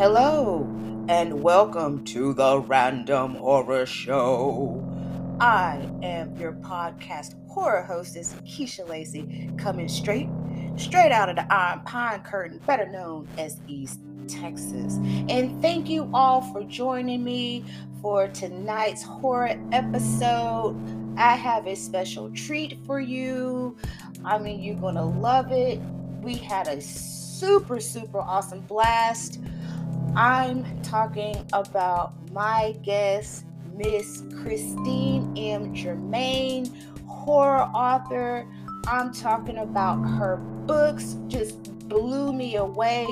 Hello, and welcome to the Random Horror Show. I am your podcast horror hostess, Keisha Lacey, coming straight, straight out of the Iron Pine Curtain, better known as East Texas. And thank you all for joining me for tonight's horror episode. I have a special treat for you. I mean, you're gonna love it. We had a super, super awesome blast. I'm talking about my guest, Miss Christine M. Germain, horror author. I'm talking about her books, just blew me away.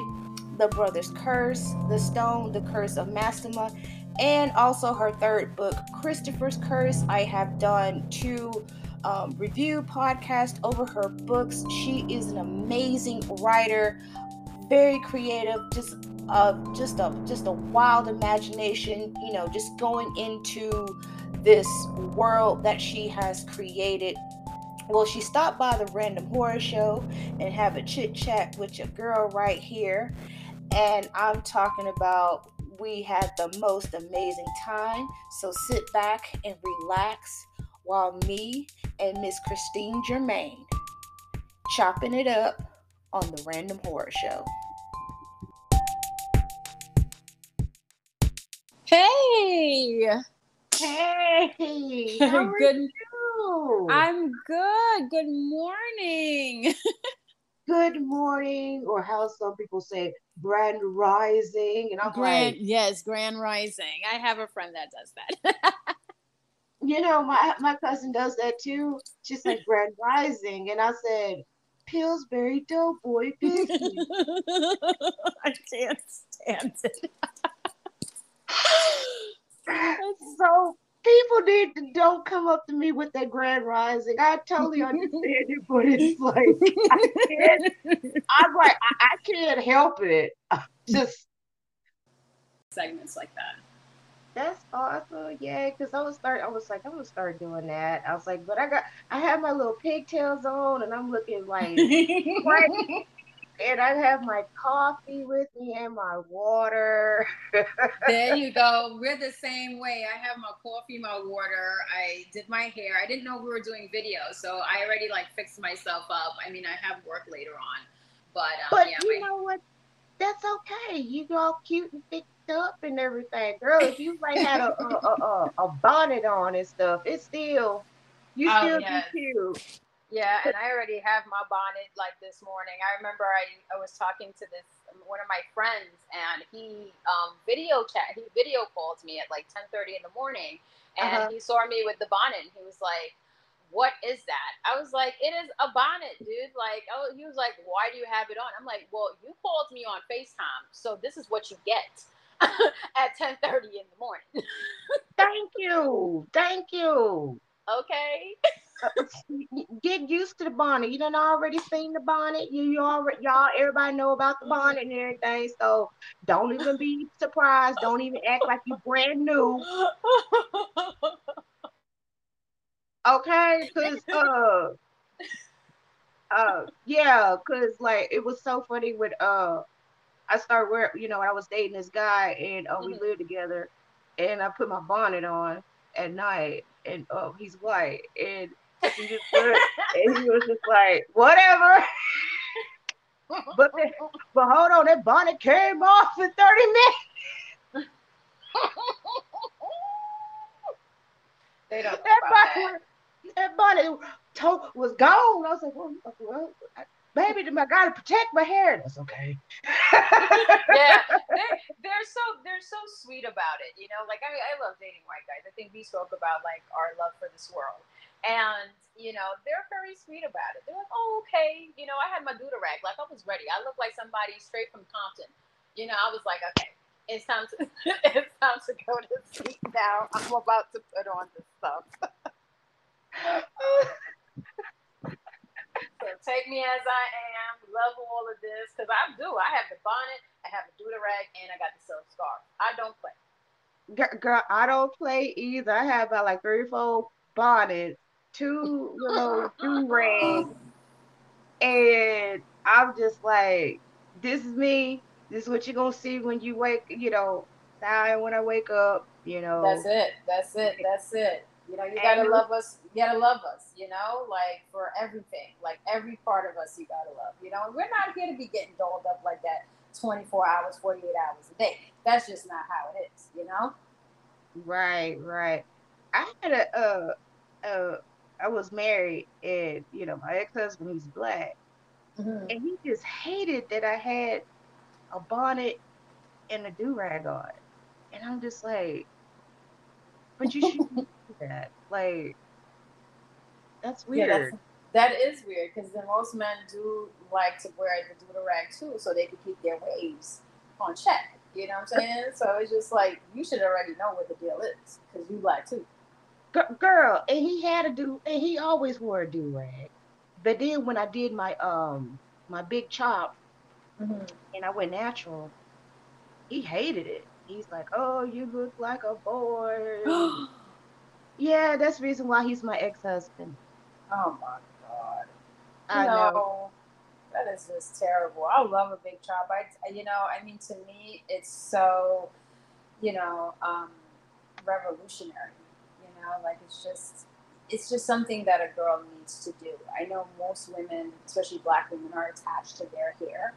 The Brother's Curse, The Stone, The Curse of Mastema, and also her third book, Christopher's Curse. I have done two um, review podcasts over her books. She is an amazing writer, very creative, just of just a just a wild imagination, you know, just going into this world that she has created. Well, she stopped by the random horror show and have a chit chat with your girl right here. And I'm talking about we had the most amazing time. So sit back and relax while me and Miss Christine Germain chopping it up on the Random Horror Show. Hey. Hey. How are good. You? I'm good. Good morning. good morning, or how some people say, grand rising. And I'm grand, like, yes, grand rising. I have a friend that does that. you know, my my cousin does that too. She's like grand rising, and I said, Pillsbury Doughboy Biscuit. I can't stand it. It's so people need to don't come up to me with that grand rising. I totally understand it, but it's like I can't. I'm like I, I can't help it. Just segments like that. That's awesome, yeah. Because I was start, I was like, I'm gonna start doing that. I was like, but I got, I have my little pigtails on, and I'm looking like, and I have my coffee with me and my water. there you go. We're the same way. I have my coffee, my water. I did my hair. I didn't know we were doing video, so I already like fixed myself up. I mean, I have work later on, but um, but yeah, you my... know what? That's okay. You all cute and fixed up and everything, girl. If you like had a a, a, a bonnet on and stuff, it's still you oh, still yes. be cute. Yeah, and I already have my bonnet like this morning. I remember I, I was talking to this one of my friends and he um, video chat he video called me at like 10:30 in the morning and uh-huh. he saw me with the bonnet and he was like what is that? I was like, it is a bonnet, dude. Like, oh, he was like, why do you have it on? I'm like, well, you called me on FaceTime, so this is what you get at 10:30 in the morning. Thank you, thank you. Okay. get used to the bonnet. You done already seen the bonnet. You, you already y'all everybody know about the bonnet and everything. So don't even be surprised. Don't even act like you brand new. Okay, cause uh uh yeah, cause like it was so funny with uh I started wearing you know, I was dating this guy and uh, we mm-hmm. lived together and I put my bonnet on at night and uh, he's white and he just and he was just like, whatever. but then, but hold on, that bonnet came off in 30 minutes. they don't that bonnet, that bonnet to- was gone. I was like, well, well I, baby, I gotta protect my hair. That's okay. yeah, they're, they're so they're so sweet about it. You know, like I, I love dating white guys. I think we spoke about like our love for this world. And, you know, they're very sweet about it. They're like, oh, okay. You know, I had my Duda rag. Like, I was ready. I looked like somebody straight from Compton. You know, I was like, okay, it's time to it's time to go to sleep now. I'm about to put on this stuff. so take me as I am. Love all of this because I do. I have the bonnet, I have the Duda rag, and I got the silk scarf. I don't play. Girl, I don't play either. I have about like three or four bonnets two little do rags And I'm just like, this is me. This is what you're gonna see when you wake, you know, now when I wake up, you know. That's it. That's it. That's it. You know, you gotta love us. You gotta love us. You know, like for everything, like every part of us, you gotta love. You know, we're not here to be getting dolled up like that, 24 hours, 48 hours a day. That's just not how it is. You know. Right. Right. I had a a, uh I was married, and you know, my ex husband he's black, mm-hmm. and he just hated that I had a bonnet and a do rag on, and I'm just like, but you should do that. Like, that's weird. Yeah, that's, that is weird because then most men do like to wear the do rag too, so they can keep their waves on check. You know what I'm saying? So it's just like you should already know what the deal is because you black too girl, and he had a do, and he always wore a do rag. But then when I did my um my big chop, mm-hmm. and I went natural, he hated it. He's like, "Oh, you look like a boy." yeah, that's the reason why he's my ex-husband. Oh my god! I know. know. That is just terrible. I love a big chop. I, you know, I mean, to me, it's so, you know, um, revolutionary know like it's just it's just something that a girl needs to do i know most women especially black women are attached to their hair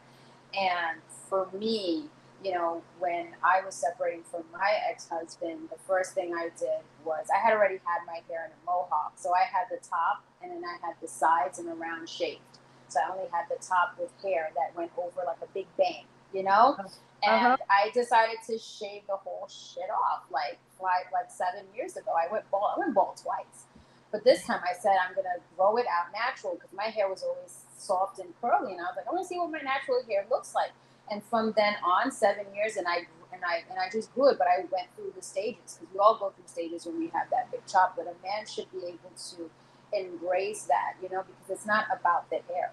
and for me you know when i was separating from my ex-husband the first thing i did was i had already had my hair in a mohawk so i had the top and then i had the sides and round shape. so i only had the top with hair that went over like a big bang you know. And uh-huh. i decided to shave the whole shit off like five, like seven years ago. I went bald. I went bald twice, but this time I said I'm gonna grow it out natural because my hair was always soft and curly, and I was like, I want to see what my natural hair looks like. And from then on, seven years, and I and I and I just grew it. But I went through the stages because we all go through stages when we have that big chop. But a man should be able to embrace that, you know, because it's not about the hair.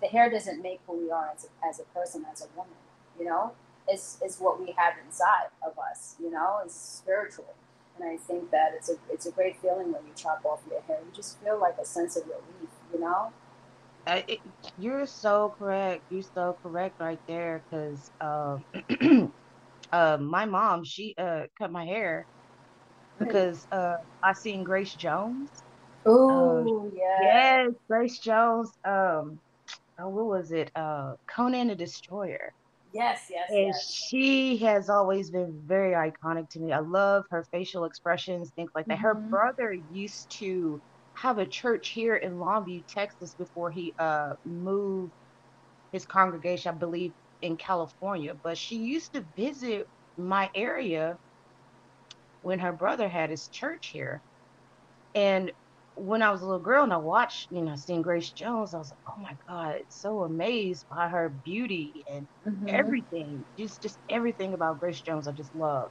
The hair doesn't make who we are as a, as a person, as a woman, you know is, is what we have inside of us, you know, is spiritual. And I think that it's a it's a great feeling when you chop off your hair. You just feel like a sense of relief, you know. Uh, it, you're so correct. You're so correct right there. Because uh, uh, my mom, she uh, cut my hair because uh, I seen Grace Jones. Oh yeah. Yes, Grace Jones. Um, oh, what was it? Uh, Conan the Destroyer. Yes, yes, and yes. she has always been very iconic to me. I love her facial expressions, things like that. Mm-hmm. Her brother used to have a church here in Longview, Texas, before he uh, moved his congregation, I believe, in California. But she used to visit my area when her brother had his church here. And when I was a little girl and I watched, you know, seeing Grace Jones, I was like, oh my God, so amazed by her beauty and mm-hmm. everything. Just just everything about Grace Jones I just love.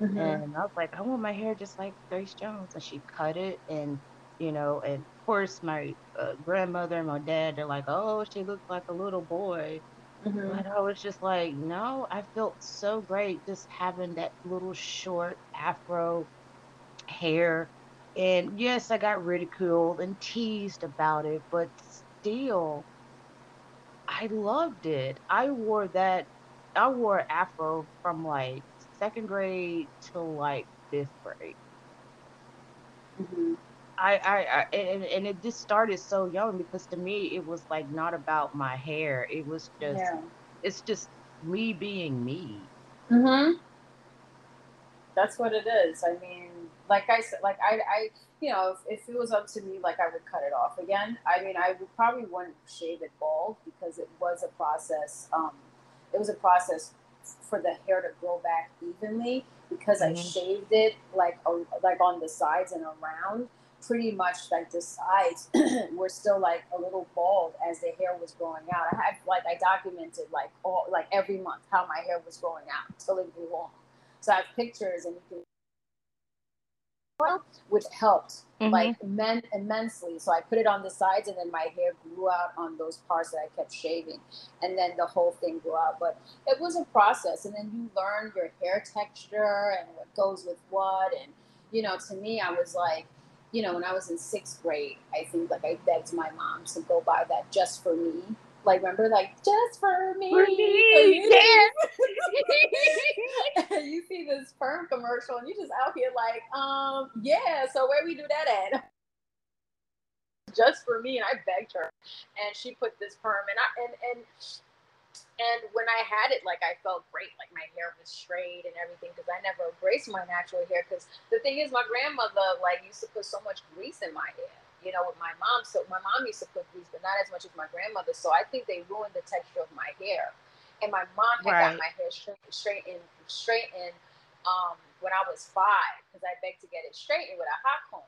Mm-hmm. And I was like, I want my hair just like Grace Jones. And she cut it and you know, and of course my uh, grandmother and my dad, they're like, oh, she looks like a little boy. Mm-hmm. But I was just like, no, I felt so great just having that little short afro hair and yes, I got ridiculed and teased about it, but still, I loved it. I wore that, I wore afro from like second grade to like fifth grade. Mm-hmm. I, I, I and, and it just started so young because to me it was like not about my hair. It was just, yeah. it's just me being me. Mhm. That's what it is. I mean, like I said, like I, I, you know, if, if, it was up to me, like I would cut it off again. I mean, I would probably wouldn't shave it bald because it was a process. Um, it was a process for the hair to grow back evenly because mm-hmm. I shaved it like a, like on the sides and around. Pretty much like the sides were still like a little bald as the hair was growing out. I had like I documented like all like every month how my hair was growing out until it grew long. So I have pictures and you can which helped mm-hmm. like men immensely. So I put it on the sides, and then my hair grew out on those parts that I kept shaving, and then the whole thing grew out. But it was a process, and then you learn your hair texture and what goes with what, and you know, to me, I was like, you know, when I was in sixth grade, I think like I begged my mom to go buy that just for me. Like remember, like just for me. For me, you see this perm commercial, and you just out here like, um, yeah. So where we do that at? Just for me, and I begged her, and she put this perm, and I and and and when I had it, like I felt great, like my hair was straight and everything, because I never embraced my natural hair. Because the thing is, my grandmother like used to put so much grease in my hair, you know, with my mom. So my mom used to put grease, but not as much as my grandmother. So I think they ruined the texture of my hair. And my mom had right. got my hair straight, straightened, straightened um, when I was five, because I begged to get it straightened with a hot comb.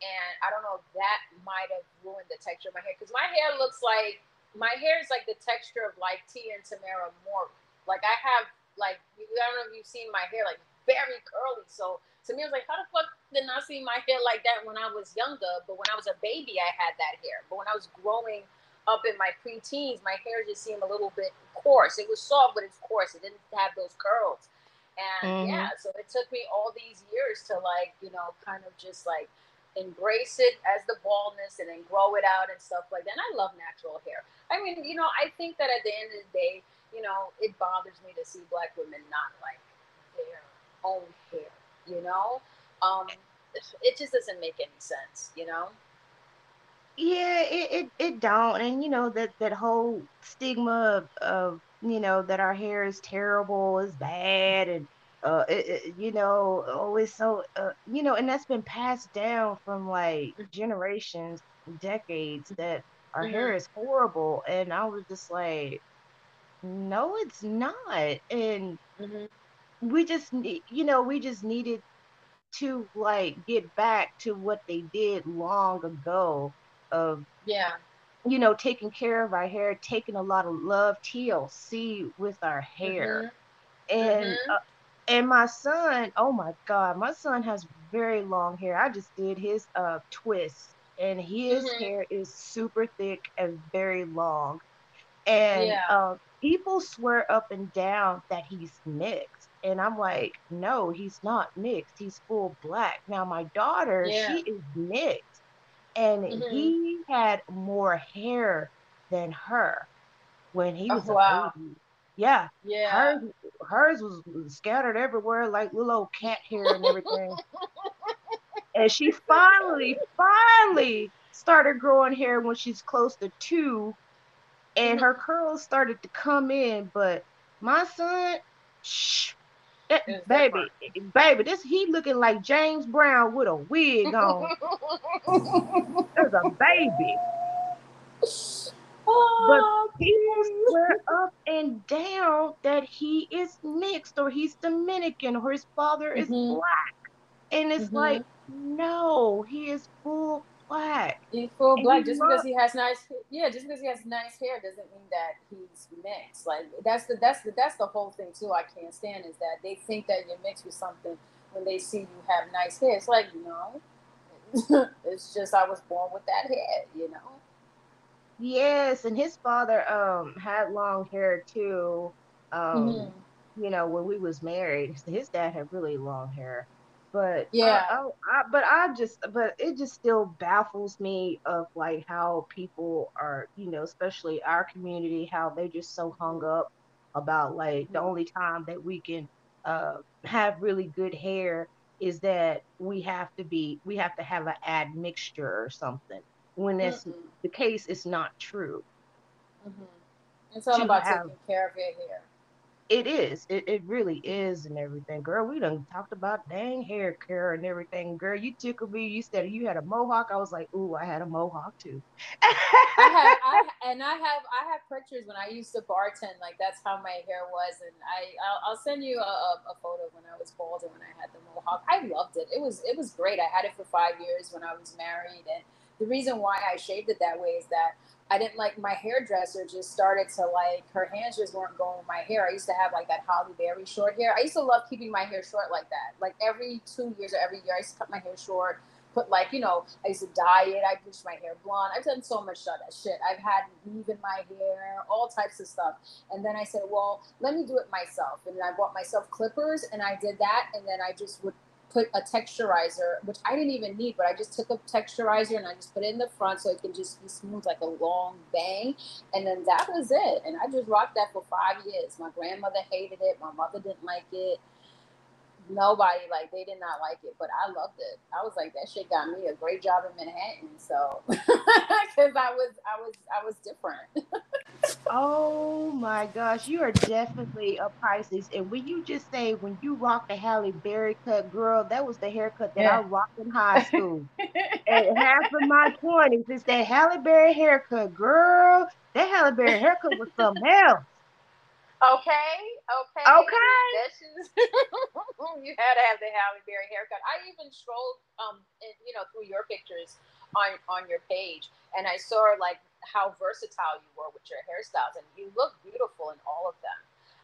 And I don't know if that might have ruined the texture of my hair, because my hair looks like my hair is like the texture of like Tia and Tamara Mowry. Like I have like I don't know if you've seen my hair like very curly. So to me, I was like, how the fuck did not see my hair like that when I was younger? But when I was a baby, I had that hair. But when I was growing up in my preteens, my hair just seemed a little bit coarse. It was soft, but it's coarse. It didn't have those curls. And mm-hmm. yeah, so it took me all these years to like, you know, kind of just like embrace it as the baldness and then grow it out and stuff like that. And I love natural hair. I mean, you know, I think that at the end of the day, you know, it bothers me to see black women not like their own hair, you know? Um, it just doesn't make any sense, you know? Yeah, it, it, it don't. And you know, that, that whole stigma of, of, you know, that our hair is terrible, is bad, and uh, it, it, you know, always so, uh, you know, and that's been passed down from like mm. generations, decades that our mm-hmm. hair is horrible. And I was just like, no, it's not. And mm-hmm. We just, need, you know, we just needed to like get back to what they did long ago of, yeah, you know, taking care of our hair, taking a lot of love, TLC with our hair. Mm-hmm. And, mm-hmm. uh, and my son, oh my God, my son has very long hair. I just did his uh twist, and his mm-hmm. hair is super thick and very long. And yeah. uh, people swear up and down that he's mixed. And I'm like, no, he's not mixed. He's full black. Now, my daughter, yeah. she is mixed. And mm-hmm. he had more hair than her when he oh, was oh, a wow. baby. Yeah. Yeah. Hers, hers was scattered everywhere like little old cat hair and everything. and she finally, finally started growing hair when she's close to two. And her curls started to come in. But my son, shh, that, baby, baby, this he looking like James Brown with a wig on. There's a baby. But people swear up and down that he is mixed or he's Dominican or his father is mm-hmm. black. And it's mm-hmm. like, no, he is full black. He's full and black. Just because he has nice, yeah, just because he has nice hair doesn't mean that he's mixed. Like that's the that's the that's the whole thing too. I can't stand is that they think that you're mixed with something when they see you have nice hair. It's like no, it's just I was born with that hair, you know. Yes, and his father um had long hair too. Um, mm-hmm. you know, when we was married, his dad had really long hair. But yeah, I, I, I, but I just, but it just still baffles me of like how people are, you know, especially our community, how they just so hung up about like the mm-hmm. only time that we can uh, have really good hair is that we have to be, we have to have an admixture or something when that's mm-hmm. the case, it's not true. Mm-hmm. It's all about have, taking care of your hair. It is. It, it really is and everything. Girl, we done talked about dang hair care and everything. Girl, you tickled me. You said you had a mohawk. I was like, ooh, I had a mohawk too. I have, I, and I have, I have pictures when I used to bartend. Like that's how my hair was, and I, I'll, I'll send you a, a, photo when I was bald and when I had the mohawk. I loved it. It was, it was great. I had it for five years when I was married, and the reason why I shaved it that way is that I didn't like my hairdresser just started to like her hands just weren't going with my hair. I used to have like that Halle Berry short hair. I used to love keeping my hair short like that. Like every two years or every year, I used to cut my hair short. Put like you know, I used to dye it. I bleached my hair blonde. I've done so much of that shit. I've had weave in my hair, all types of stuff. And then I said, well, let me do it myself. And I bought myself clippers, and I did that. And then I just would put a texturizer, which I didn't even need, but I just took a texturizer and I just put it in the front so it can just be smooth like a long bang. And then that was it. And I just rocked that for five years. My grandmother hated it. My mother didn't like it. Nobody like they did not like it, but I loved it. I was like that shit got me a great job in Manhattan, so because I was I was I was different. Oh my gosh, you are definitely a Pisces. And when you just say when you rock the Halle Berry cut, girl, that was the haircut that yeah. I rocked in high school. At half of my twenties, it's that Halle Berry haircut, girl. That Halle Berry haircut was something else. Okay, okay, okay. You had to have the Halle Berry haircut. I even strolled, um, in, you know, through your pictures on on your page, and I saw like how versatile you were with your hairstyles, and you look beautiful in all of them.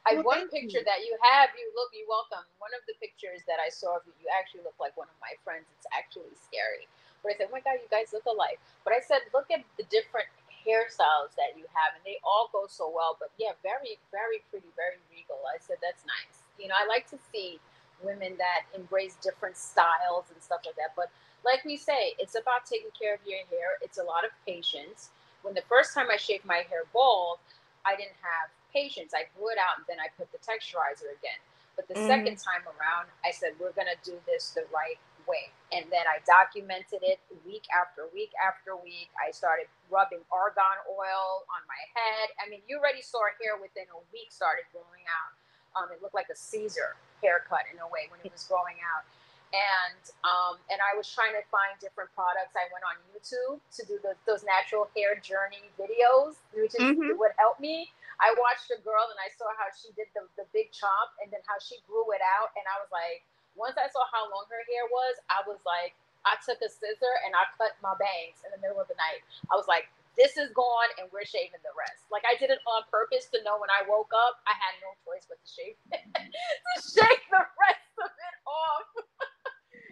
I well, one picture you. that you have, you look, you welcome. One of the pictures that I saw of you, you actually look like one of my friends. It's actually scary. But I said, oh my God, you guys look alike. But I said, look at the different hairstyles that you have, and they all go so well. But yeah, very, very pretty, very regal. I said, that's nice. You know, I like to see women that embrace different styles and stuff like that. But like we say, it's about taking care of your hair. It's a lot of patience when the first time I shaved my hair bald, I didn't have patience. I grew it out and then I put the texturizer again. But the mm-hmm. second time around, I said, we're going to do this the right way. And then I documented it week after week after week. I started rubbing argan oil on my head. I mean, you already saw hair within a week started growing out. Um, it looked like a Caesar haircut in a way when it was growing out and um, and I was trying to find different products. I went on YouTube to do the, those natural hair journey videos, which is mm-hmm. would help me. I watched a girl and I saw how she did the, the big chop and then how she grew it out, and I was like, once I saw how long her hair was, I was like, I took a scissor and I cut my bangs in the middle of the night. I was like, this is gone and we're shaving the rest. Like I did it on purpose to know when I woke up, I had no choice but to shave to shave the rest of it off.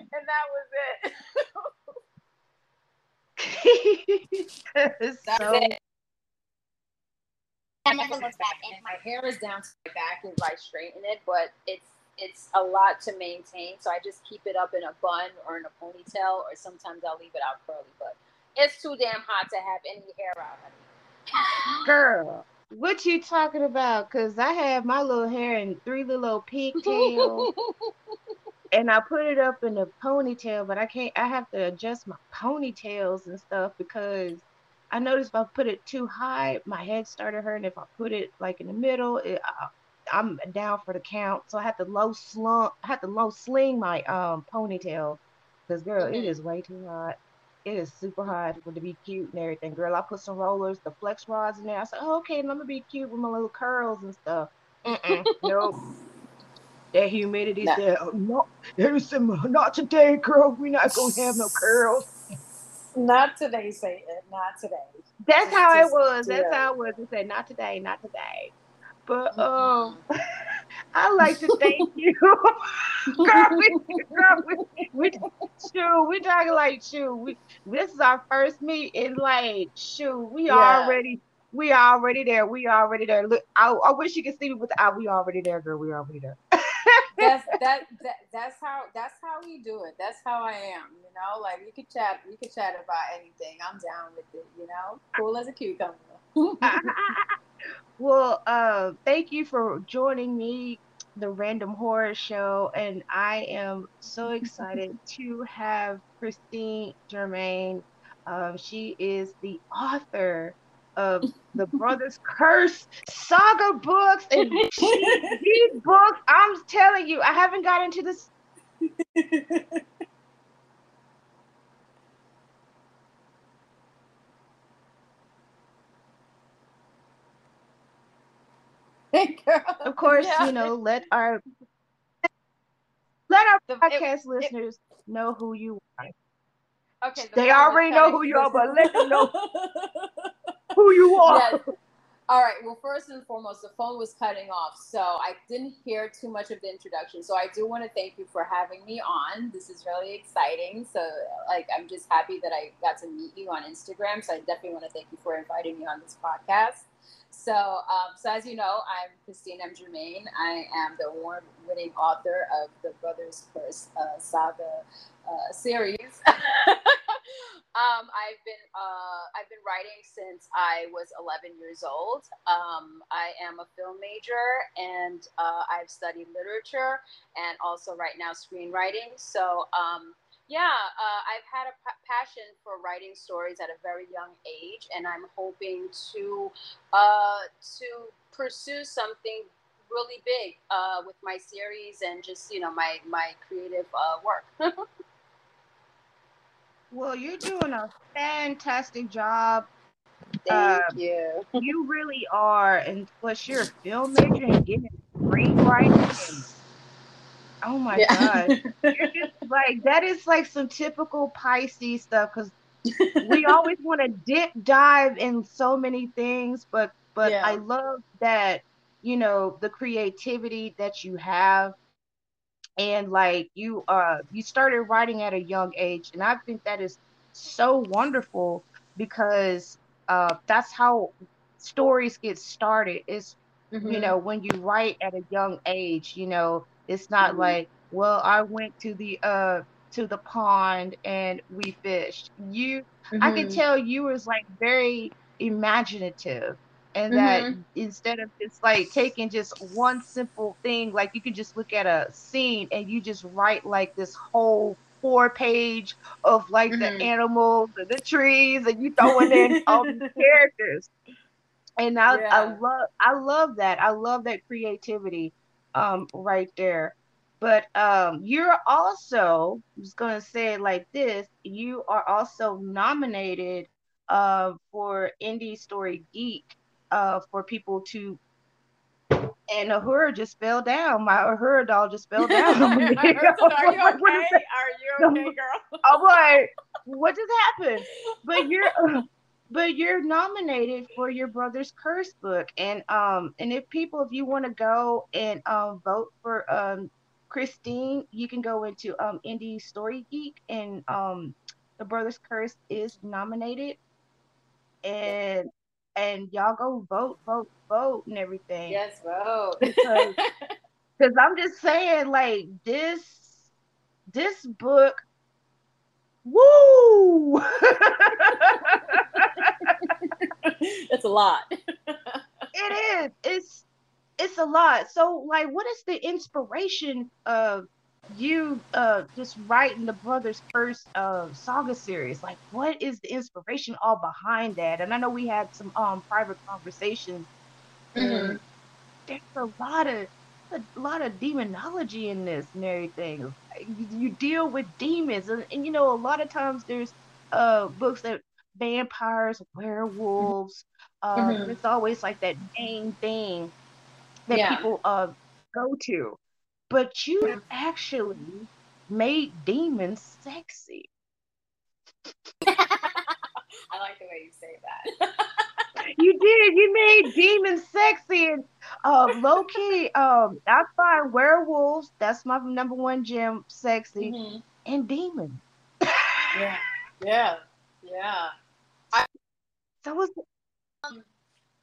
and that was it. That's so... it. And my hair is down to my back as I straighten it, but it's it's a lot to maintain. So I just keep it up in a bun or in a ponytail, or sometimes I'll leave it out curly. But it's too damn hot to have any hair out, honey. Girl, what you talking about? Cause I have my little hair in three little pigtails. and I put it up in a ponytail, but I can't. I have to adjust my ponytails and stuff because I noticed if I put it too high, my head started hurting. If I put it like in the middle, it, I, I'm down for the count. So I have to low slump. I have to low sling my um ponytail because girl, mm-hmm. it is way too hot. It is super hot for to be cute and everything. Girl, I put some rollers, the flex rods in there. I said, oh, okay, I'm gonna be cute with my little curls and stuff. Mm-mm, nope. That humidity no. said, oh, no, there's some, not today, girl. We're not going to have no curls. Not today, Satan. Not today. That's how it was. That's how it was. It said, not today, not today. But um, I like to thank you. girl, we, girl, we, we, shoot, we talking like, shoot, we, this is our first meet. And like, shoot, we yeah. already we already there. We already there. Look, I, I wish you could see me with the, we already there, girl. We already there that's that, that that's how that's how we do it. That's how I am, you know. Like we could chat, we could chat about anything. I'm down with it, you know. Cool as a cucumber. Well, uh, thank you for joining me, the Random Horror Show, and I am so excited to have Christine Germain. Um, she is the author of the Brothers Curse saga books and these books. I'm telling you, I haven't got into this. of course, yeah. you know, let our let our podcast it, listeners it, know who you are. Okay, the they already know who you are, but let them know who you are. Yes. All right. Well, first and foremost, the phone was cutting off, so I didn't hear too much of the introduction. So I do want to thank you for having me on. This is really exciting. So, like, I'm just happy that I got to meet you on Instagram. So I definitely want to thank you for inviting me on this podcast. So, um, so as you know, I'm Christine M. Germain. I am the award-winning author of the Brothers Curse uh, saga uh, series. Um, I've been uh, I've been writing since I was 11 years old. Um, I am a film major, and uh, I've studied literature and also right now screenwriting. So um, yeah, uh, I've had a p- passion for writing stories at a very young age, and I'm hoping to uh, to pursue something really big uh, with my series and just you know my my creative uh, work. Well, you're doing a fantastic job. Thank um, you. you really are, and plus you're a film major and getting screenwriting. Oh my yeah. god, like that is like some typical Pisces stuff because we always want to dip dive in so many things, but but yeah. I love that you know the creativity that you have and like you uh you started writing at a young age and i think that is so wonderful because uh that's how stories get started is mm-hmm. you know when you write at a young age you know it's not mm-hmm. like well i went to the uh to the pond and we fished you mm-hmm. i could tell you was like very imaginative and that mm-hmm. instead of just like taking just one simple thing like you can just look at a scene and you just write like this whole four page of like mm-hmm. the animals and the trees and you throwing in all the characters and I, yeah. I love i love that i love that creativity um right there but um you're also I'm just gonna say it like this you are also nominated uh for indie story geek uh, for people to and Ahura just fell down. My Ahura doll just fell down. are you okay? Are you okay, girl? I'm like, what just happened? But you're, but you're nominated for your brother's curse book, and um, and if people, if you want to go and um vote for um Christine, you can go into um Indie Story Geek, and um, the brother's curse is nominated, and and y'all go vote, vote, vote, and everything. Yes, vote. Because cause I'm just saying, like this, this book, woo! it's a lot. it is. It's it's a lot. So, like, what is the inspiration of you uh just writing the brothers curse uh saga series like what is the inspiration all behind that and i know we had some um private conversations mm-hmm. there's a lot of a lot of demonology in this and everything you, deal with demons and, and, you know a lot of times there's uh books that vampires werewolves uh mm-hmm. it's always like that main thing that yeah. people uh go to but you actually made demons sexy. I like the way you say that. you did. You made demons sexy and uh, low key. Um, I find werewolves. That's my number one gem. Sexy mm-hmm. and demon. yeah, yeah, yeah. I, so was. Um,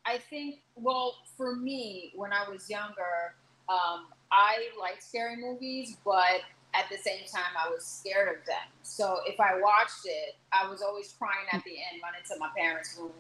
I think. Well, for me, when I was younger, um, I like scary movies, but at the same time, I was scared of them. So if I watched it, I was always crying at the end, running to my parents' room,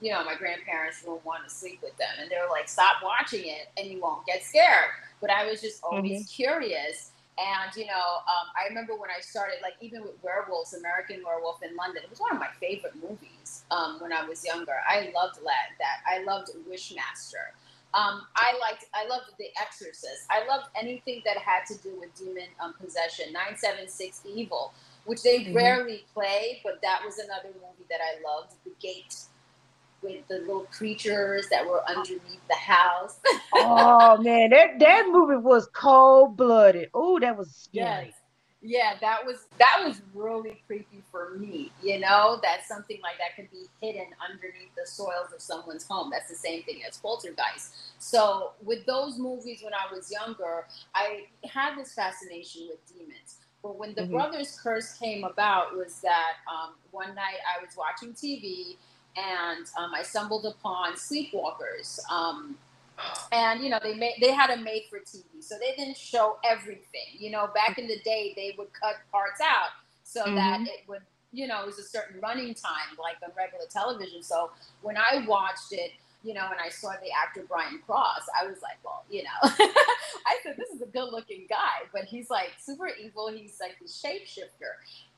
you know, my grandparents' room, want to sleep with them. And they're like, stop watching it and you won't get scared. But I was just always mm-hmm. curious. And, you know, um, I remember when I started, like, even with Werewolves, American Werewolf in London, it was one of my favorite movies um, when I was younger. I loved that. that. I loved Wishmaster. Um, I liked, I loved The Exorcist. I loved anything that had to do with demon um, possession. Nine Seven Six Evil, which they mm-hmm. rarely play, but that was another movie that I loved. The Gate with the little creatures that were underneath the house. oh man, that that movie was cold blooded. Oh, that was scary. Yes yeah that was that was really creepy for me you know that something like that could be hidden underneath the soils of someone's home that's the same thing as poltergeist so with those movies when i was younger i had this fascination with demons but when the mm-hmm. brothers curse came about was that um, one night i was watching tv and um, I stumbled upon Sleepwalkers. Um, and you know they made they had a made for TV, so they didn't show everything. You know, back in the day, they would cut parts out so mm-hmm. that it would you know it was a certain running time, like on regular television. So when I watched it, you know, and I saw the actor Brian Krause, I was like, well, you know, I said this is a good looking guy, but he's like super evil. He's like the shapeshifter,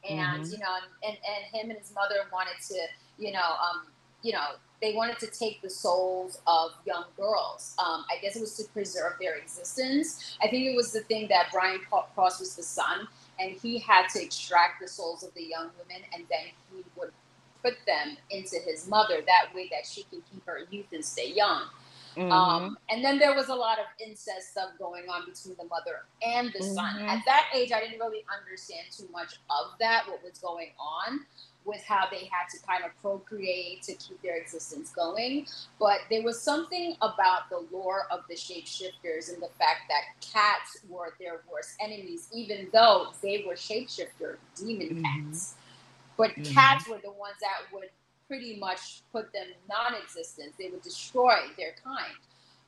and mm-hmm. you know, and, and him and his mother wanted to, you know, um, you know, they wanted to take the souls of young girls. Um, I guess it was to preserve their existence. I think it was the thing that Brian Krause was the son, and he had to extract the souls of the young women, and then he would put them into his mother that way that she can keep her youth and stay young. Mm-hmm. Um, and then there was a lot of incest stuff going on between the mother and the mm-hmm. son. At that age, I didn't really understand too much of that, what was going on with how they had to kind of procreate to keep their existence going. But there was something about the lore of the shapeshifters and the fact that cats were their worst enemies, even though they were shapeshifter demon mm-hmm. cats. But mm-hmm. cats were the ones that would pretty much put them non-existent. They would destroy their kind.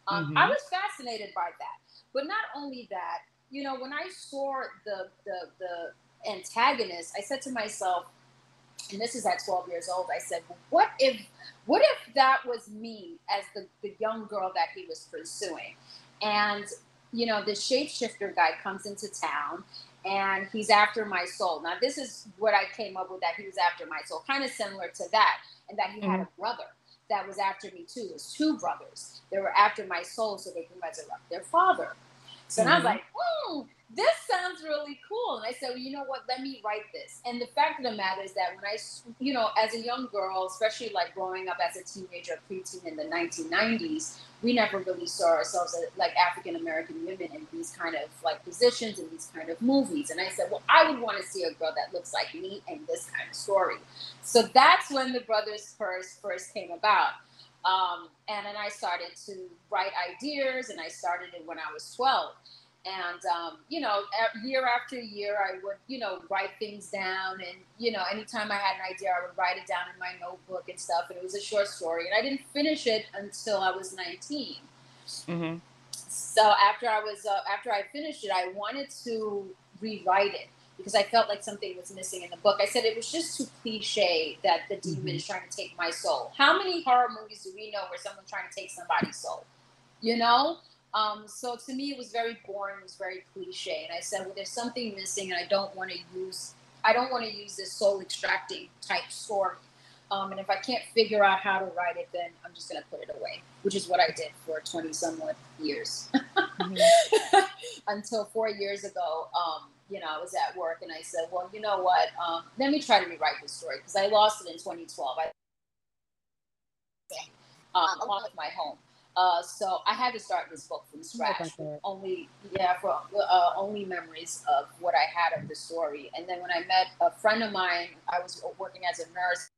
Um, mm-hmm. I was fascinated by that. But not only that, you know, when I saw the the the antagonist, I said to myself, and this is at 12 years old, I said, what if what if that was me as the, the young girl that he was pursuing? And, you know, the shapeshifter guy comes into town and he's after my soul. Now, this is what I came up with that he was after my soul, kind of similar to that, and that he mm-hmm. had a brother that was after me too. There's two brothers. They were after my soul so they can resurrect their father. So mm-hmm. I was like, hmm, this sounds really cool. And I said, well, you know what? Let me write this. And the fact of the matter is that when I, you know, as a young girl, especially like growing up as a teenager, preteen in the 1990s, we never really saw ourselves as like African American women in these kind of like positions in these kind of movies. And I said, well, I would want to see a girl that looks like me in this kind of story. So that's when the Brothers Curse first came about. Um, and then I started to write ideas, and I started it when I was 12 and um, you know year after year i would you know write things down and you know anytime i had an idea i would write it down in my notebook and stuff and it was a short story and i didn't finish it until i was 19 mm-hmm. so after i was uh, after i finished it i wanted to rewrite it because i felt like something was missing in the book. I said it was just too cliche that the demon mm-hmm. is trying to take my soul. How many horror movies do we know where someone's trying to take somebody's soul? You know um, so to me, it was very boring. It was very cliche. And I said, well, there's something missing, and I don't want to use. I don't want to use this soul extracting type story. Um, and if I can't figure out how to write it, then I'm just going to put it away, which is what I did for 20 somewhat years. Mm-hmm. Until four years ago, um, you know, I was at work and I said, well, you know what? Um, let me try to rewrite this story because I lost it in 2012. I, um, along with my home. Uh, so I had to start this book from scratch. Only, yeah, for uh, only memories of what I had of the story. And then when I met a friend of mine, I was working as a nurse.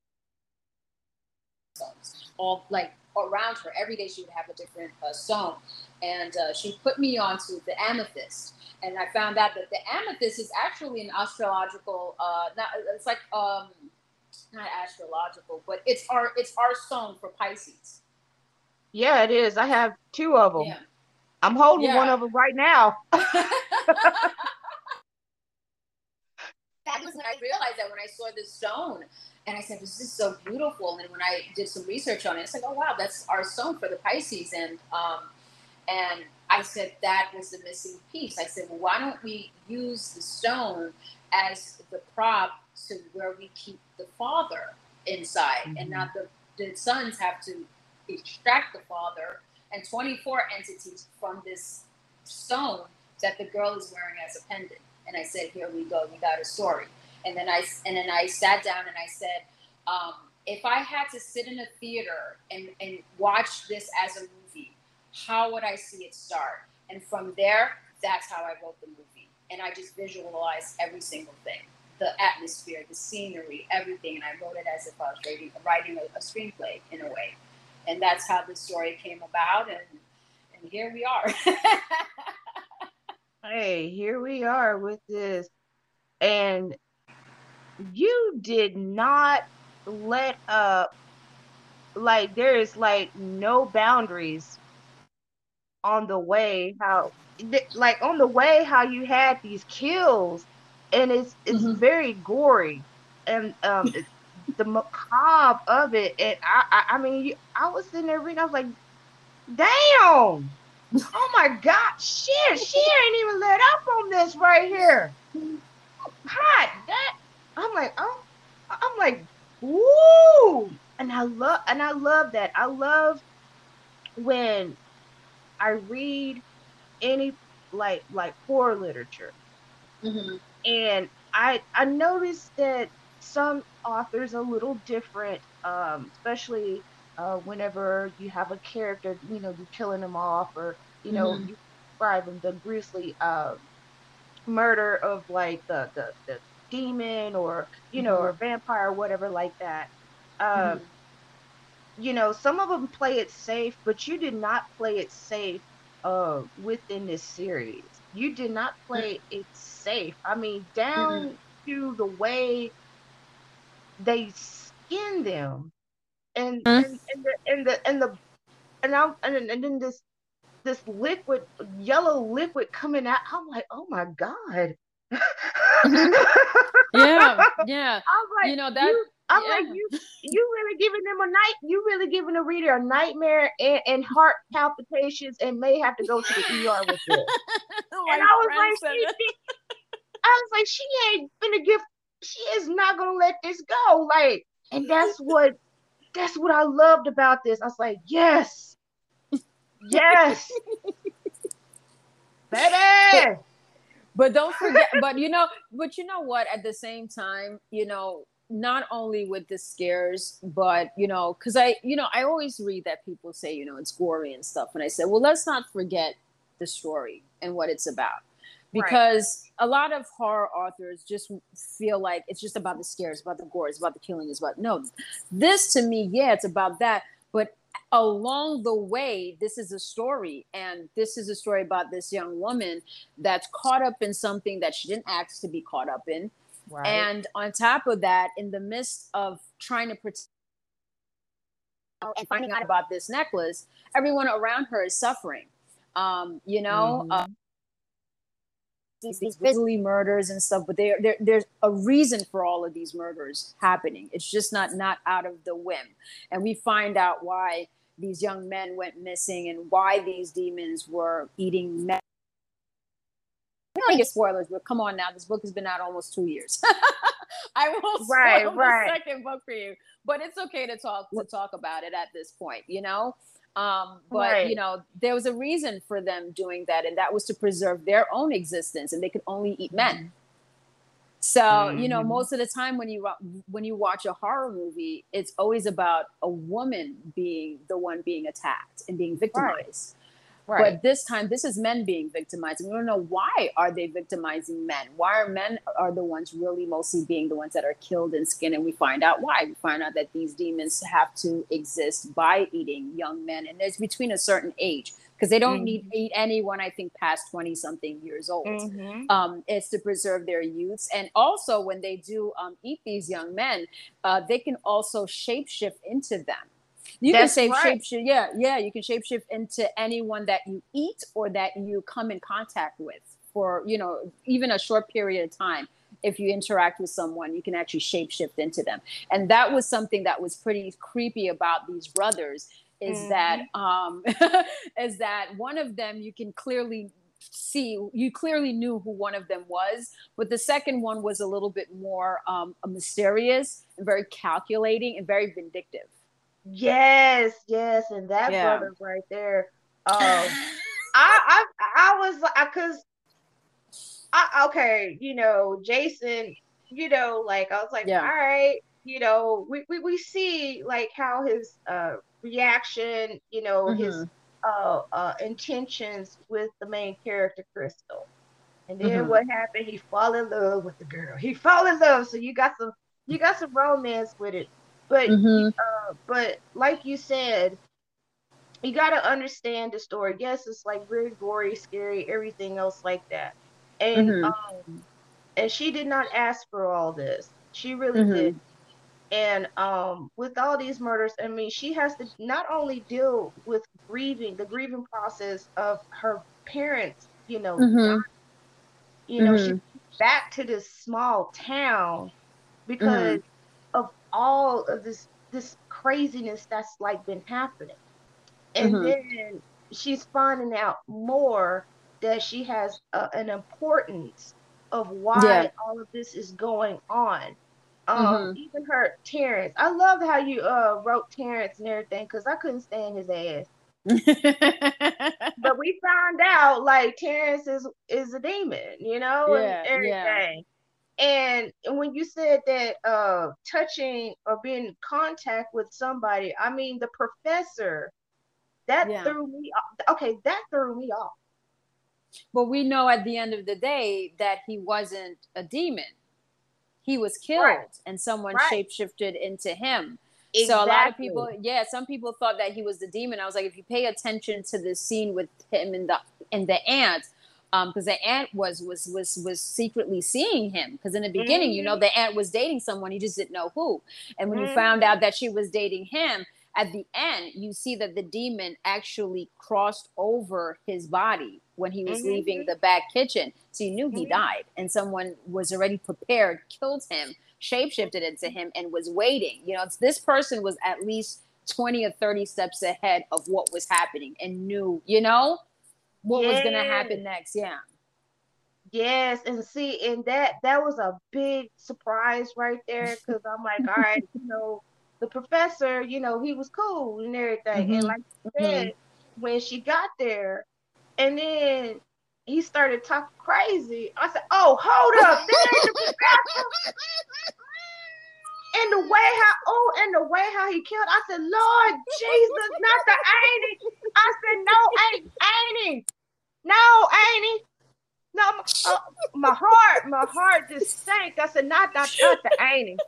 All like around her every day, she would have a different uh, and uh, she put me onto the amethyst. And I found out that the amethyst is actually an astrological. Uh, not, it's like um, not astrological, but it's our it's our stone for Pisces. Yeah, it is. I have two of them. Yeah. I'm holding yeah. one of them right now. that was when I realized that when I saw this stone, and I said, "This is so beautiful." And then when I did some research on it, it's like, "Oh wow, that's our stone for the Pisces." And um, and I said that was the missing piece. I said, "Well, why don't we use the stone as the prop to where we keep the father inside, mm-hmm. and not the the sons have to extract the father and 24 entities from this stone that the girl is wearing as a pendant. And I said, here we go, we got a story. And then I and then I sat down and I said, um, if I had to sit in a theater and, and watch this as a movie, how would I see it start? And from there, that's how I wrote the movie. And I just visualized every single thing the atmosphere, the scenery, everything. And I wrote it as if I was writing, writing a, a screenplay in a way and that's how the story came about and and here we are. Hey here we are with this. And you did not let up. Like there is like no boundaries on the way how like on the way how you had these kills. And it's it's mm-hmm. very gory. And um the macabre of it and I, I i mean i was sitting there reading i was like damn! Oh my god shit she ain't even let up on this right here. Hot that i'm like oh i'm like woo! And i love and i love that. I love when i read any like like horror literature. Mm-hmm. and i i noticed that some authors a little different um especially uh whenever you have a character you know you're killing them off or you know mm-hmm. you describe them the grisly uh murder of like the the, the demon or you know mm-hmm. or vampire or whatever like that um mm-hmm. you know some of them play it safe but you did not play it safe uh within this series you did not play it safe i mean down mm-hmm. to the way they skin them and mm-hmm. and, and, the and the and the and, I, and, and then this this liquid yellow liquid coming out i'm like oh my god yeah, yeah. I'm like, you know that. You, I'm yeah. like, you, you really giving them a night. You really giving a reader a nightmare and, and heart palpitations, and may have to go to the ER with it. and I was like, she, she, I was like, she ain't gonna give. She is not gonna let this go. Like, and that's what, that's what I loved about this. I was like, yes, yes, baby. But don't forget but you know but you know what? At the same time you know not only with the scares but you know because i you know i always read that people say you know it's gory and stuff. And i said well let's not forget the story and what it's about because right. a lot of horror authors just feel like it's just about the scares about the gore it's about the killing it's about no this to me yeah it's about that but along the way, this is a story, and this is a story about this young woman that's caught up in something that she didn't ask to be caught up in. Right. And on top of that, in the midst of trying to protect and finding out about this necklace, everyone around her is suffering. Um, you know, mm-hmm. uh, these, these grisly murders and stuff, but there there's a reason for all of these murders happening. It's just not not out of the whim, and we find out why these young men went missing and why these demons were eating men. I don't get spoilers, but come on now, this book has been out almost two years. I will right, spoil right. the second book for you, but it's okay to talk to talk about it at this point, you know. Um, but right. you know, there was a reason for them doing that, and that was to preserve their own existence, and they could only eat men. Mm-hmm. So mm-hmm. you know, mm-hmm. most of the time when you when you watch a horror movie, it's always about a woman being the one being attacked and being victimized. Right. Right. But this time, this is men being victimized. And we don't know why are they victimizing men? Why are men are the ones really mostly being the ones that are killed and skinned? And we find out why. We find out that these demons have to exist by eating young men, and it's between a certain age because they don't mm-hmm. need eat anyone I think past 20 something years old. Mm-hmm. Um, it's to preserve their youths. And also when they do um, eat these young men, uh, they can also shapeshift into them. You That's can shape right. shapeshift, yeah, yeah. You can shapeshift into anyone that you eat or that you come in contact with for, you know, even a short period of time. If you interact with someone, you can actually shapeshift into them. And that was something that was pretty creepy about these brothers is mm-hmm. that um is that one of them you can clearly see you clearly knew who one of them was but the second one was a little bit more um, mysterious and very calculating and very vindictive yes yes and that yeah. brother right there um I, I i was like because I, okay you know jason you know like i was like yeah. all right you know we, we we see like how his uh reaction, you know, mm-hmm. his uh, uh, intentions with the main character, Crystal. And then mm-hmm. what happened? He fall in love with the girl. He fall in love. So you got some, you got some romance with it. But, mm-hmm. uh, but like you said, you got to understand the story. Yes, it's like very gory, scary, everything else like that. And mm-hmm. um, and she did not ask for all this. She really mm-hmm. did. And um, with all these murders, I mean, she has to not only deal with grieving, the grieving process of her parents, you know, Mhm. you know, Mhm. she's back to this small town because of all of this this craziness that's like been happening. And Mhm. then she's finding out more that she has a, an importance of why Yeah. all of this is going on. Um, Mhm. even her Terrence. I love how you uh wrote Terrence and everything because I couldn't stand his ass. But we found out like Terrence is is a demon, you know, Yeah, and everything. And when you said that uh touching or being in contact with somebody, I mean the professor, that Yeah. threw me off. Okay, that threw me off. but we know at the end of the day that he wasn't a demon. He was killed Right. and someone Right. shapeshifted into him. So a lot of people, yeah, some people thought that he was the demon. I was like, if you pay attention to the scene with him and the and the ant, um, because the aunt was was was was secretly seeing him. Because in the beginning, you know, the aunt was dating someone, he just didn't know who. And when you found out that she was dating him, at the end, you see that the demon actually crossed over his body when he was Mhm. leaving the back kitchen. So you knew he Mhm. died, and someone was already prepared, killed him, shapeshifted into him, and was waiting. You know, it's, this person was at least 20 or 30 steps ahead of what was happening and knew, you know, what was going to happen next. Yeah. Yes, and see, and that that was a big surprise right there because I'm like, all right, you know, the professor, you know, he was cool and everything, Mhm. and like you said, when she got there, and then he started talking crazy. I said, "Oh, hold up, that ain't the professor." And the way how oh, and the way how he killed, I said, "Lord Jesus, not the ain't? I said, "No, ain't ain't? No, ain't? No, my, uh, my heart, my heart just sank. I said, not not not the ain't?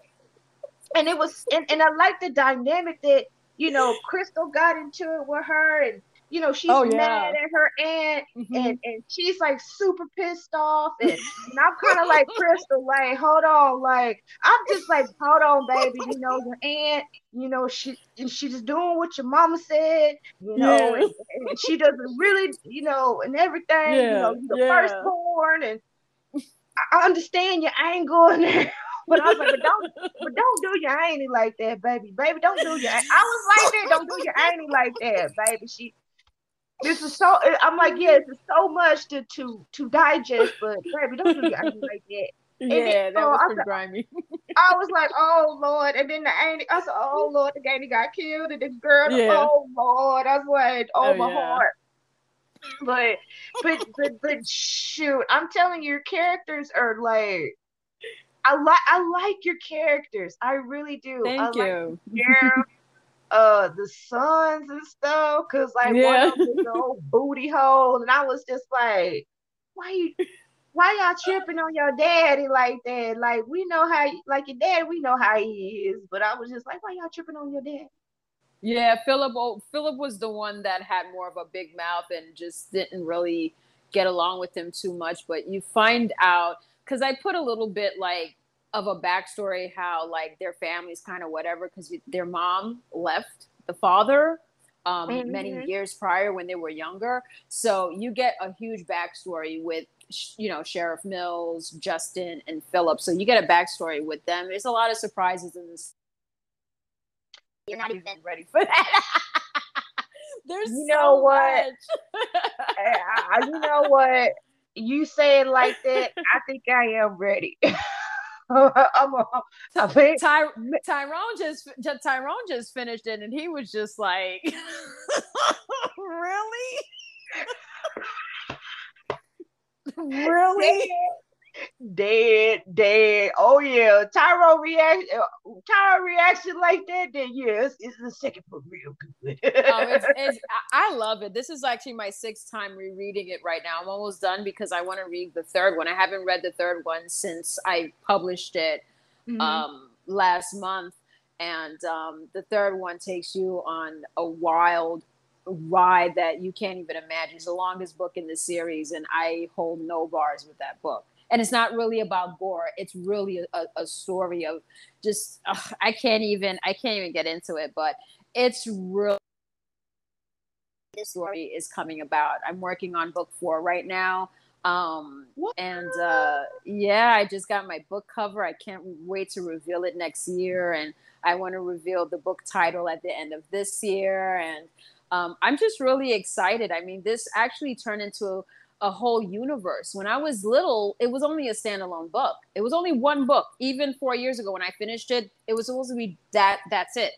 And it was, and, and I like the dynamic that you know Crystal got into it with her, and you know she's Oh, yeah. mad at her aunt, Mhm. and and she's like super pissed off, and, and I'm kind of like Crystal, like hold on, like I'm just like hold on, baby, you know your aunt, you know she and she's just doing what your mama said, you know, Yeah. and, and she doesn't really, you know, and everything, you know, Yeah, you're the yeah. firstborn, and I- understand your anger and. But I was like, but don't, but don't do your auntie like that, baby, baby. Don't do your. I was like that. Don't do your auntie like that, baby. She, this is so. I'm like, yes, it's so much to to to digest, but baby, don't do auntie like that. Yeah, that oh, was I pretty said- grimy. I was like, oh Lord, and then the auntie, I said, oh Lord, the auntie got killed, and the girl, Yeah. oh Lord, I was like, oh, Oh, my yeah. heart. But but but but shoot, I'm telling you, your characters are like. I like I like your characters. I really do. Thank like you. yeah, uh, the sons and stuff. Cause like one Yeah. of them was an old booty hole, and I was just like, why you, why y'all tripping on your daddy like that? Like we know how, like your dad, we know how he is. But I was just like, why y'all tripping on your dad? Yeah, Philip. oh, Philip was the one that had more of a big mouth and just didn't really get along with him too much. But you find out because I put a little bit like of a backstory how like their family's kind of whatever because their mom left the father um, many Mhm. years prior when they were younger. So you get a huge backstory with you know Sheriff Mills, Justin, and Philip. So you get a backstory with them. There's a lot of surprises in this. You're not even ready for that. There's You so know what? much. I, I- you know what? You say it like that. I think I am ready. I'm a, I think Ty- Tyrone just Tyrone just finished it, and he was just like, "Really, really." Dead, dead. Oh yeah, Tyro react, uh, Tyro reaction like that. Then yes, it's the second book real good. um, it's, it's, I love it. This is actually my sixth time rereading it right now. I'm almost done because I want to read the third one. I haven't read the third one since I published it Mhm. um, last month. And um, the third one takes you on a wild ride that you can't even imagine. It's the longest book in the series, and I hold no bars with that book. And it's not really about gore. It's really a, a story of just ugh, i can't even i can't even get into it but it's really this story is coming about. I'm working on book four right now um What? and uh yeah i just got my book cover. I can't wait to reveal it next year and i want to reveal the book title at the end of this year and um, i'm just really excited. I mean this actually turned into a whole universe. When I was little, it was only a standalone book. It was only one book. Even four years ago, when I finished it, it was supposed to be that. That's it.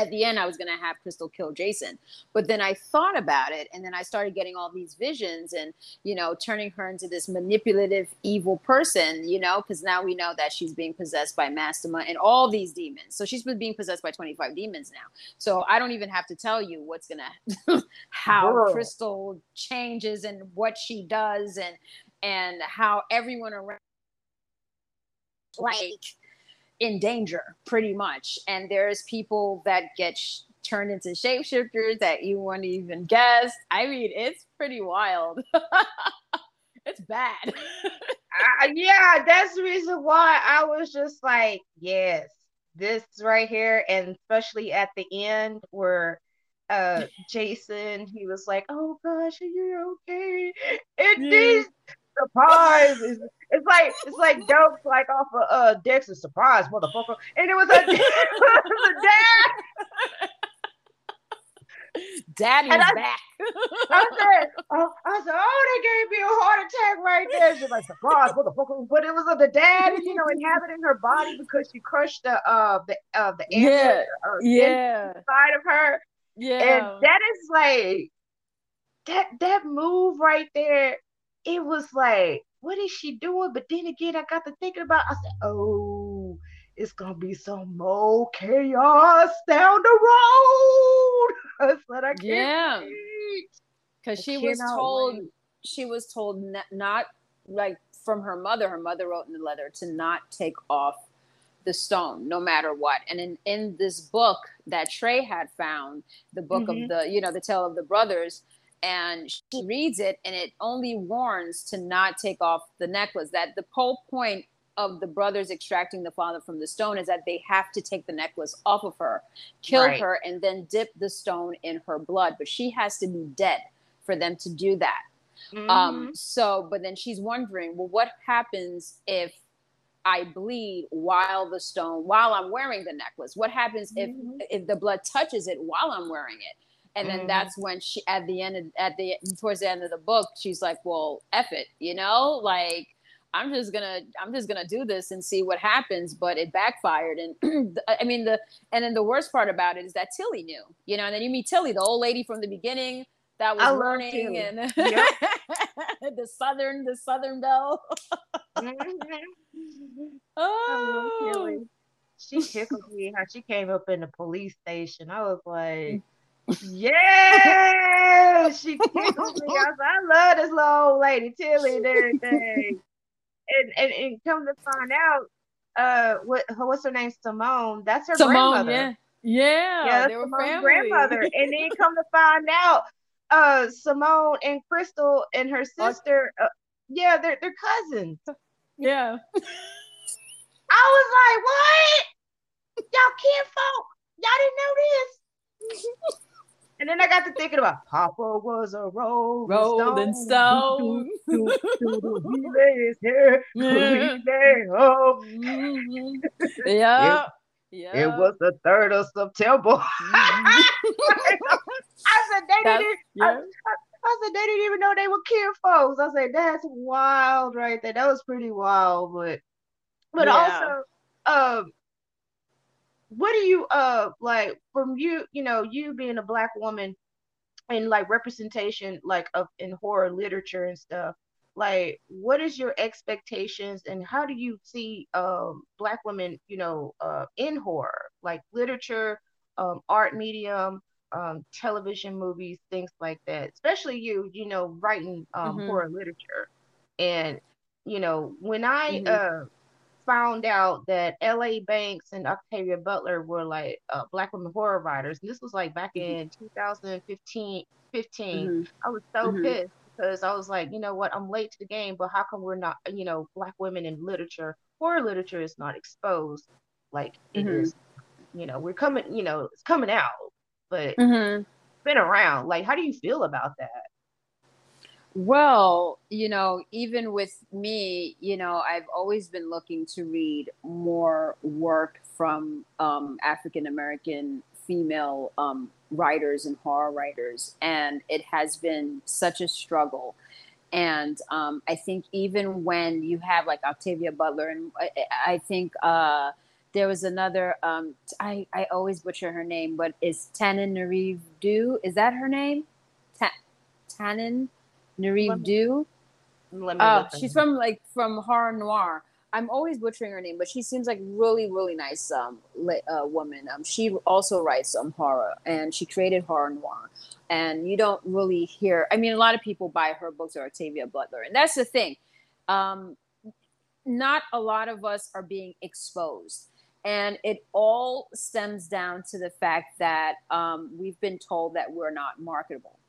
At the end, I was going to have Crystal kill Jason, but then I thought about it, and then I started getting all these visions, and you know, turning her into this manipulative, evil person. You know, because now we know that she's being possessed by Mastema and all these demons. So she's been being possessed by twenty five demons now. So I don't even have to tell you what's gonna how Girl. Crystal changes and what she does and and how everyone around like in danger pretty much and there's people that get sh- turned into shapeshifters that you wouldn't even guess i mean it's pretty wild it's bad I, yeah, that's the reason why I was just like, yes, this right here, and especially at the end where uh Jason he was like, Oh gosh, are you okay? And Yeah. these surprises. It's like it's like jokes like off of uh Dexter surprise, motherfucker. And it was a, it was a dad. daddy's And I- back I said, oh, I said, oh, they gave me a heart attack right there. She's like, surprise, motherfucker. But it was of the dad, you know, inhabiting her body because she crushed the uh the uh the yeah uh, yeah inside of her. yeah And that is like that that move right there. It was like, what is she doing? But then again, I got to thinking about. I said, oh, it's gonna be some more chaos down the road. That's what I can't Yeah. wait. because she was told wait. she was told n- not like from her mother her mother wrote in the letter to not take off the stone no matter what and in in this book that trey had found the book Mhm. of the you know the tale of the brothers and she reads it and it only warns to not take off the necklace that the whole point of the brothers extracting the father from the stone is that they have to take the necklace off of her kill Right. her and then dip the stone in her blood but she has to be dead for them to do that Mhm. um so but then she's wondering well what happens if i bleed while the stone while i'm wearing the necklace what happens if Mhm. if the blood touches it while i'm wearing it and then Mhm. that's when she at the end of, at the towards the end of the book she's like well F it you know like i'm just gonna i'm just gonna do this and see what happens but it backfired and i mean the and then the worst part about it is that tilly knew you know and then you meet tilly the old lady from the beginning that was I learning and Yep. the southern the southern belle Mhm. Oh She tickled me how she came up in the police station. I was like, yeah, she tickled me. I I love this little old lady, Tilly, and everything. And, and and come to find out, uh, what what's her name? Simone. That's her Simone, grandmother. yeah yeah, Yeah, they that's Simone's family. grandmother. And then come to find out, uh, Simone and Crystal and her sister, uh, yeah, they're they're cousins. yeah I was like, what? Y'all kinfolk? Y'all didn't know this? and then I got to thinking about Papa was a rolling, Rolling stone. stone. Do, do, do, do, he lay his hair. Yeah. We lay home. Yeah yeah It was the third of September. Mhm. I said they That's- didn't. yeah I said they didn't even know they were kinfolks. I said that's wild right there. That was pretty wild, but but Yeah. also, um, what do you uh like from you? You know, you being a black woman and like representation like of in horror literature and stuff. Like, what is your expectations and how do you see um black women, you know, uh in horror, like literature, um, art medium, um, television, movies, things like that. Especially you, you know, writing um Mhm. horror literature. And you know, when I Mhm. uh found out that L.A. Banks and Octavia Butler were like uh, black women horror writers, and this was like back Mhm. in 2015. 15, Mhm. I was so Mhm. pissed because I was like, you know what, I'm late to the game, but how come we're not, you know, black women in literature, horror literature is not exposed like it Mhm. is, you know, we're coming, you know, it's coming out, but it's been around. Like, how do you feel about that? Well, you know, even with me, you know, I've always been looking to read more work from um, African American female um, writers and horror writers, and it has been such a struggle. And um, I think even when you have like Octavia Butler, and I, think uh, there was another, um, I, I always butcher her name, but is Tannen Nariv Du? Is that her name? Ta- Tannen Nariv Du? Oh, she's from like from Horror Noire. I'm always butchering her name, but she seems like really, really nice um li- uh, woman. Um, she also writes um horror, and she created Horror Noire. And you don't really hear. I mean, a lot of people buy her books or Octavia Butler, and that's the thing. Um, not a lot of us are being exposed. And it all stems down to the fact that um, we've been told that we're not marketable.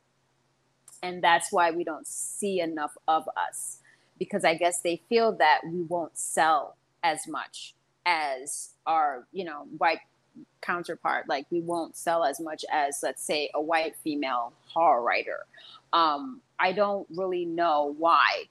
And that's why we don't see enough of us because I guess they feel that we won't sell as much as our, you know, white counterpart. Like we won't sell as much as, let's say, a white female horror writer. Um, I don't really know why.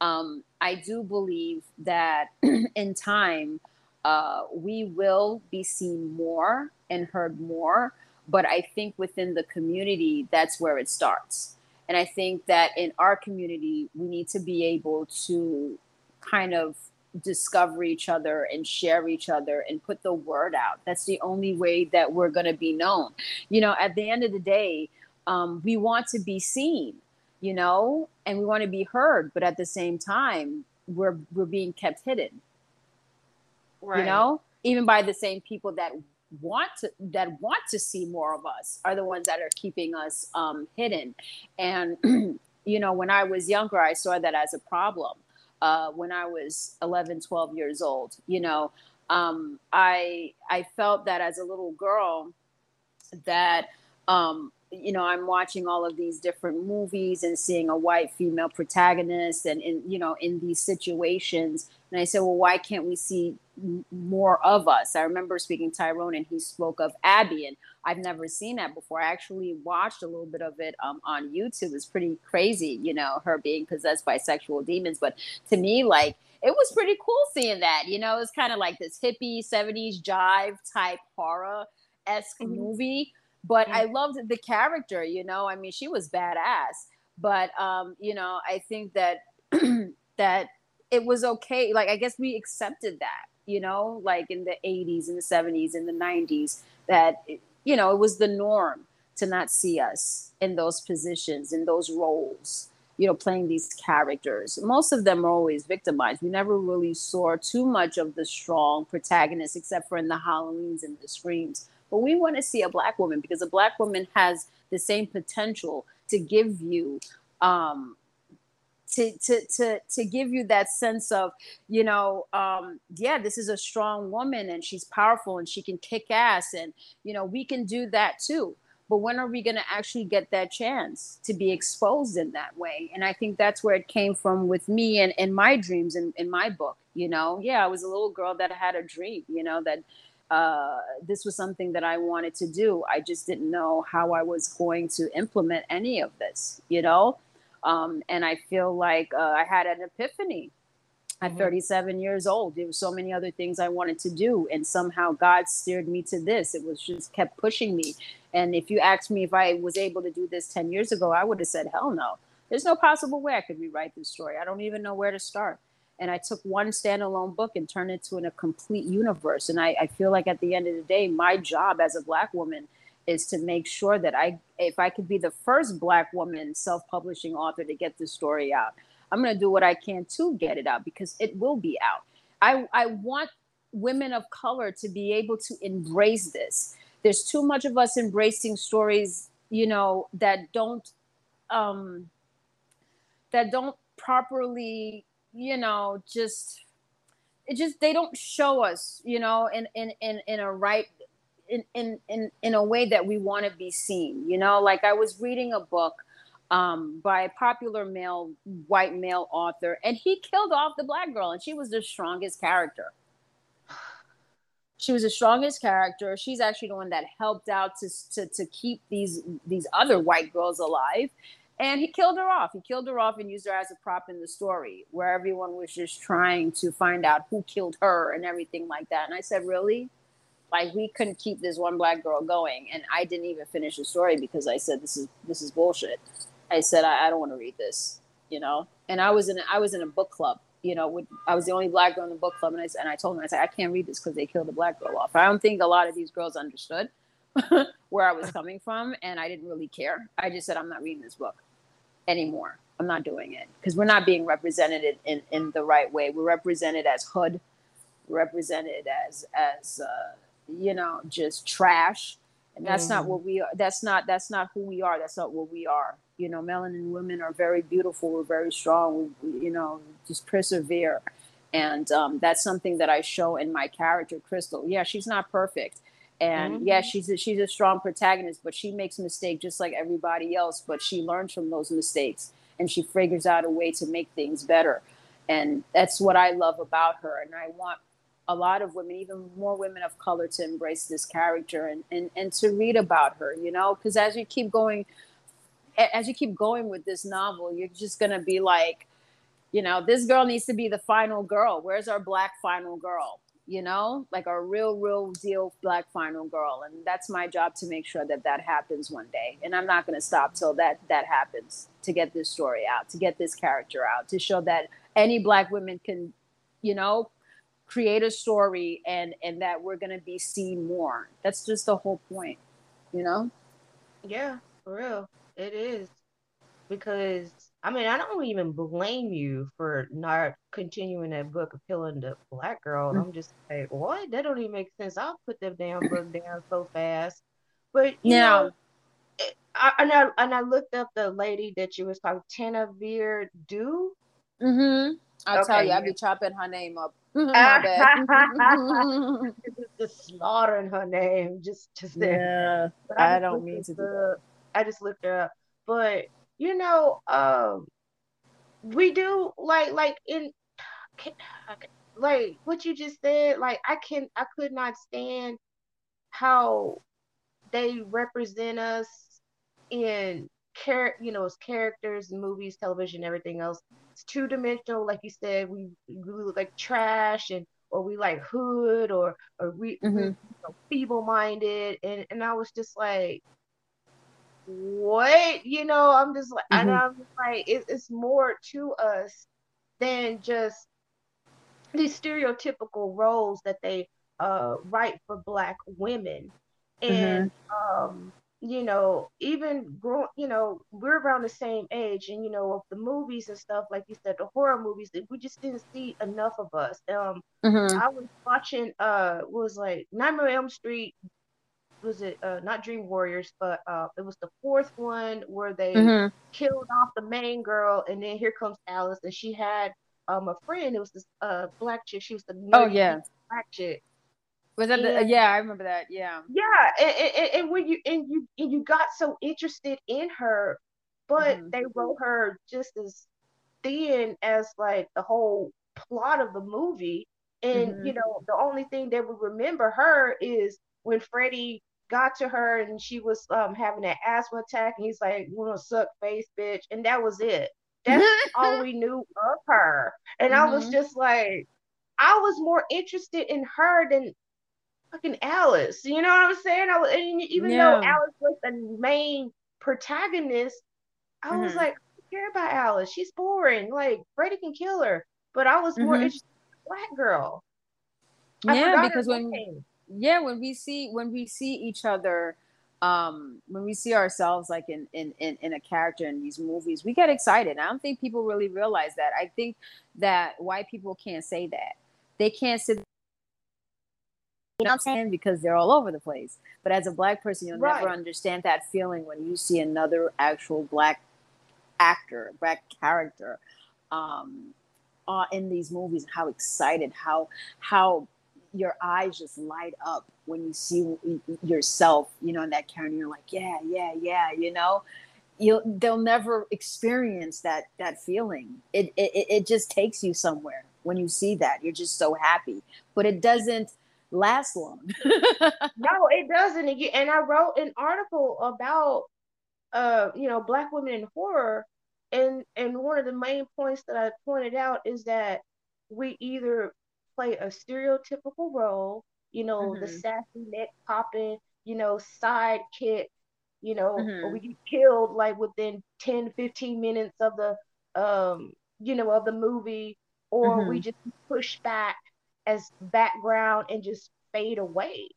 Um, I do believe that in time, uh, we will be seen more and heard more. But I think within the community, that's where it starts. And I think that in our community, we need to be able to kind of discover each other and share each other and put the word out. That's the only way that we're going to be known. You know, at the end of the day, um, we want to be seen, you know, and we want to be heard, but at the same time, we're we're being kept hidden Right. you know even by the same people that want to that want to see more of us are the ones that are keeping us um, hidden. And you know when i was younger i saw that as a problem. Uh, when i was 11 12 years old you know um, i i felt that as a little girl that um, you know i'm watching all of these different movies and seeing a white female protagonist and in you know in these situations. And i said well why can't we see more of us i remember speaking to tyrone and he spoke of abby and i've never seen that before i actually watched a little bit of it um, on youtube it's pretty crazy you know her being possessed by sexual demons but to me like it was pretty cool seeing that you know it's kind of like this hippie 70s jive type horror esque Mhm. movie but Mhm. I loved the character, you know. I mean, she was badass. But um, you know, I think that that it was okay. Like I guess we accepted that, you know, like in the 80s and the 70s and the 90s that you know, it was the norm to not see us in those positions, in those roles, you know, playing these characters. Most of them are always victimized. We never really saw too much of the strong protagonists, except for in the Halloweens and the Screams but we want to see a black woman because a black woman has the same potential to give you um to to to to give you that sense of you know um yeah this is a strong woman and she's powerful and she can kick ass and you know we can do that too but when are we going to actually get that chance to be exposed in that way and i think that's where it came from with me and, and my dreams in, in my book you know yeah i was a little girl that had a dream you know that uh, this was something that I wanted to do. I just didn't know how I was going to implement any of this, you know? Um, and I feel like uh, I had an epiphany at Mhm. 37 years old. There were so many other things I wanted to do, and somehow God steered me to this. It was just kept pushing me. And if you asked me if I was able to do this 10 years ago, I would have said, hell no. There's no possible way I could rewrite this story. I don't even know where to start and I took one standalone book and turned it to a complete universe. And I, I, feel like at the end of the day, my job as a black woman is to make sure that I, if I could be the first black woman self-publishing author to get this story out, I'm going to do what I can to get it out because it will be out. I, I want women of color to be able to embrace this. There's too much of us embracing stories, you know, that don't, um, that don't properly you know just it just they don't show us you know in in in, in a right in, in in in a way that we want to be seen you know like i was reading a book um, by a popular male white male author, and he killed off the black girl, and she was the strongest character. She was the strongest character. She's actually the one that helped out to, to, to keep these these other white girls alive. And he killed her off. He killed her off and used her as a prop in the story, where everyone was just trying to find out who killed her and everything like that. And I said, Really? Like we couldn't keep this one black girl going. And I didn't even finish the story because I said this is this is bullshit. I said I, I don't want to read this, you know. And I was in I was in a book club, you know. With, I was the only black girl in the book club, and I and I told them I said I can't read this because they killed a black girl off. I don't think a lot of these girls understood where I was coming from, and I didn't really care. I just said I'm not reading this book anymore. I'm not doing it because we're not being represented in, in the right way. We're represented as hood, represented as as uh, you know just trash, and that's mm-hmm. not what we are. That's not that's not who we are. That's not what we are. You know, melanin women are very beautiful. We're very strong. We, you know, just persevere, and um, that's something that I show in my character, Crystal. Yeah, she's not perfect and mm-hmm. yeah she's a, she's a strong protagonist but she makes mistakes just like everybody else but she learns from those mistakes and she figures out a way to make things better and that's what i love about her and i want a lot of women even more women of color to embrace this character and and, and to read about her you know because as you keep going as you keep going with this novel you're just to be like you know this girl needs to be the final girl where's our black final girl you know, like our real, real deal black final girl. And that's my job to make sure that that happens one day. And I'm not to stop till that that happens to get this story out, to get this character out, to show that any black women can, you know, create a story and and that we're going to be seen more. That's just the whole point, you know? Yeah, for real. It is. Because I mean, I don't even blame you for not continuing that book appealing to black girl. Mm-hmm. I'm just like, what? That don't even make sense. I'll put that damn book down so fast. But you yeah. know, I, and I and I looked up the lady that you was talking, Tanavir Due. Mm-hmm. I'll okay, tell you, I'll be chopping her name up. My bad. just slaughtering her name, just just there. Yeah, I, I don't mean to do that. I just looked her up, but you know, um, we do like like in like what you just said. Like I can I could not stand how they represent us in care you know as characters movies television everything else it's two dimensional like you said we, we look like trash and or we like hood or or we, mm-hmm. we you know, feeble minded and and i was just like what you know i'm just like mm-hmm. and i'm like it, it's more to us than just these stereotypical roles that they uh write for black women and mm-hmm. um you know even grow you know we're around the same age and you know of the movies and stuff like you said the horror movies we just didn't see enough of us um mm-hmm. i was watching uh was like nightmare on elm street was it uh, not Dream Warriors, but uh, it was the fourth one where they mm-hmm. killed off the main girl, and then here comes Alice, and she had um a friend. It was this uh black chick. She was the oh yeah black chick. Was that and, the, yeah? I remember that. Yeah. Yeah, and, and, and, when you and you and you got so interested in her, but mm-hmm. they wrote her just as thin as like the whole plot of the movie. And mm-hmm. you know, the only thing that we remember her is when Freddy got to her and she was um, having an asthma attack and he's like, "You want to suck face, bitch?" And that was it. That's all we knew of her. And mm-hmm. I was mm-hmm. just like, I was more interested in her than fucking Alice. You know what I'm saying? I was, and even yeah. though Alice was the main protagonist, I mm-hmm. was like, I care about Alice. She's boring. Like Freddy can kill her. But I was more mm-hmm. interested in black girl. I yeah, because when name yeah when we see when we see each other um when we see ourselves like in, in in in a character in these movies we get excited i don't think people really realize that i think that white people can't say that they can't sit you know what I'm saying? Because they're all over the place. But as a black person, you'll right. never understand that feeling when you see another actual black actor, black character, um, uh, in these movies. How excited, how how your eyes just light up when you see yourself, you know, in that character. You're like, yeah, yeah, yeah, you know. you'll they'll never experience that that feeling it, it it just takes you somewhere when you see that you're just so happy but it doesn't last long no it doesn't and i wrote an article about uh you know black women in horror and and one of the main points that i pointed out is that we either play a stereotypical role you know mm-hmm. the sassy neck popping you know sidekick you know, mm-hmm. or we get killed like within 10, 15 minutes of the um, you know, of the movie, or mm-hmm. we just push back as background and just fade away.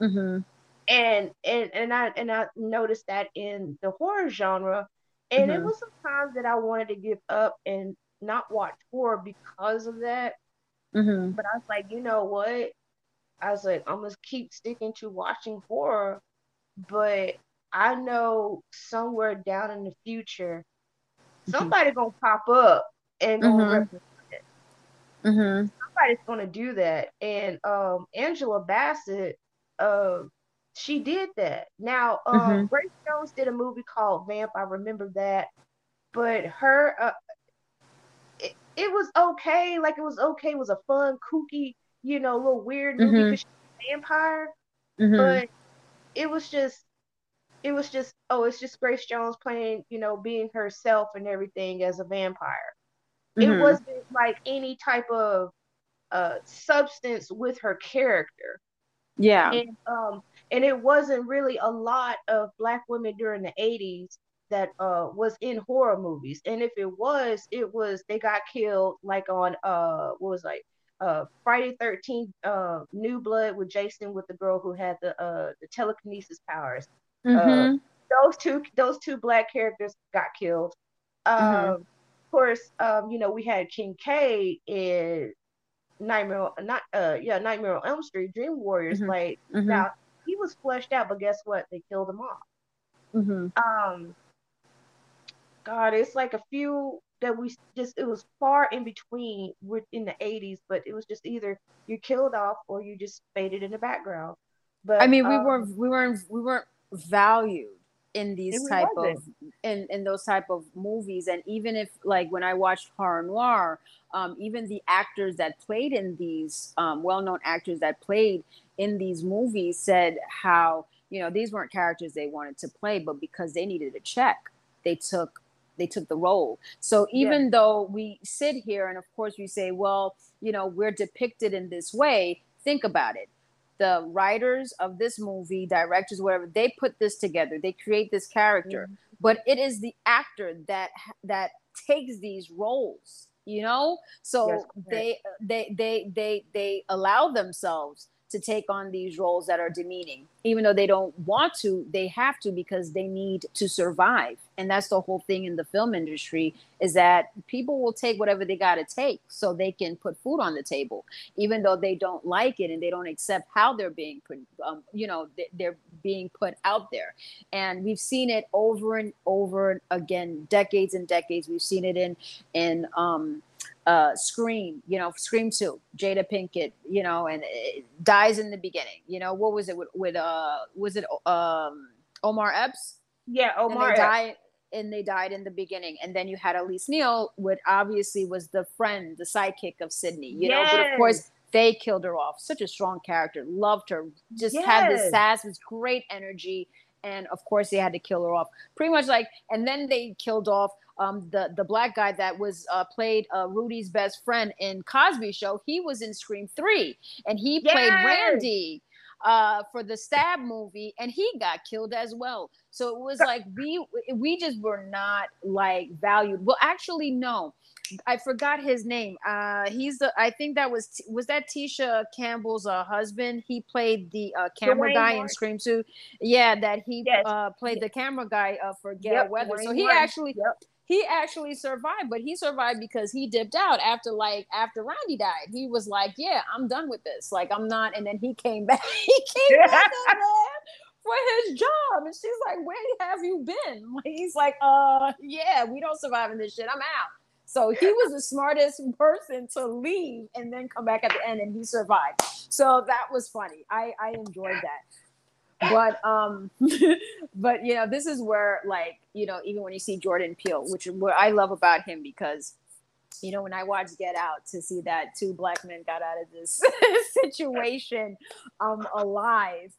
Mm-hmm. And and and I and I noticed that in the horror genre, and it mm-hmm. was some times that I wanted to give up and not watch horror because of that. Mm-hmm. But I was like, you know what? I was like, I'm gonna keep sticking to watching horror, but I know somewhere down in the future, mm-hmm. somebody mm-hmm. gonna pop up and gonna mm-hmm. represent it. Mm-hmm. Gonna do that, and um, Angela Bassett, uh, she did that. Now, um, mm-hmm. Grace Jones did a movie called Vamp. I remember that, but her, uh, it, it was okay. Like it was okay. It was a fun, kooky, you know, little weird movie because she's a vampire, but it was just it was just oh it's just grace jones playing you know being herself and everything as a vampire mm-hmm. it wasn't like any type of uh substance with her character yeah and um and it wasn't really a lot of black women during the 80s that uh was in horror movies and if it was it was they got killed like on uh what was like uh Friday 13th uh New Blood with Jason with the girl who had the uh the telekinesis powers Mm-hmm. Uh, those two those two black characters got killed. Mm-hmm. Um, mm-hmm. Of course, um, you know we had Kincaid in Nightmare, not uh, yeah, Nightmare on Elm Street, Dream Warriors. Mm-hmm. Like mm-hmm. now he was fleshed out, but guess what? They killed him off. Mm-hmm. Um, God, it's like a few that we just it was far in between in the 80s, but it was just either you killed off or you just faded in the background. But I mean, we um, were we weren't we weren't valued in these it type of in, in those type of movies. And even if like when i watched Horror Noire um, even the actors that played in these um, well-known actors that played in these movies said how you know these weren't characters they wanted to play but because they needed a check they took they took the role. So even yeah. though we sit here and of course we say well you know we're depicted in this way think about it the writers of this movie, directors, whatever, they put this together. They create this character, mm-hmm. but it is the actor that that takes these roles. You know, so yes, they they they they they allow themselves to take on these roles that are demeaning. Even though they don't want to they have to because they need to survive. And that's the whole thing in the film industry is that people will take whatever they got to take so they can put food on the table. Even though they don't like it and they don't accept how they're being put um, you know they're being put out there. And we've seen it over and over again decades and decades. We've seen it in in um uh, Scream, you know, Scream 2, Jada Pinkett, you know, and dies in the beginning. You know, what was it with, with uh, was it um, Omar Epps? Yeah, Omar and they died, and they died in the beginning. And then you had Elise Neal, which obviously was the friend, the sidekick of Sidney, you yes. know, but of course they killed her off. Such a strong character, loved her, just yes. had this sass, was great energy. And of course, they had to kill her off. Pretty much like, and then they killed off um, the the black guy that was uh, played uh, Rudy's best friend in Cosby Show. He was in Scream Three, and he yes. played Randy uh, for the Stab movie, and he got killed as well. So it was like we we just were not like valued. Well, actually, no. I forgot his name. Uh, he's the. I think that was was that Tisha Campbell's uh, husband. He played the uh, camera Dwayne guy in Scream Two. Yeah, that he yes. uh, played the camera guy uh, for Gale yep. Weather. Dwayne so he actually yep he actually survived, but he survived because he dipped out after like after Randy died. He was like, "Yeah, I'm done with this. Like, I'm not." And then he came back. he came back man, for his job, and she's like, "Where have you been?" He's like, "Uh, yeah, we don't survive in this shit. I'm out." So he was the smartest person to leave and then come back at the end, and he survived. So that was funny. I I enjoyed that. But um but you know this is where like you know even when you see jordan peele which what i love about him because you know when i watched get out to see that two black men got out of this situation um alive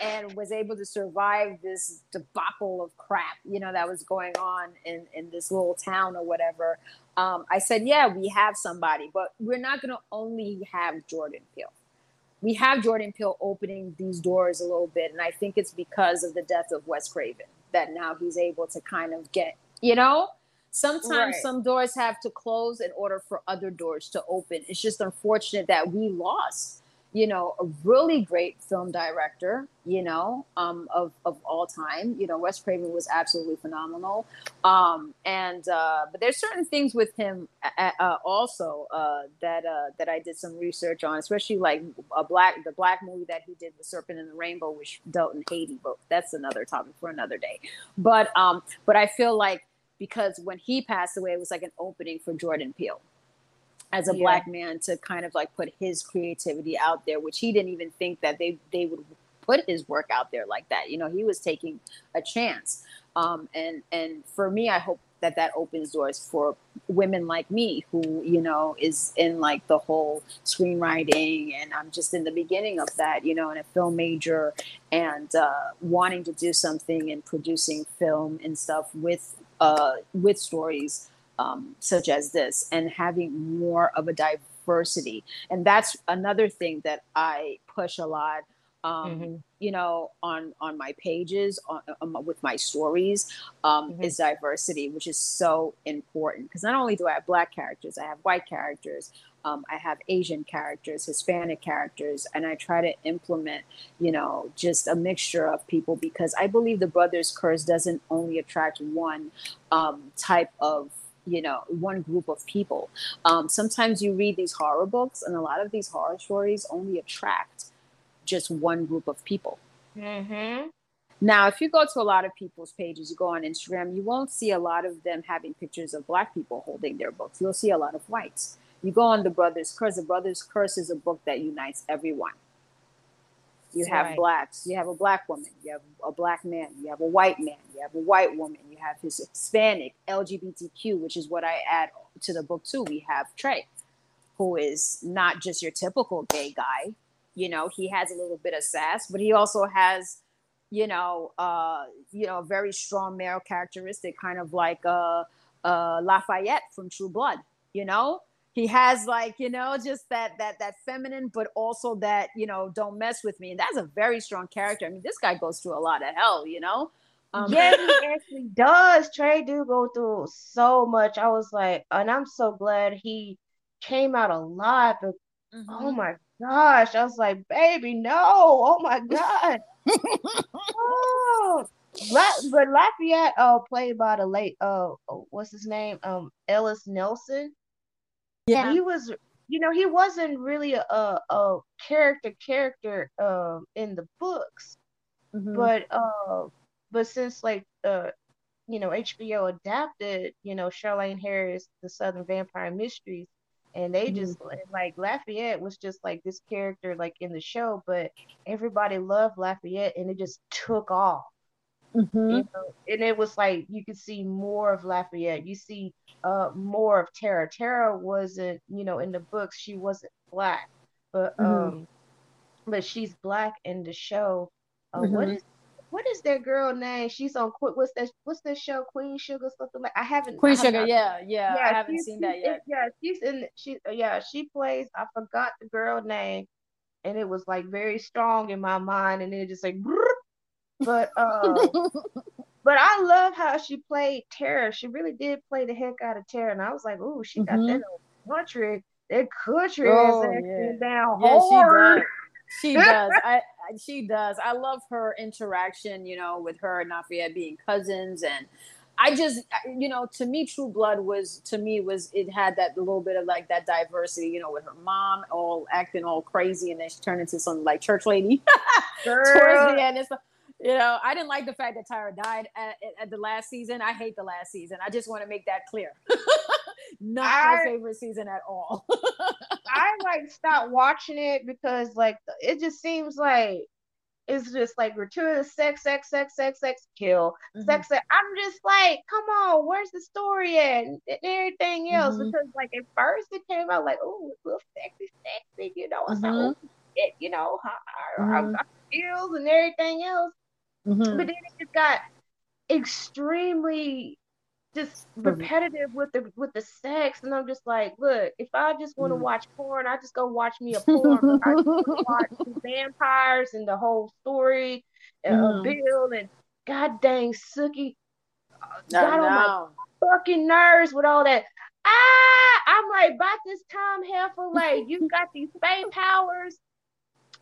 and was able to survive this debacle of crap you know that was going on in in this little town or whatever um i said yeah we have somebody but we're not going to only have jordan peele we have Jordan Peele opening these doors a little bit, and I think it's because of the death of Wes Craven that now he's able to kind of get, you know, sometimes right. some doors have to close in order for other doors to open. It's just unfortunate that we lost you know, a really great film director, you know, um, of, of all time. You know, Wes Craven was absolutely phenomenal. Um, and, uh, but there's certain things with him uh, also uh, that, uh, that I did some research on, especially like a black, the black movie that he did, The Serpent and the Rainbow, which dealt in Haiti, but that's another topic for another day. But, um, but I feel like because when he passed away, it was like an opening for Jordan Peele as a yeah. black man to kind of like put his creativity out there, which he didn't even think that they they would put his work out there like that. You know, he was taking a chance. Um, and and for me, I hope that that opens doors for women like me who you know is in like the whole screenwriting and i'm just in the beginning of that you know in a film major and uh, wanting to do something and producing film and stuff with uh, with stories um, such as this and having more of a diversity. And that's another thing that I push a lot. Um, mm-hmm. you know, on on my pages, on, on with my stories, um, mm-hmm. is diversity, which is so important. Because not only do I have black characters, I have white characters, um, I have Asian characters, Hispanic characters, and I try to implement, you know, just a mixture of people because I believe the Brothers Curse doesn't only attract one um, type of you know one group of people. Um, sometimes you read these horror books and a lot of these horror stories only attract just one group of people. Mm-hmm. now if you go to a lot of people's pages you go on instagram you won't see a lot of them having pictures of black people holding their books. You'll see a lot of whites. You go on the brothers curse the brothers curse is a book that unites everyone you have right. blacks, you have a black woman, you have a black man, you have a white man, you have a white woman, you have his Hispanic, LGBTQ, which is what I add to the book too. We have Trey, who is not just your typical gay guy. You know, he has a little bit of sass, but he also has, you know, uh, you know, a very strong male characteristic, kind of like uh, uh, Lafayette from True Blood. You know, he has like you know just that that that feminine but also that you know don't mess with me. And that's a very strong character. I mean this guy goes through a lot of hell you know? Um, yeah he actually does. Trey do go through so much. I was like and i'm so glad he came out alive but mm-hmm. oh my gosh. I was like baby no. Oh my god. Oh. But Lafayette, uh, played by the late, uh, what's his name, um, Ellis Nelson yeah he was you know he wasn't really a, a character character um in the books mm-hmm. but uh but since like uh you know hbo adapted you know charlaine harris the southern vampire mysteries and they mm-hmm. just like lafayette was just like this character like in the show but everybody loved lafayette and it just took off Mm-hmm. You know, and it was like you could see more of Lafayette. You see uh, more of Tara. Tara wasn't, you know, in the books she wasn't black, but mm-hmm. um, but she's black in the show. Uh, mm-hmm. what is what is that girl name? She's on what's that what's that show? Queen Sugar something like I haven't Queen I Sugar, yeah, yeah, yeah, I haven't seen that yet. Yeah, she's in she yeah, she plays I forgot the girl name and it was like very strong in my mind and it just like but uh, but I love how she played Tara. She really did play the heck out of Tara, and I was like, "Ooh, she got mm-hmm. that country, that country oh, is yeah. down yeah, hard." She does. She does. I she does. I love her interaction. You know, with her and Lafayette being cousins, and I just, you know, to me, True Blood was to me was it had that little bit of like that diversity. You know, with her mom all acting all crazy, and then she turned into some like church lady towards the end you know, I didn't like the fact that Tyra died at, at, the last season. I hate the last season. I just want to make that clear. Not I, my favorite season at all. I like stopped watching it because like it just seems like it's just like gratuitous sex, sex, sex, sex, sex, kill, Mhm. sex, sex. I'm just like, come on, where's the story at and everything else? Mhm. Because like at first it came out like, oh, it's a little sexy, sexy, you know, it's like, Mhm. oh, shit, you know, Mhm. how skills and everything else. Mhm. But then it just got extremely just repetitive with the with the sex, and I'm just like, look, if I just want to Mm. watch porn, I just go watch me a porn. but I just watch vampires and the whole story and Mhm. Bill and god dang Sookie uh, I got on my fucking nerves with all that. Ah, I'm like, about this time, Heifer, like you got these fey powers.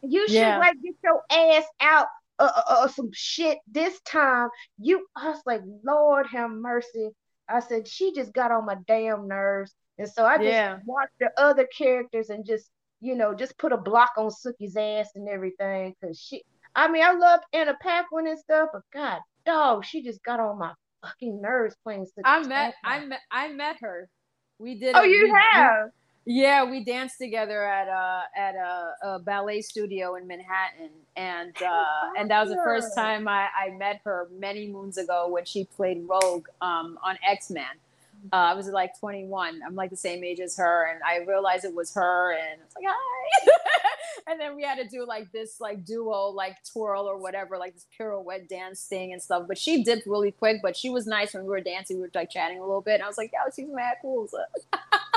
You should Yeah. like get your ass out uh, uh, uh, some shit this time. You, I was like, Lord have mercy. I said she just got on my damn nerves, and so I just Yeah. watched the other characters and just you know just put a block on Sookie's ass and everything because she. I mean, I love Anna Paquin and stuff, but God, dog, she just got on my fucking nerves playing Sookie. I met I met I met her. We did. Oh, a- you we- we- have. Yeah, we danced together at a at a, a ballet studio in Manhattan, and uh, and that was the first time I, I met her many moons ago when she played Rogue um, on X Men. Uh, I was like 21. I'm like the same age as her, and I realized it was her, and I was like, hi. and then we had to do like this like duo like twirl or whatever, like this pirouette dance thing and stuff. But she dipped really quick, but she was nice when we were dancing. We were like chatting a little bit, and I was like, yo, she's mad cool. So.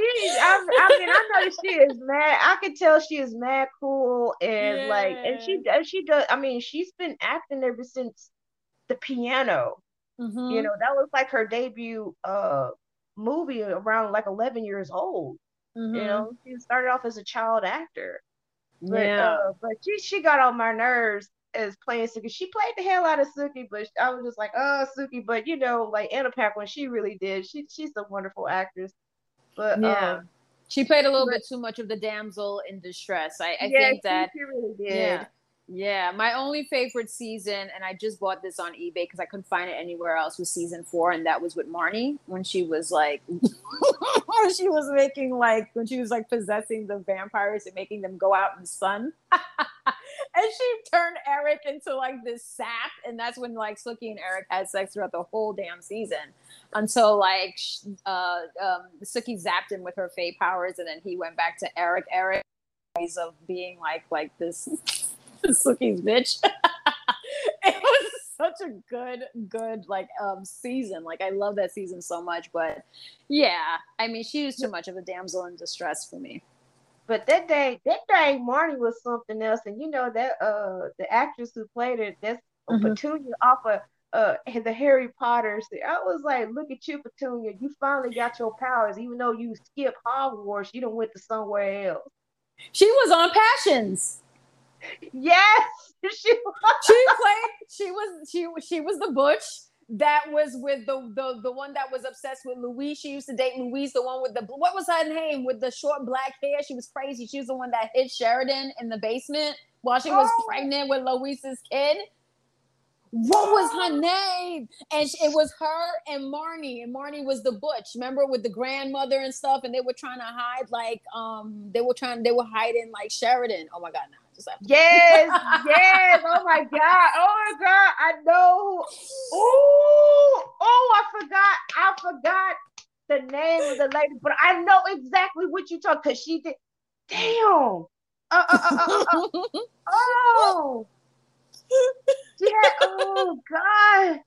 She, I, I mean, I know she is mad. I can tell she is mad cool and like, and she does. She does. I mean, she's been acting ever since the piano. Mhm. You know, that was like her debut uh movie around like 11 years old. Mhm. You know, she started off as a child actor, but yeah. uh, but she she got on my nerves as playing Sookie. She played the hell out of Sookie, but I was just like, oh Sookie. But you know, like Anna Paquin, she really did. She she's a wonderful actress. But Yeah. um, She played a little but- bit too much of the damsel in distress. I, I yeah, think that she, really did. yeah. Yeah, my only favorite season, and I just bought this on eBay because I couldn't find it anywhere else, was season four, and that was with Marnie when she was like, she was making like when she was like possessing the vampires and making them go out in the sun, and she turned Eric into like this sap, and that's when like Sookie and Eric had sex throughout the whole damn season until like uh, um, Sookie zapped him with her Fey powers, and then he went back to Eric. Eric of being like like this Sookie's bitch. it was such a good, good like um season. Like I love that season so much. But yeah, I mean, she was too much of a damsel in distress for me. But that day, that day, Marnie was something else, and you know that uh the actress who played it, that's Mhm. Petunia off of uh the Harry Potter. Potters. I was like, look at you, Petunia, you finally got your powers, even though you skipped Hogwarts, you done went to somewhere else. She was on Passions. Yes, she was. She played. She was. She. She was the butch that was with the the the one that was obsessed with Luis. She used to date Luis, the one with the what was her name with the short black hair. She was crazy. She was the one that hit Sheridan in the basement while she was Oh. pregnant with Luis's kid. What was her name? And sh- it was her and Marnie, and Marnie was the butch. Remember with the grandmother and stuff, and they were trying to hide like um they were trying they were hiding like Sheridan. Oh my god, no, to Yes, yes. Oh my God. Oh my God. I know. Oh, oh, I forgot. I forgot the name of the lady, but I know exactly what you talk because she did. Damn. Uh, uh, uh, uh, uh, uh. Oh. Had, oh God.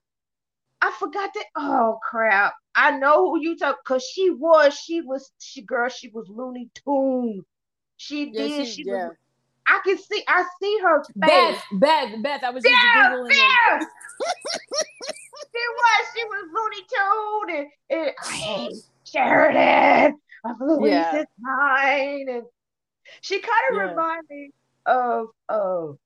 I forgot that. Oh crap. I know who you talk because she was, she was, she girl, she was Looney Tune. She Yeah, did. she- She, yeah. was. I can see. I see her face. Beth, Beth, Beth. I was just Yeah, googling it. yeah. she was. She was Looney Tune and, and I hate Sheridan of Luis's Yeah. mind, and she kind of Yeah. reminded me of of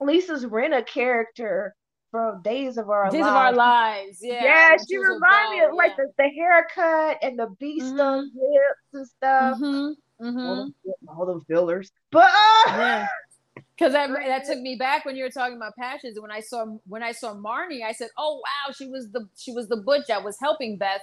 Lisa's Rinna character from Days of Our Days Lives. of Our Lives. Yeah. Yeah, she reminded me of like the, the haircut and the bee stung lips mm-hmm. and stuff. Mm-hmm. Mhm, All, them, all them fillers. But uh, Yeah. Because that, that took me back when you were talking about passions. When I saw when I saw Marnie, I said, "Oh wow, she was the she was the butch that was helping Beth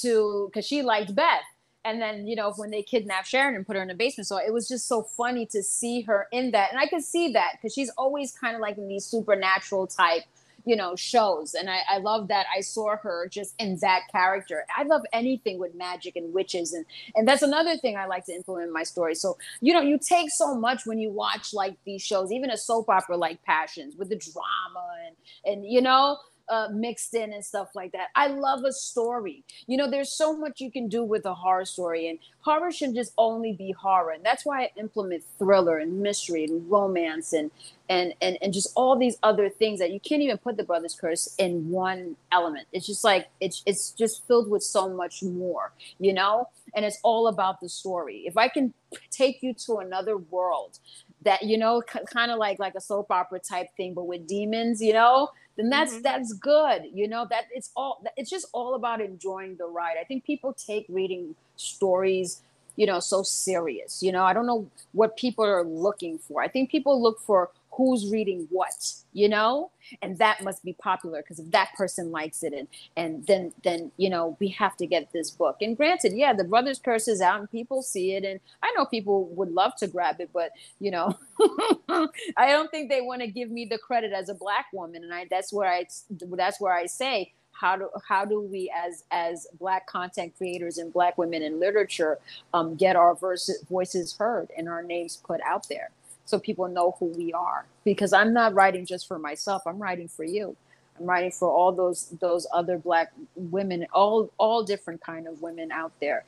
to because she liked Beth." and then you know when they kidnapped Sharon and put her in the basement. So it was just so funny to see her in that, and I could see that because she's always kind of like in these supernatural type you know shows. And I, I love that i saw her just in that character. I love anything with magic and witches. And and that's another thing i like to implement in my story. So you know you take so much when you watch like these shows even a soap opera like passions with the drama and and you know uh, mixed in and stuff like that. I love a story. You know, there's so much you can do with a horror story, and horror should just only be horror. And that's why I implement thriller and mystery and romance and and and and just all these other things that you can't even put the Brothers Curse in one element. It's just like it's it's just filled with so much more, you know. And it's all about the story. If I can take you to another world that you know c- kind of like like a soap opera type thing but with demons you know then that's mm-hmm. that's good you know that it's all it's just all about enjoying the ride i think people take reading stories you know so serious you know i don't know what people are looking for i think people look for who's reading what you know? And that must be popular because if that person likes it and and then then you know we have to get this book. And granted yeah the brothers curse is out and people see it. And i know people would love to grab it but you know i don't think they want to give me the credit as a black woman. And i that's where i that's where i say how do how do we as as black content creators and black women in literature um, get our verse, voices heard and our names put out there so people know who we are. Because i'm not writing just for myself i'm writing for you. I'm writing for all those those other black women all all different kind of women out there.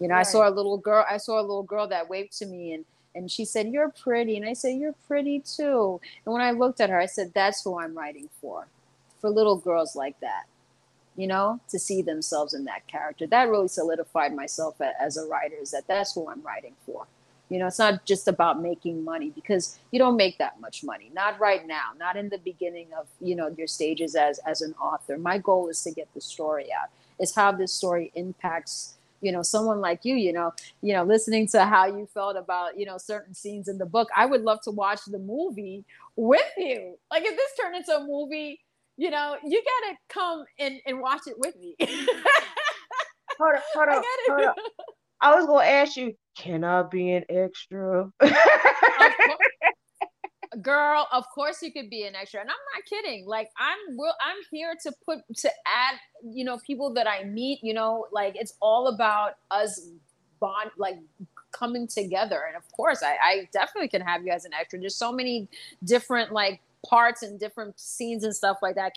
You know right. i saw a little girl i saw a little girl that waved to me and and she said you're pretty. And i said you're pretty too. And when i looked at her i said that's who i'm writing for for little girls like that. You know to see themselves in that character. That really solidified myself as a writer is that that's who i'm writing for you know, it's not just about making money because you don't make that much money. Not right now, not in the beginning of, you know, your stages as as an author. My goal is to get the story out. Is how this story impacts you know someone like you you know you know listening to how you felt about you know certain scenes in the book i would love to watch the movie with you like if this turned into a movie you know you gotta come and, and watch it with me hold up hold up, hold on. I was gonna ask you, can I be an extra? Girl, of course you could be an extra, and I'm not kidding. Like I'm, will I'm here to put to add, you know, people that I meet. You know, like it's all about us bond, like coming together. And of course, I, I definitely can have you as an extra. There's so many different like parts and different scenes and stuff like that.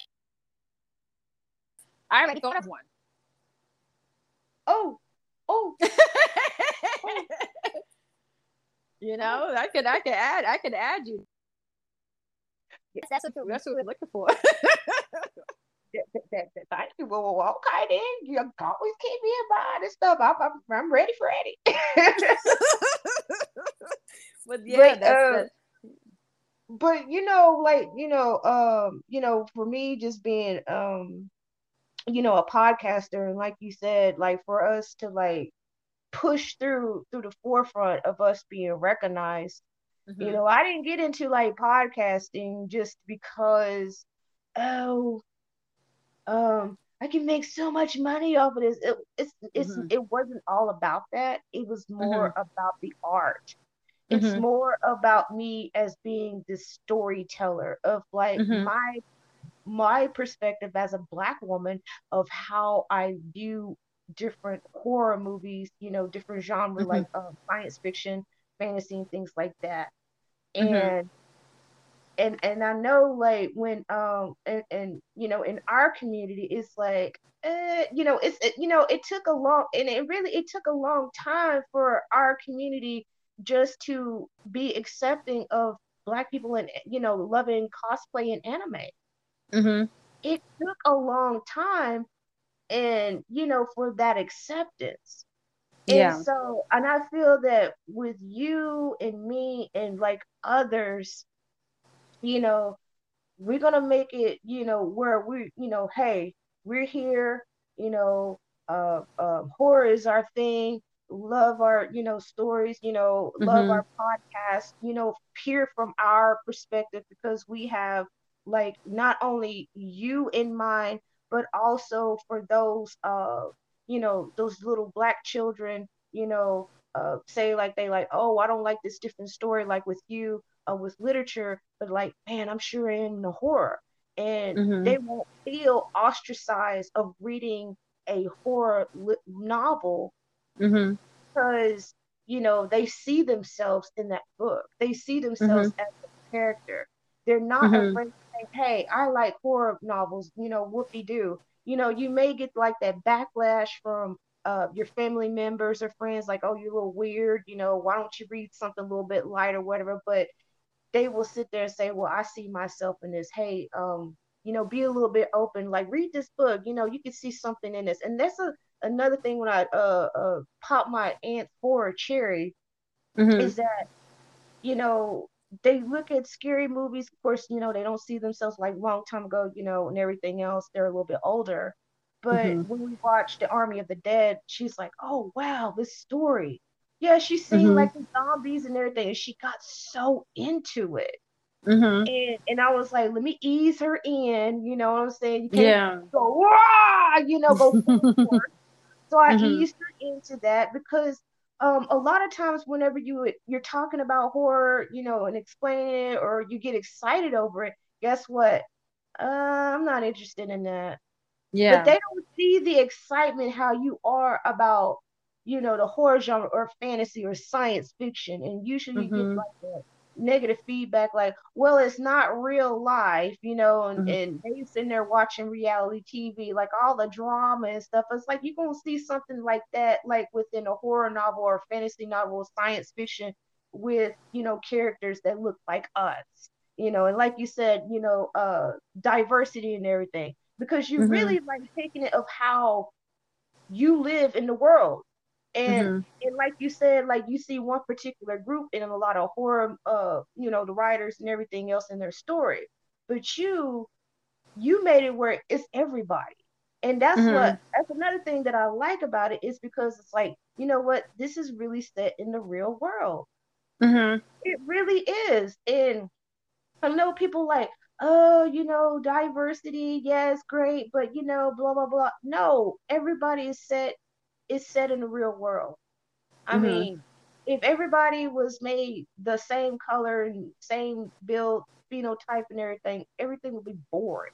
I already thought of one. Oh. You know, I could I could add I could add you. Yes, that's what that's what we're looking for. Thank you. Well, okay, then you always keep me in mind and stuff. I'm, I'm, I'm ready for it. but yeah, but, uh, but you know, like you know, um, you know, for me, just being um, you know, a podcaster, and like you said, like for us to like push through through the forefront of us being recognized. Mm-hmm. You know, I didn't get into like podcasting just because oh um I can make so much money off of this. It, it's it's mm-hmm. it wasn't all about that. It was more mm-hmm. about the art. It's mm-hmm. more about me as being the storyteller of like mm-hmm. my my perspective as a black woman of how I view different horror movies, you know, different genre mm-hmm. like uh, science fiction, fantasy, and things like that. Mm-hmm. And and and I know like when um and, and you know in our community it's like uh, you know it's it, you know it took a long and it really it took a long time for our community just to be accepting of black people and you know loving cosplay and anime. Mm-hmm. It took a long time and you know for that acceptance and yeah. so and i feel that with you and me and like others you know we're gonna make it you know where we you know hey we're here you know uh, uh horror is our thing love our you know stories you know love mm-hmm. our podcast you know peer from our perspective because we have like not only you in mind but also for those uh you know, those little black children, you know, uh, say like they like, oh, I don't like this different story, like with you, uh, with literature, but like, man, I'm sure in the horror, and Mhm. they won't feel ostracized of reading a horror li- novel Mm-hmm. because you know they see themselves in that book. They see themselves as a character. They're not Mhm. afraid "Hey, I like horror novels." You know, whoopie do. You know, you may get like that backlash from uh, your family members or friends, like, "Oh, you're a little weird." You know, why don't you read something a little bit light or whatever? But they will sit there and say, "Well, I see myself in this. Hey, um, you know, be a little bit open. Like, read this book. You know, you can see something in this." And that's a another thing when I uh uh pop my aunt for a cherry Mm-hmm. is that you know they look at scary movies. Of course, you know they don't see themselves like long time ago, you know, and everything else. They're a little bit older. But Mhm. when we watched the Army of the Dead, she's like, "Oh wow, this story." Yeah, she's seen Mhm. like the zombies and everything, and she got so into it. Mm-hmm. And and I was like, let me ease her in, you know what I'm saying? You can't Yeah. go, Wah! you know, go. So I Mhm. eased her into that because um, a lot of times whenever you you're talking about horror, you know, and explaining it or you get excited over it, guess what? Uh, I'm not interested in that. Yeah. But they don't see the excitement how you are about, you know, the horror genre or fantasy or science fiction. And usually you Mhm. get like the negative feedback like, well, it's not real life, you know, and, Mhm. and they sitting there watching reality TV, like all the drama and stuff. It's like you're gonna see something like that, like within a horror novel or fantasy novel science fiction with, you know, characters that look like us. You know, and like you said, you know, uh diversity and everything. Because you Mhm. really like taking it of how you live in the world. And Mhm. and like you said, like you see one particular group in a lot of horror, uh, you know, the writers and everything else in their story. But you, you made it where it's everybody. And that's Mhm. what that's another thing that I like about it is because it's like, you know what, this is really set in the real world. Mm-hmm. It really is. And I know people like, oh, you know, diversity, yes, great, but you know, blah blah blah. No, everybody is set is set in the real world. I Mhm. mean, if everybody was made the same color and same build, phenotype and everything, everything would be boring.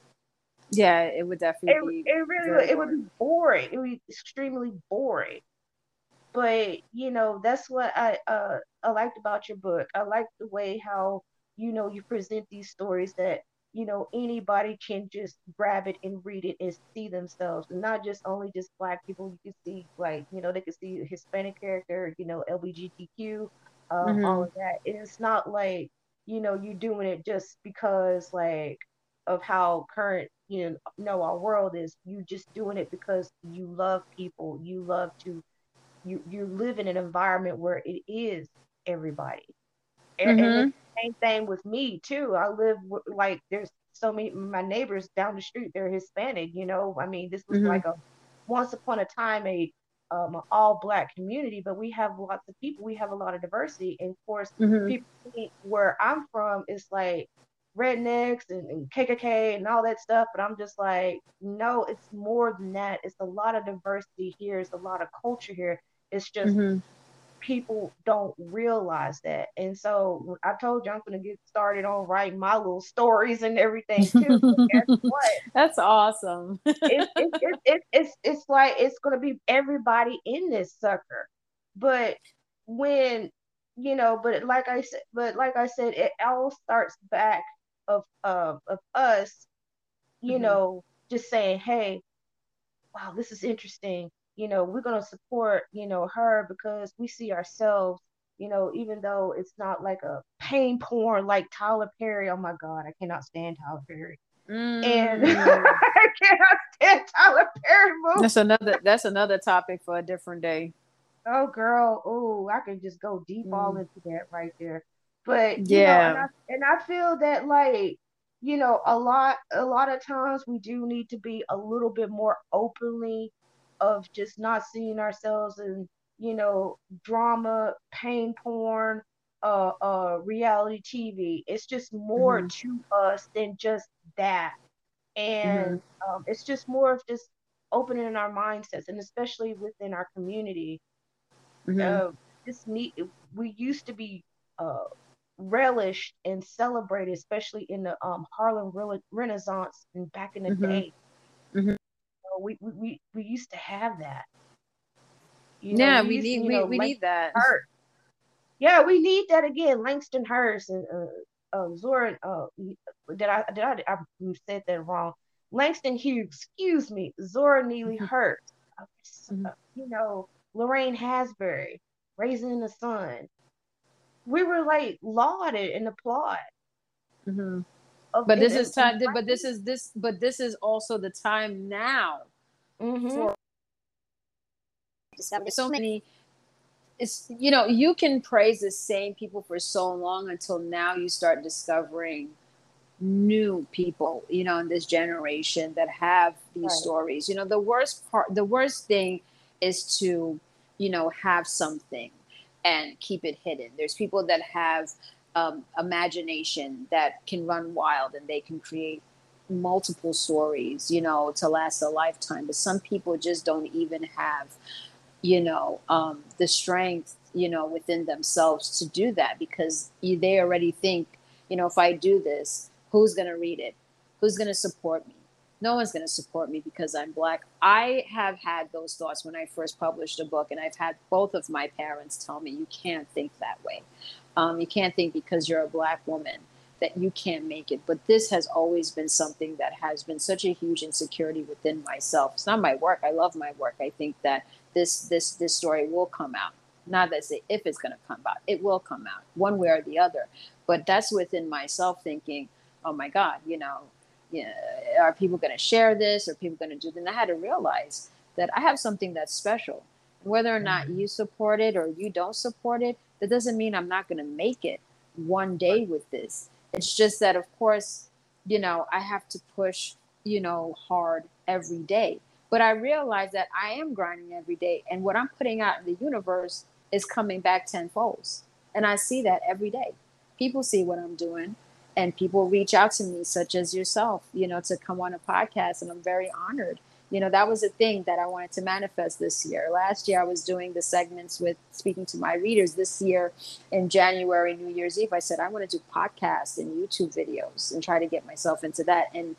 Yeah, it would It, definitely be. it really would, it would be boring. It would be extremely boring. But you know, that's what I uh I liked about your book. I like the way how you know you present these stories that you know anybody can just grab it and read it and see themselves, and not just only just black people. You can see like you know they can see a Hispanic character, you know LGBTQ, um, all Mhm. of that. And it's not like you know you're doing it just because like of how current you know, our world is. You just doing it because you love people. You love to you you live in an environment where it is everybody. A- And it's Mhm. the same thing with me too. I live like there's so many my neighbors down the street. They're Hispanic. You know, I mean, this was Mhm. like a once upon a time a um, all black community, but we have lots of people. We have a lot of diversity, and of course, Mhm. people where I'm from is like rednecks and, and KKK and all that stuff. But I'm just like, no, it's more than that. It's a lot of diversity here. It's a lot of culture here. It's just Mhm. People don't realize that. And so I told you I'm gonna get started on writing my little stories and everything too. What? That's awesome. It's it's it's it's it's like it's gonna be everybody in this sucker. But when you know, but like I said, but like I said, it all starts back of of of us, you Mhm. know, just saying, hey, wow, this is interesting. You know, we're gonna support, you know, her because we see ourselves, you know, even though it's not like a pain porn like Tyler Perry. Oh my God, I cannot stand Tyler Perry. And Mm. I cannot stand Tyler Perry movies. That's another. That's another topic for a different day. Oh girl, oh, I can just go deep all Mm. into that right there. But you know, and I Yeah. and I feel that like, you know, a lot a lot of times we do need to be a little bit more openly of just not seeing ourselves in, you know, drama, pain porn, uh uh reality TV. It's just more Mhm. to us than just that. And um it's just more of just opening our mindsets, and especially within our community. Mhm. Uh, this need we used to be uh, relished and celebrated, especially in the um, Harlem Rela- Renaissance and back in the Mhm. day. We, we we we used to have that. You know, yeah, we to, need you we, know, we need that. Hurst. Yeah, we need that again. Langston Hurst and uh, uh, Zora. Uh, did I did I, I said that wrong? Langston Hughes. Excuse me. Zora Neely Mhm. Hurst. Uh, Mhm. uh, you know, Lorraine Hansberry. Raising the Sun. We were like lauded and applauded. hmm Of, But this is time. But this is this. But this is also the time now hmm for so many. It's you know you can praise the same people for so long until now you start discovering new people you know in this generation that have these Right. stories you know the worst part the worst thing is to you know have something and keep it hidden there's people that have um, imagination that can run wild and they can create multiple stories you know to last a lifetime. But some people just don't even have you know um, the strength you know within themselves to do that because they already think you know if i do this who's going to read it? Who's going to support me no one's going to support me because i'm black. I have had those thoughts when i first published a book and i've had both of my parents tell me you can't think that way. Um, you can't think because you're a black woman that you can't make it. But this has always been something that has been such a huge insecurity within myself. It's not my work. I love my work. I think that this this this story will come out. Not that say if it's going to come out it will come out one way or the other. But that's within myself thinking oh my god you know yeah, are people going to share this? Are people going to do then i had to realize that i have something that's special. Whether or not mm-hmm. you support it or you don't support it that doesn't mean i'm not going to make it one day with this. It's just that of course you know i have to push you know hard every day. But I realize that I am grinding every day, and what I'm putting out in the universe is coming back tenfold. And I see that every day. People see what I'm doing, and people reach out to me, such as yourself, you know, to come on a podcast, and I'm very honored. You know, that was a thing that I wanted to manifest this year. Last year, I was doing the segments with speaking to my readers. This year, in January, New Year's Eve, I said I want to do podcasts and YouTube videos and try to get myself into that. And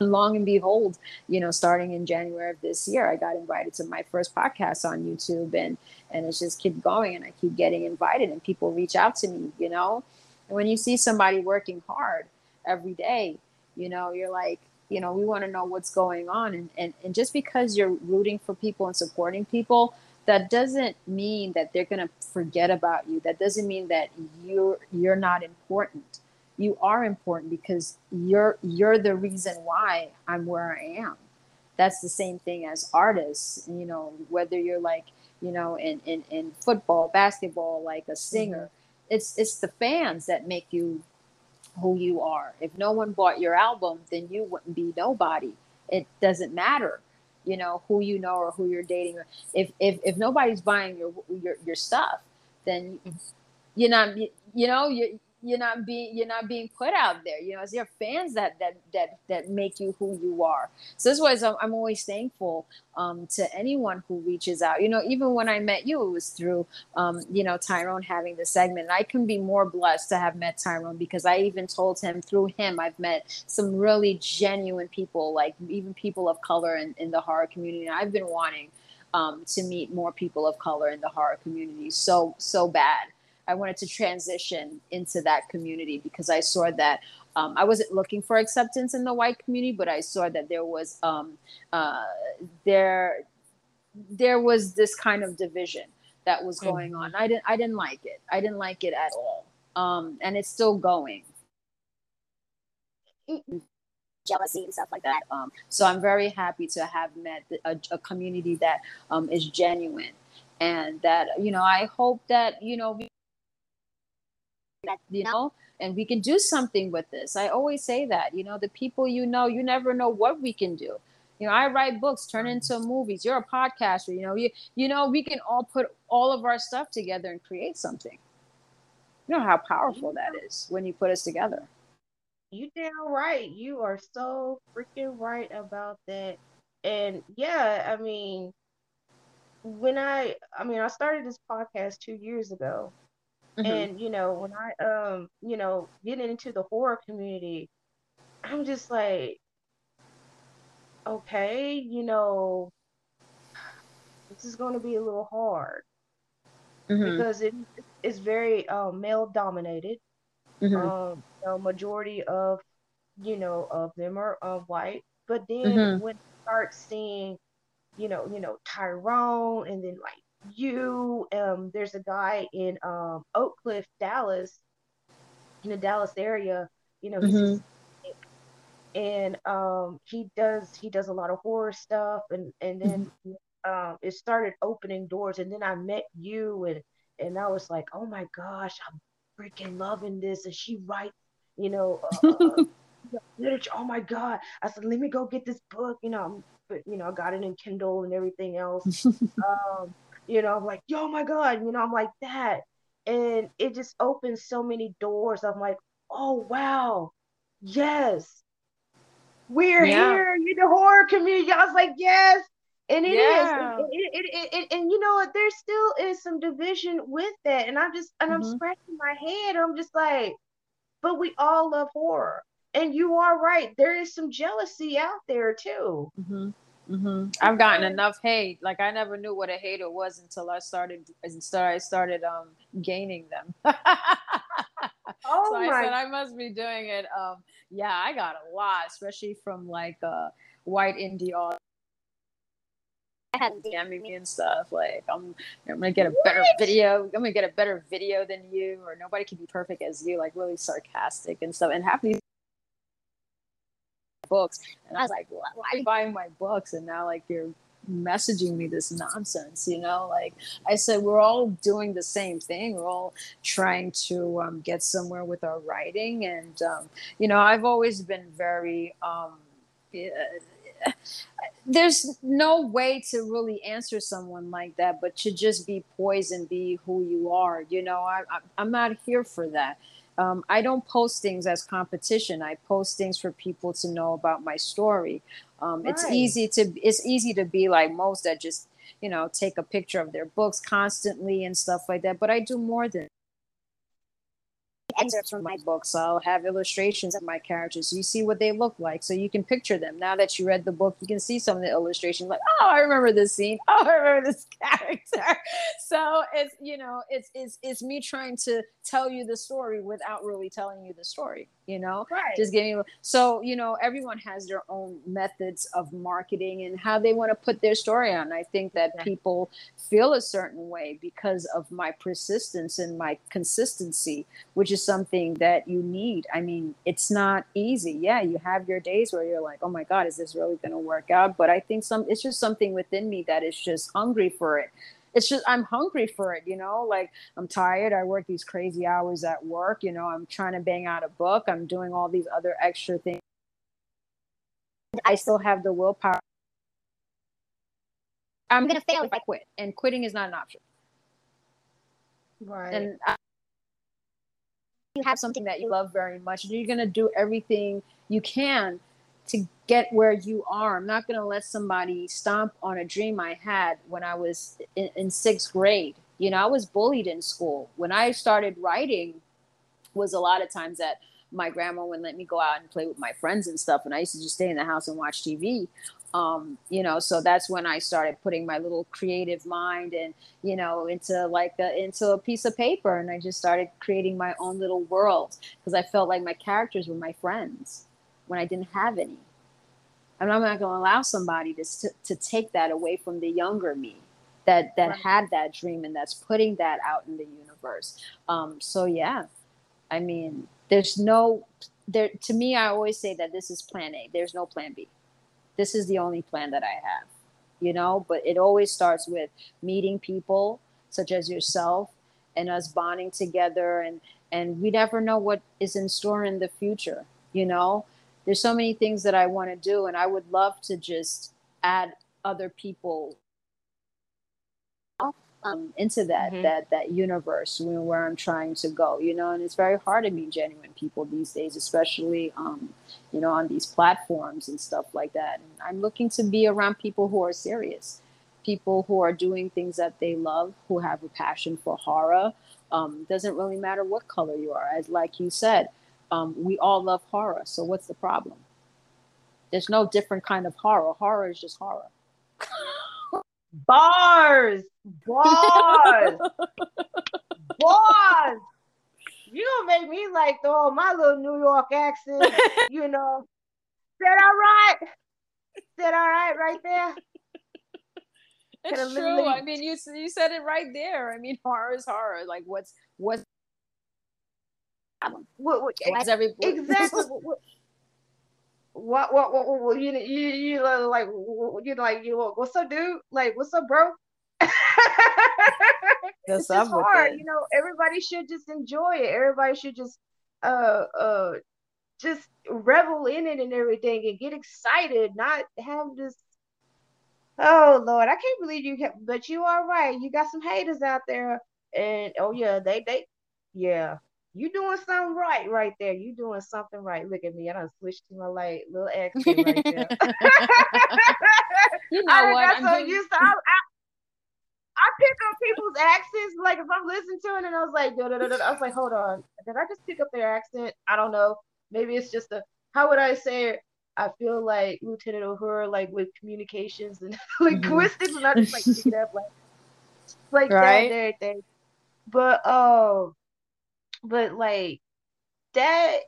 long and behold, you know, starting in January of this year, I got invited to my first podcast on YouTube and and it's just keep going and I keep getting invited and people reach out to me, you know. When you see somebody working hard every day, you know, you're like, you know, we want to know what's going on and, and and just because you're rooting for people and supporting people, that doesn't mean that they're gonna forget about you. That doesn't mean that you're you're not important you are important because you're you're the reason why I'm where I am. That's the same thing as artists, you know, whether you're like, you know, in, in, in football, basketball, like a singer, mm-hmm. It's it's the fans that make you who you are. If no one bought your album, then you wouldn't be nobody. It doesn't matter, you know, who you know or who you're dating. If if if nobody's buying your your your stuff, then you're not you know you you're not being you're not being put out there. You know it's your fans that that that that make you who you are. So this was i'm, I'm always thankful um, to anyone who reaches out. You know even when i met you it was through um, you know tyrone having the segment. I can be more blessed to have met tyrone because i even told him through him i've met some really genuine people like even people of color in, in the horror community. I've been wanting um, to meet more people of color in the horror community. So so bad I wanted to transition into that community because I saw that um, I wasn't looking for acceptance in the white community, but I saw that there was um, uh, there there was this kind of division that was going Mhm. on. I didn't I didn't like it. I didn't like it at all, um, and it's still going. Jealousy and stuff like that. Um, so I'm very happy to have met a, a community that um, is genuine, and that you know I hope that you know we that you know and we can do something with this. I always say that you know the people you know you never know what we can do. You know i write books turn into movies. You're a podcaster you know. You you know we can all put all of our stuff together and create something. You know how powerful that is when you put us together. You damn right. You are so freaking right about that. and yeah, I mean, when I, I mean, I started this podcast two years ago, Mhm. and you know, when I, um, you know, getting into the horror community, I'm just like, okay, you know, this is going to be a little hard Mhm. because it it's very um, male dominated. Mhm. Um, you know, majority of you know of them are uh, white, but then Mhm. when you start seeing, you know, you know Tyrone, and then like you, um, there's a guy in um Oak Cliff, Dallas, in the Dallas area. You know, Mhm. and um he does he does a lot of horror stuff and and then um it started opening doors and then I met you and and I was like oh my gosh I'm freaking loving this and she writes you know uh, uh, literature oh my god I said let me go get this book you know I'm, but you know I got it in Kindle and everything else um you know I'm like yo my god you know I'm like that and it just opens so many doors I'm like oh wow yes we're Yeah. here in the horror community. I was like, yes. And it is, Yeah. And, it, it, it, and you know what? There still is some division with that. And I'm just, and I'm Mhm. scratching my head. I'm just like, but we all love horror. And you are right. There is some jealousy out there too. hmm hmm I've gotten enough hate. Like I never knew what a hater was until I started until I started um gaining them. Oh so I my said I must be doing it. Um, yeah, I got a lot, especially from like uh, white indie authors. DMing me and stuff like I'm, I'm gonna get a better What? video. I'm gonna get a better video than you, or nobody can be perfect as you. Like really sarcastic and stuff. And half these books, and I was like, why, are you buying my books? And now like you're messaging me this nonsense, you know? Like I said, we're all doing the same thing. We're all trying to um, get somewhere with our writing, and um, you know, I've always been very. Um, yeah, there's no way to really answer someone like that, but to just be poised and be who you are. You know, I, I, I'm not here for that. Um, I don't post things as competition. I post things for people to know about my story. Um, It's easy to it's easy to be like most that just you know take a picture of their books constantly and stuff like that. But I do more than excerpts from my books. I'll have illustrations of my characters. You see what they look like, so you can picture them. Now that you read the book, you can see some of the illustrations. Like, oh, I remember this scene. Oh, I remember this character. So it's you know, it's it's it's me trying to tell you the story without really telling you the story. You know, right. just giving so you know everyone has their own methods of marketing and how they want to put their story on. I think that Yeah. people feel a certain way because of my persistence and my consistency which is something that you need. I mean it's not easy. Yeah you have your days where you're like oh my god is this really going to work out? But i think some it's just something within me that is just hungry for it it's just i'm hungry for it you know like i'm tired i work these crazy hours at work you know i'm trying to bang out a book i'm doing all these other extra things. I still have the willpower. I'm to fail if i quit and quitting is not an option. Right. and I, you have something that you love very much and you're going to do everything you can to get where you are. I'm not going to let somebody stomp on a dream i had when i was in, in sixth grade. You know i was bullied in school. When i started writing was a lot of times that my grandma wouldn't let me go out and play with my friends and stuff and i used to just stay in the house and watch tv um, you know so that's when i started putting my little creative mind and you know into like a, into a piece of paper and i just started creating my own little world because i felt like my characters were my friends when i didn't have any and i'm not going to allow somebody to, to take that away from the younger me that that Right. had that dream and that's putting that out in the universe. Um, so yeah. I mean there's no there to me i always say that this is plan a. There's no plan b. This is the only plan that i have you know? But it always starts with meeting people such as yourself and us bonding together and and we never know what is in store in the future you know there's so many things that i want to do and i would love to just add other people um, into that Mhm. that that universe where, where I'm trying to go, you know, and it's very hard to meet genuine people these days, especially um, you know on these platforms and stuff like that. And I'm looking to be around people who are serious, people who are doing things that they love, who have a passion for horror. Um, doesn't really matter what color you are, as like you said, um, we all love horror. So what's the problem? There's no different kind of horror. Horror is just horror. Bars, bars, bars. You make me like throw my little New York accent, you know? Said all right. Said all right right there. It's Kinda true. literally- I mean, you you said it right there. I mean, horror is horror. Like, what's what's What, what, what's every exactly. what, what, what, what, what, what, you, you, you like, you like, you, what's up, dude? Like, what's up, bro? It's just hard, you know. Everybody should just enjoy it. Everybody should just, uh, uh, just revel in it and everything, and get excited. Not have this. Oh Lord, I can't believe you kept, but you are right. You got some haters out there, and oh yeah, they they, yeah, you doing something right right there. You doing something right. Look at me, I done switched to my like little accent right there. you know I what? got I'm so doing- used to. I, I, I pick up people's accents. Like if I'm listening to it, and I was like, I was like, hold on, did I just pick up their accent? I don't know. Maybe it's just a. How would I say it? I feel like Lieutenant Uhura, like with communications and linguistics, and I just like pick it up like, like Right. that everything. But oh, but like that.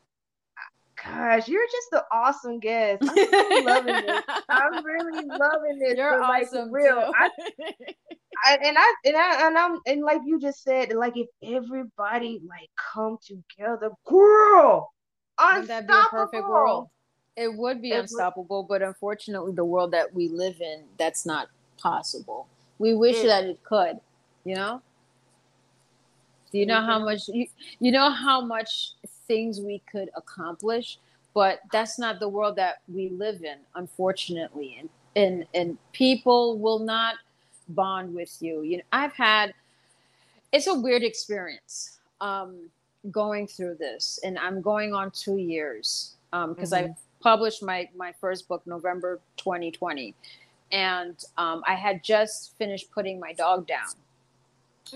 Gosh, you're just an awesome guest. I'm really loving this. I'm really loving this. You're but, like, awesome real. I, I, and I and I and I'm and like you just said, like if everybody like come together, girl, Wouldn't that be a perfect world? It would be It would- unstoppable, but unfortunately, the world that we live in, that's not possible. We wish that it could, you know. Do you know how much you you know how much things we could accomplish, but that's not the world that we live in, unfortunately. And and and people will not bond with you. You know, I've had it's a weird experience um, going through this, and I'm going on two years because I published my my first book November 2020, and um, I had just finished putting my dog down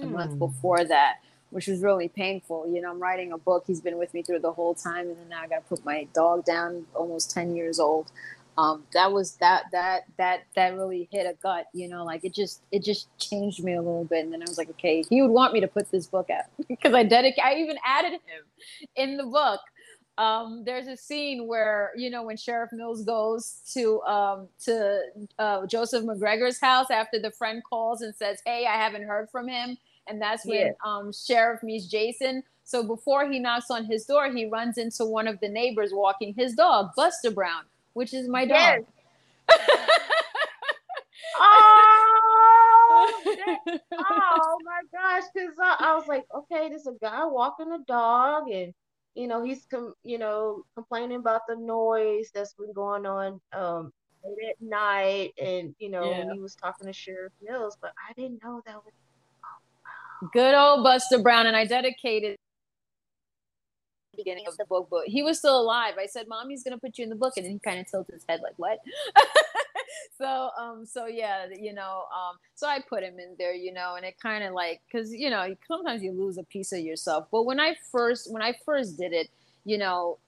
a month Mm. before that, which was really painful. You know, I'm writing a book. He's been with me through the whole time, and then now I got to put my dog down, almost 10 years old. Um, that was that that that that really hit a gut. You know, like it just it just changed me a little bit. And then I was like, okay, he would want me to put this book out because I dedicate. I even added him in the book. Um, there's a scene where you know when Sheriff Mills goes to um, to uh, Joseph McGregor's house after the friend calls and says, "Hey, I haven't heard from him," and that's when Yeah. um, Sheriff meets Jason. So before he knocks on his door, he runs into one of the neighbors walking his dog, Buster Brown, which is my Yes. dog. Oh, that- oh my gosh! Because I, I was like, okay, there's a guy walking a dog, and you know he's com- you know complaining about the noise that's been going on um late at night, and you know Yeah. he was talking to Sheriff Mills, but I didn't know that was. Good old Buster Brown, and I dedicated the beginning of the book, but he was still alive. I said, "Mommy's gonna put you in the book," and then he kind of tilted his head like, "What?" so, um, so yeah, you know, um, so I put him in there, you know, and it kind of like, cause you know, sometimes you lose a piece of yourself. But when I first, when I first did it, you know,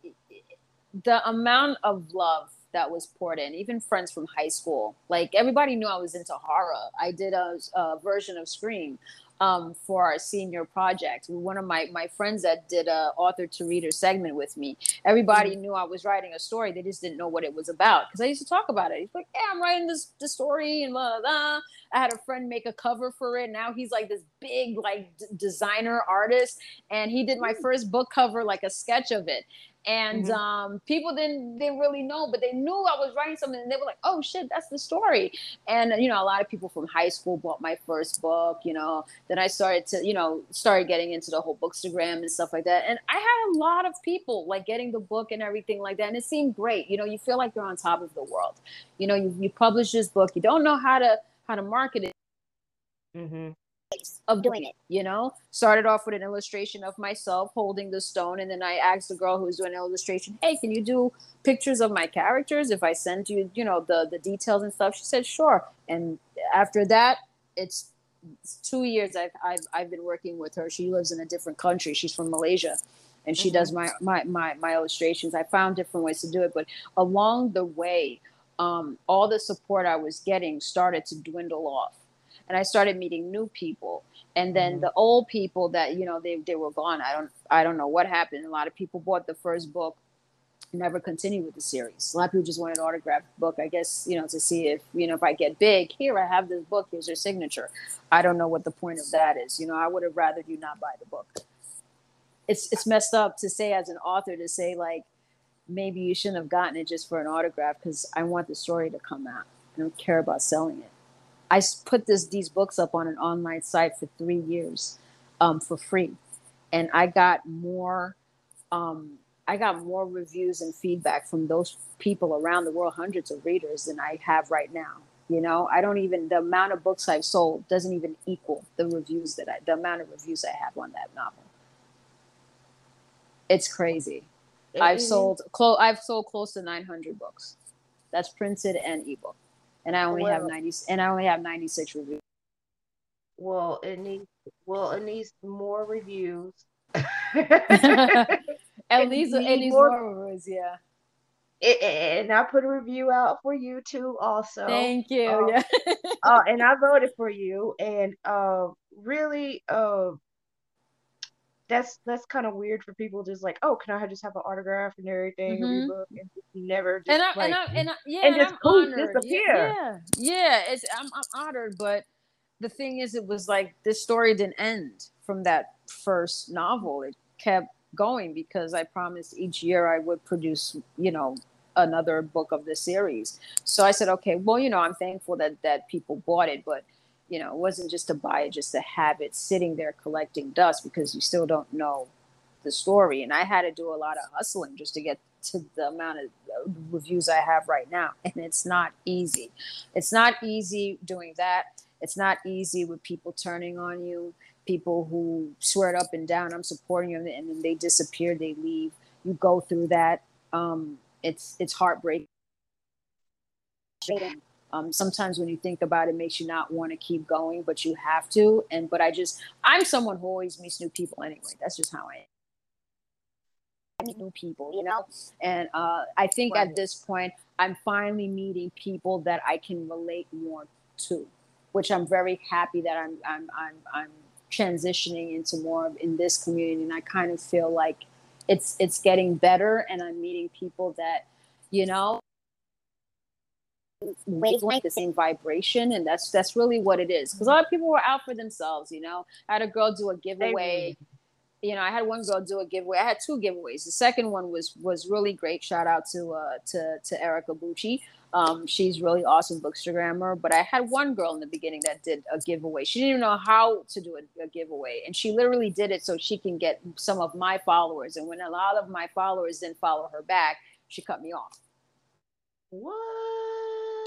the amount of love that was poured in, even friends from high school, like everybody knew I was into horror. I did a, a version of Scream um, for our senior project. One of my my friends that did a author to reader segment with me. Everybody knew I was writing a story. They just didn't know what it was about because I used to talk about it. He's like, "Yeah, I'm writing this this story," and blah, blah blah. I had a friend make a cover for it. Now he's like this big like d- designer artist, and he did my first book cover, like a sketch of it. And Mhm. um, people didn't didn't really know, but they knew I was writing something, and they were like, "Oh shit, that's the story." And you know, a lot of people from high school bought my first book. You know, then I started to, you know, started getting into the whole bookstagram and stuff like that. And I had a lot of people like getting the book and everything like that. And it seemed great. You know, you feel like you're on top of the world. You know, you, you publish this book, you don't know how to how to market it. Mm-hmm. of doing it you know? Started off with an illustration of myself holding the stone and then i asked the girl who was doing an illustration hey can you do pictures of my characters? If i send you you know the the details and stuff she said sure. And after that it's, it's two years I've, I've i've been working with her. She lives in a different country. She's from malaysia and she does my, my my my illustrations. I found different ways to do it but along the way um, all the support i was getting started to dwindle off and I started meeting new people. And then Mhm. the old people that you know they they were gone. I don't I don't know what happened. A lot of people bought the first book, never continued with the series. A lot of people just wanted an autographed book. I guess you know to see if you know if I get big. Here I have this book. Here's your signature. I don't know what the point of that is. You know I would have rather you not buy the book. It's it's messed up to say as an author to say like maybe you shouldn't have gotten it just for an autograph because I want the story to come out. I don't care about selling it. I put this these books up on an online site for three years um, for free, and I got more. Um, I got more reviews and feedback from those people around the world, hundreds of readers, than I have right now. You know, I don't even the amount of books I've sold doesn't even equal the reviews that I the amount of reviews I have on that novel. It's crazy. I've sold close. I've sold close to 900 books. That's printed and ebook, and I only have 90. And I only have 96 reviews. Well, it needs well, it needs more reviews. At least, need at least more- more reviews. Yeah. It- and I put a review out for you too, also. Thank you. um, yeah. uh, and I voted for you. And uh, really, uh, that's that's kind of weird for people. Just like, oh, can I just have an autograph and everything, Mhm. rebook, and never just and I, like, and I, and I, yeah, and and just I'm honored. Disappear. Yeah, yeah, it's I'm, I'm honored, but the thing is, it was like this story didn't end from that first novel. It kept going because I promised each year I would produce, you know, another book of the series. So I said, okay, well, you know, I'm thankful that that people bought it, but you know, it wasn't just a buy just a habit sitting there collecting dust because you still don't know the story. And I had to do a lot of hustling just to get to the amount of uh, reviews I have right now. And it's not easy. It's not easy doing that. It's not easy with people turning on you, people who swear it up and down, I'm supporting you, and then they disappear, they leave. You go through that. Um, it's it's heartbreaking. Um, sometimes when you think about it, it makes you not want to keep going, but you have to. And but I just I'm someone who always meets new people anyway. That's just how I am. I meet new people, you know. And uh, I think Right. at this point, I'm finally meeting people that I can relate more to, which I'm very happy that I'm I'm I'm, I'm transitioning into more of in this community, and I kind of feel like it's it's getting better, and I'm meeting people that, you know, wavelength, the same vibration, and that's that's really what it is. Because a lot of people were out for themselves, you know. I had a girl do a giveaway you know, I had one girl do a giveaway. I had two giveaways. The second one was was really great. Shout out to uh to to Erica Bucci. Um, she's really awesome bookstagrammer. But I had one girl in the beginning that did a giveaway. She didn't even know how to do a, a giveaway, and she literally did it so she can get some of my followers. And when a lot of my followers didn't follow her back, she cut me off. What?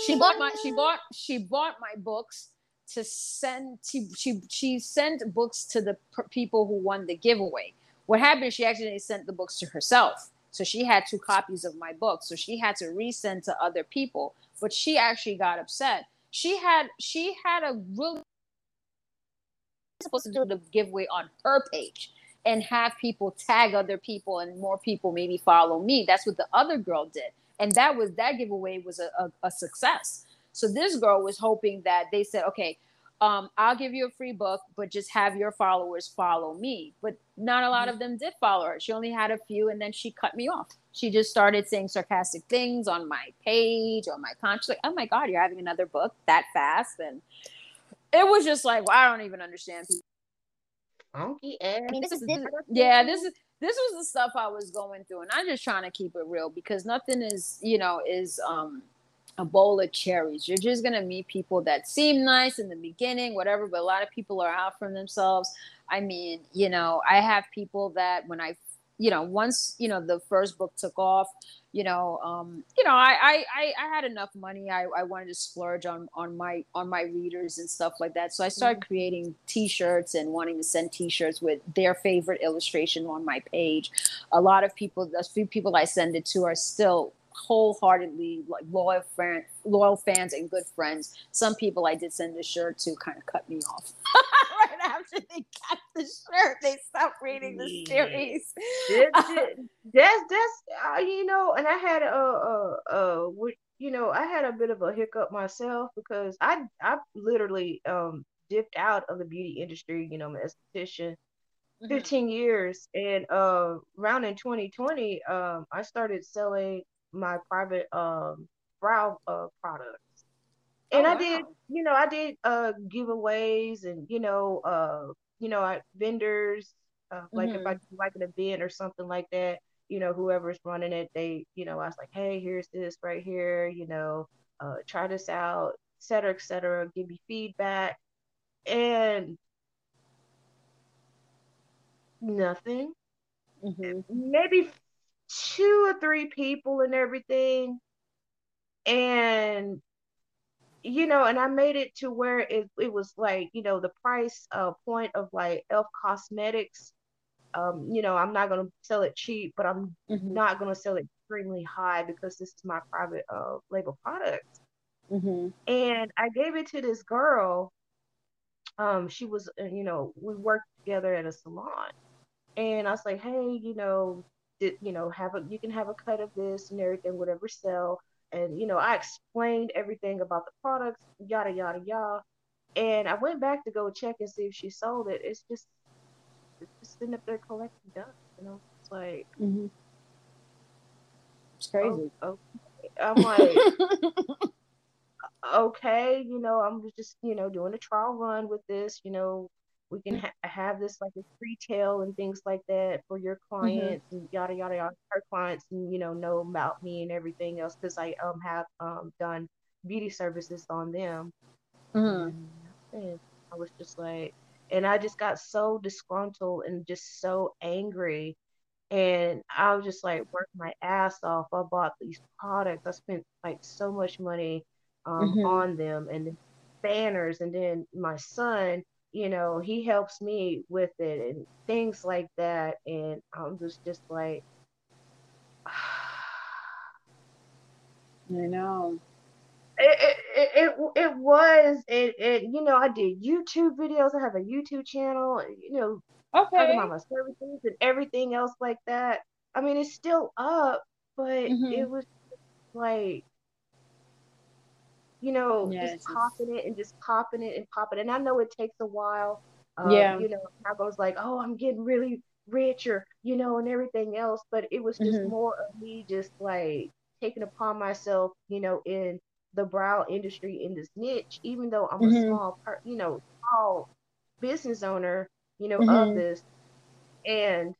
She bought my she bought she bought my books to send she she she sent books to the people who won the giveaway. What happened? She actually sent the books to herself. So she had two copies of my book. So she had to resend to other people. But she actually got upset. She had she had a really supposed to do the giveaway on her page and have people tag other people and more people maybe follow me. That's what the other girl did. And that was that giveaway was a, a, a success. So this girl was hoping that they said, okay, um, I'll give you a free book, but just have your followers follow me. But not a lot of them did follow her. She only had a few, and then she cut me off. She just started saying sarcastic things on my page, on my conscience. Like, oh my God, you're having another book that fast? And it was just like, well, I don't even understand people. funky ass. I mean, this is this, yeah, this is this was the stuff I was going through, and I'm just trying to keep it real because nothing is, you know, is um a bowl of cherries. You're just gonna meet people that seem nice in the beginning, whatever, but a lot of people are out for themselves. I mean, you know, I have people that when I you know, once you know the first book took off, you know, um, you know, I, I I had enough money. I, I wanted to splurge on on my on my readers and stuff like that. So I started mm-hmm. creating T-shirts and wanting to send T-shirts with their favorite illustration on my page. A lot of people, the few people I send it to, are still wholeheartedly like loyal friend, loyal fans and good friends. Some people I did send a shirt to kind of cut me off after they got the shirt. They stopped reading the series. that's that's uh, you know, and I had a a, a you know I had a bit of a hiccup myself because I I literally um dipped out of the beauty industry. You know, I'm an esthetician. Mm-hmm. 15 years and uh around in 2020 um i started selling my private um brow uh products. And oh, I wow. did, you know, I did uh giveaways and you know, uh, you know, I vendors uh, like mm-hmm. if I mm-hmm. do like an event or something like that, you know, whoever's running it, they, you know, I was like, hey, here's this right here, you know, uh, try this out, et cetera, et cetera, give me feedback. And nothing. Mm-hmm. Maybe two or three people and everything. And you know, and I made it to where it, it was like, you know, the price uh, point of like Elf Cosmetics. Um, you know, I'm not gonna sell it cheap, but I'm mm-hmm. not gonna sell it extremely high because this is my private uh, label product. Mm-hmm. And I gave it to this girl. Um, she was, uh, you know, we worked together at a salon, and I was like, hey, you know, you know, have a you can have a cut of this and everything, whatever sell. And you know, I explained everything about the products, yada yada yada. And I went back to go check and see if she sold it. It's just it's just sitting up there collecting dust, you know. It's like mm-hmm. it's crazy. Oh, okay. I'm like okay, you know, I'm just, you know, doing a trial run with this, you know, we can ha- have this like a retail and things like that for your mm-hmm. clients mm-hmm. and yada yada yada our clients and you know know about me and everything else because i um have um done beauty services on them mm-hmm. and i was just like and i just got so disgruntled and just so angry and i was just like working my ass off i bought these products i spent like so much money um, mm-hmm. on them and banners and then my son you know, he helps me with it and things like that. And I'm just just like I know. It, it, it, it was it, it you know I did YouTube videos I have a YouTube channel you know okay talking about my services and everything else like that I mean it's still up but mm-hmm. it was like you know, yes. just popping it and just popping it and popping it. And I know it takes a while. Um, yeah. You know, I was like, oh, I'm getting really rich or, you know, and everything else. But it was just mm-hmm. more of me just like taking upon myself, you know, in the brow industry in this niche, even though I'm mm-hmm. a small part, you know, small business owner, you know, mm-hmm. of this. And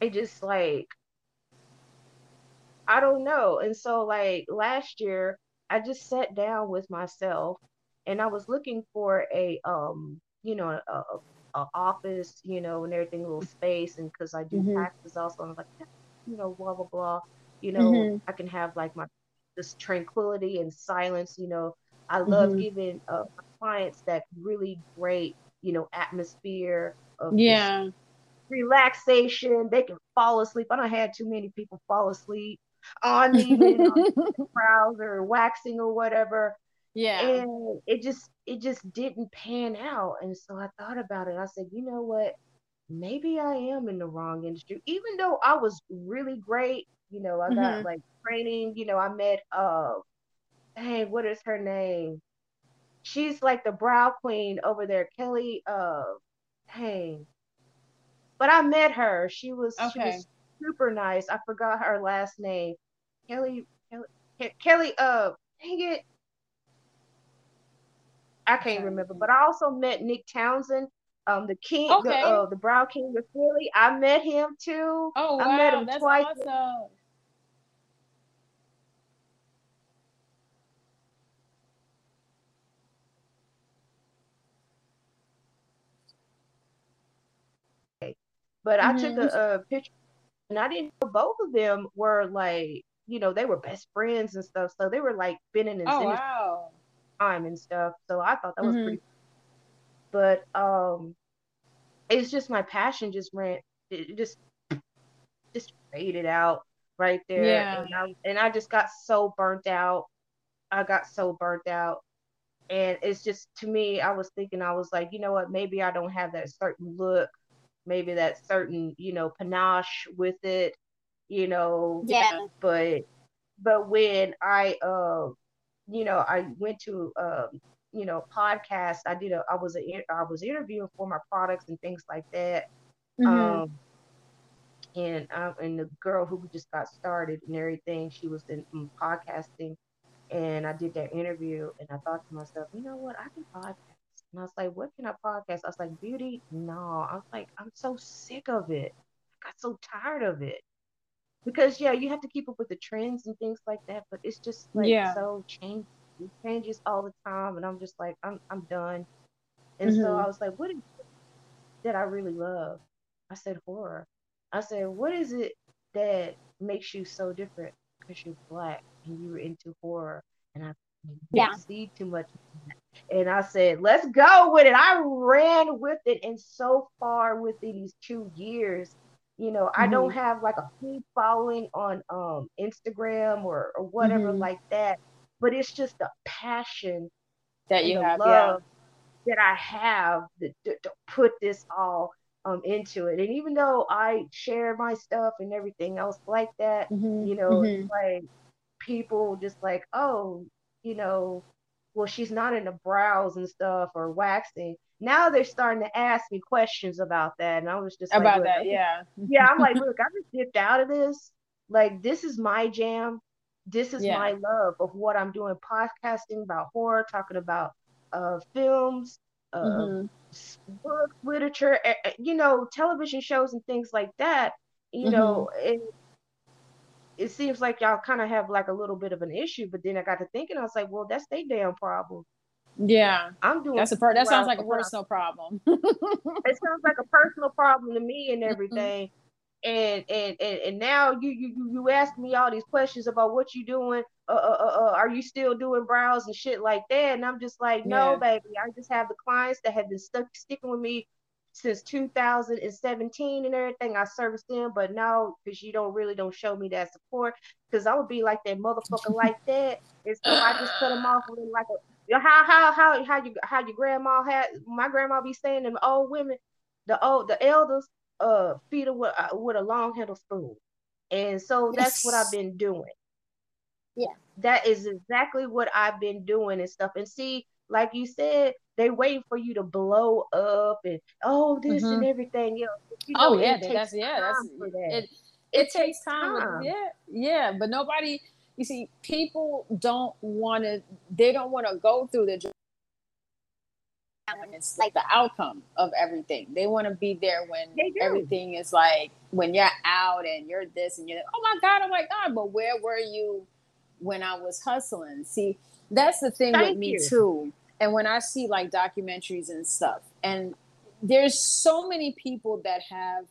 it just like, I don't know. And so like last year, I just sat down with myself and I was looking for a um you know a, a office you know and everything a little space and because I do mm-hmm. taxes also I'm like you know blah blah blah you know mm-hmm. I can have like my this tranquility and silence you know I love mm-hmm. giving uh, clients that really great you know atmosphere of yeah relaxation they can fall asleep I don't had too many people fall asleep on me brows or waxing or whatever. Yeah. And it just it just didn't pan out. And so I thought about it. I said, you know what? Maybe I am in the wrong industry. Even though I was really great, you know, I got mm-hmm. like training, you know, I met uh hey, what is her name? She's like the brow queen over there, Kelly uh hey. But I met her. She was okay. she was super nice. I forgot her last name. Kelly, Kelly, Kelly. Uh, dang it. I can't remember. But I also met Nick Townsend, um, the king, okay. the uh, the Brow King of Philly. I met him too. Oh wow, I met him that's twice. awesome. But I took a, a picture, and I didn't know both of them were like, you know, they were best friends and stuff. So they were like been in Oh wow. time and stuff. So I thought that was Mhm. pretty. But um, it's just my passion just ran, it just just faded out right there, Yeah. and I and I just got so burnt out. I got so burnt out, and it's just to me, I was thinking, I was like, you know what? Maybe I don't have that certain look, maybe that certain, you know, panache with it, you know, Yeah. but but when I uh you know I went to um you know podcast I did a I was a I was interviewing for my products and things like that Mhm. um and um and the girl who just got started and everything she was in, in podcasting and I did that interview and I thought to myself you know what I can podcast and I was like what can I podcast I was like beauty no I was like I'm so sick of it I got so tired of it because yeah, you have to keep up with the trends and things like that, but it's just like Yeah. so change it changes all the time, and I'm just like I'm I'm done. And so Mhm. I was like, what is that I really love? I said horror. I said, what is it that makes you so different? Because you're black and you were into horror, and I Yeah. didn't see too much. And I said, let's go with it. I ran with it, and so far within these two years, you know, I don't have like a huge following on um Instagram or or whatever Mhm. like that, but it's just the passion That you have, yeah. love that I have to, to, to put this all um into it. And even though I share my stuff and everything else like that, Mhm. you know, Mhm. like people just like, oh, you know, well, she's not into brows and stuff or waxing. Now they're starting to ask me questions about that, and I was just About look, I that, just- yeah. yeah, I'm like, look, I just dipped out of this. Like, this is my jam. This is Yeah. my love of what I'm doing. Podcasting about horror, talking about uh films, uh Mhm. books, literature, eh, eh, you know, television shows and things like that. You know, it it seems like y'all kind of have like a little bit of an issue, but then I got to thinking, I was like, well, that's their damn problem. Yeah. I'm doing That's a per- that sounds like a personal problem. it sounds like a personal problem to me and everything. And, and and and now you you you you ask me all these questions about what you doing. Uh, uh, uh, uh, are you still doing brows and shit like that? And I'm just like, no, Yeah. baby. I just have the clients that have been stuck sticking with me since 2017 and everything. I service them, but no, because you don't really don't show me that support. Because I would be like that motherfucker like that, and so I just cut them off with like a you know, how how how how you how your grandma had my grandma be saying them old women, the old the elders uh feed them with uh, with a long handle spoon, and so that's what I've been doing. Yeah. that is exactly what I've been doing and stuff. And see, like you said, they waiting for you to blow up and oh this and mm-hmm. everything else. You oh, know, oh yeah, it that's yeah, that's that. it. It, It takes takes time. time. yeah, yeah, but nobody. You see, people don't want to. They don't want to go through the. It's like the outcome of everything. They want to be there when everything is like when you're out and you're this and you're like, oh my god, oh my god. But where were you when I was hustling? See, that's the thing Thank with me you. too. And when I see like documentaries and stuff, and there's so many people that have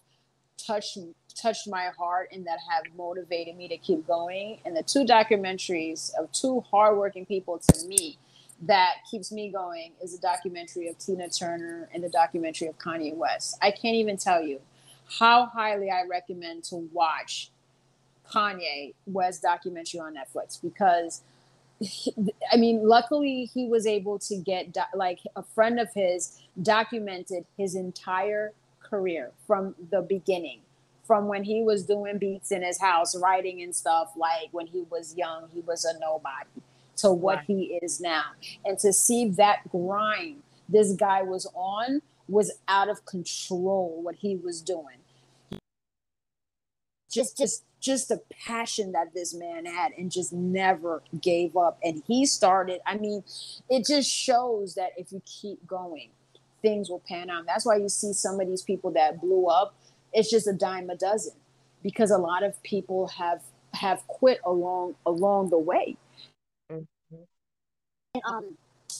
touched touched my heart and that have motivated me to keep going. And the two documentaries of two hardworking people to me that keeps me going is a documentary of Tina Turner and the documentary of Kanye West. I can't even tell you how highly I recommend to watch Kanye West documentary on Netflix because he- I mean, luckily he was able to get do- like a friend of his documented his entire career from the beginning, from when he was doing beats in his house, writing and stuff. Like when he was young, he was a nobody to what Right. he is now, and to see that grind this guy was on was out of control. What he was doing, just just just the passion that this man had and just never gave up. And he started i mean it just shows that if you keep going things will pan out. That's why you see some of these people that blew up it's just a dime a dozen because a lot of people have have quit along along the way. And um,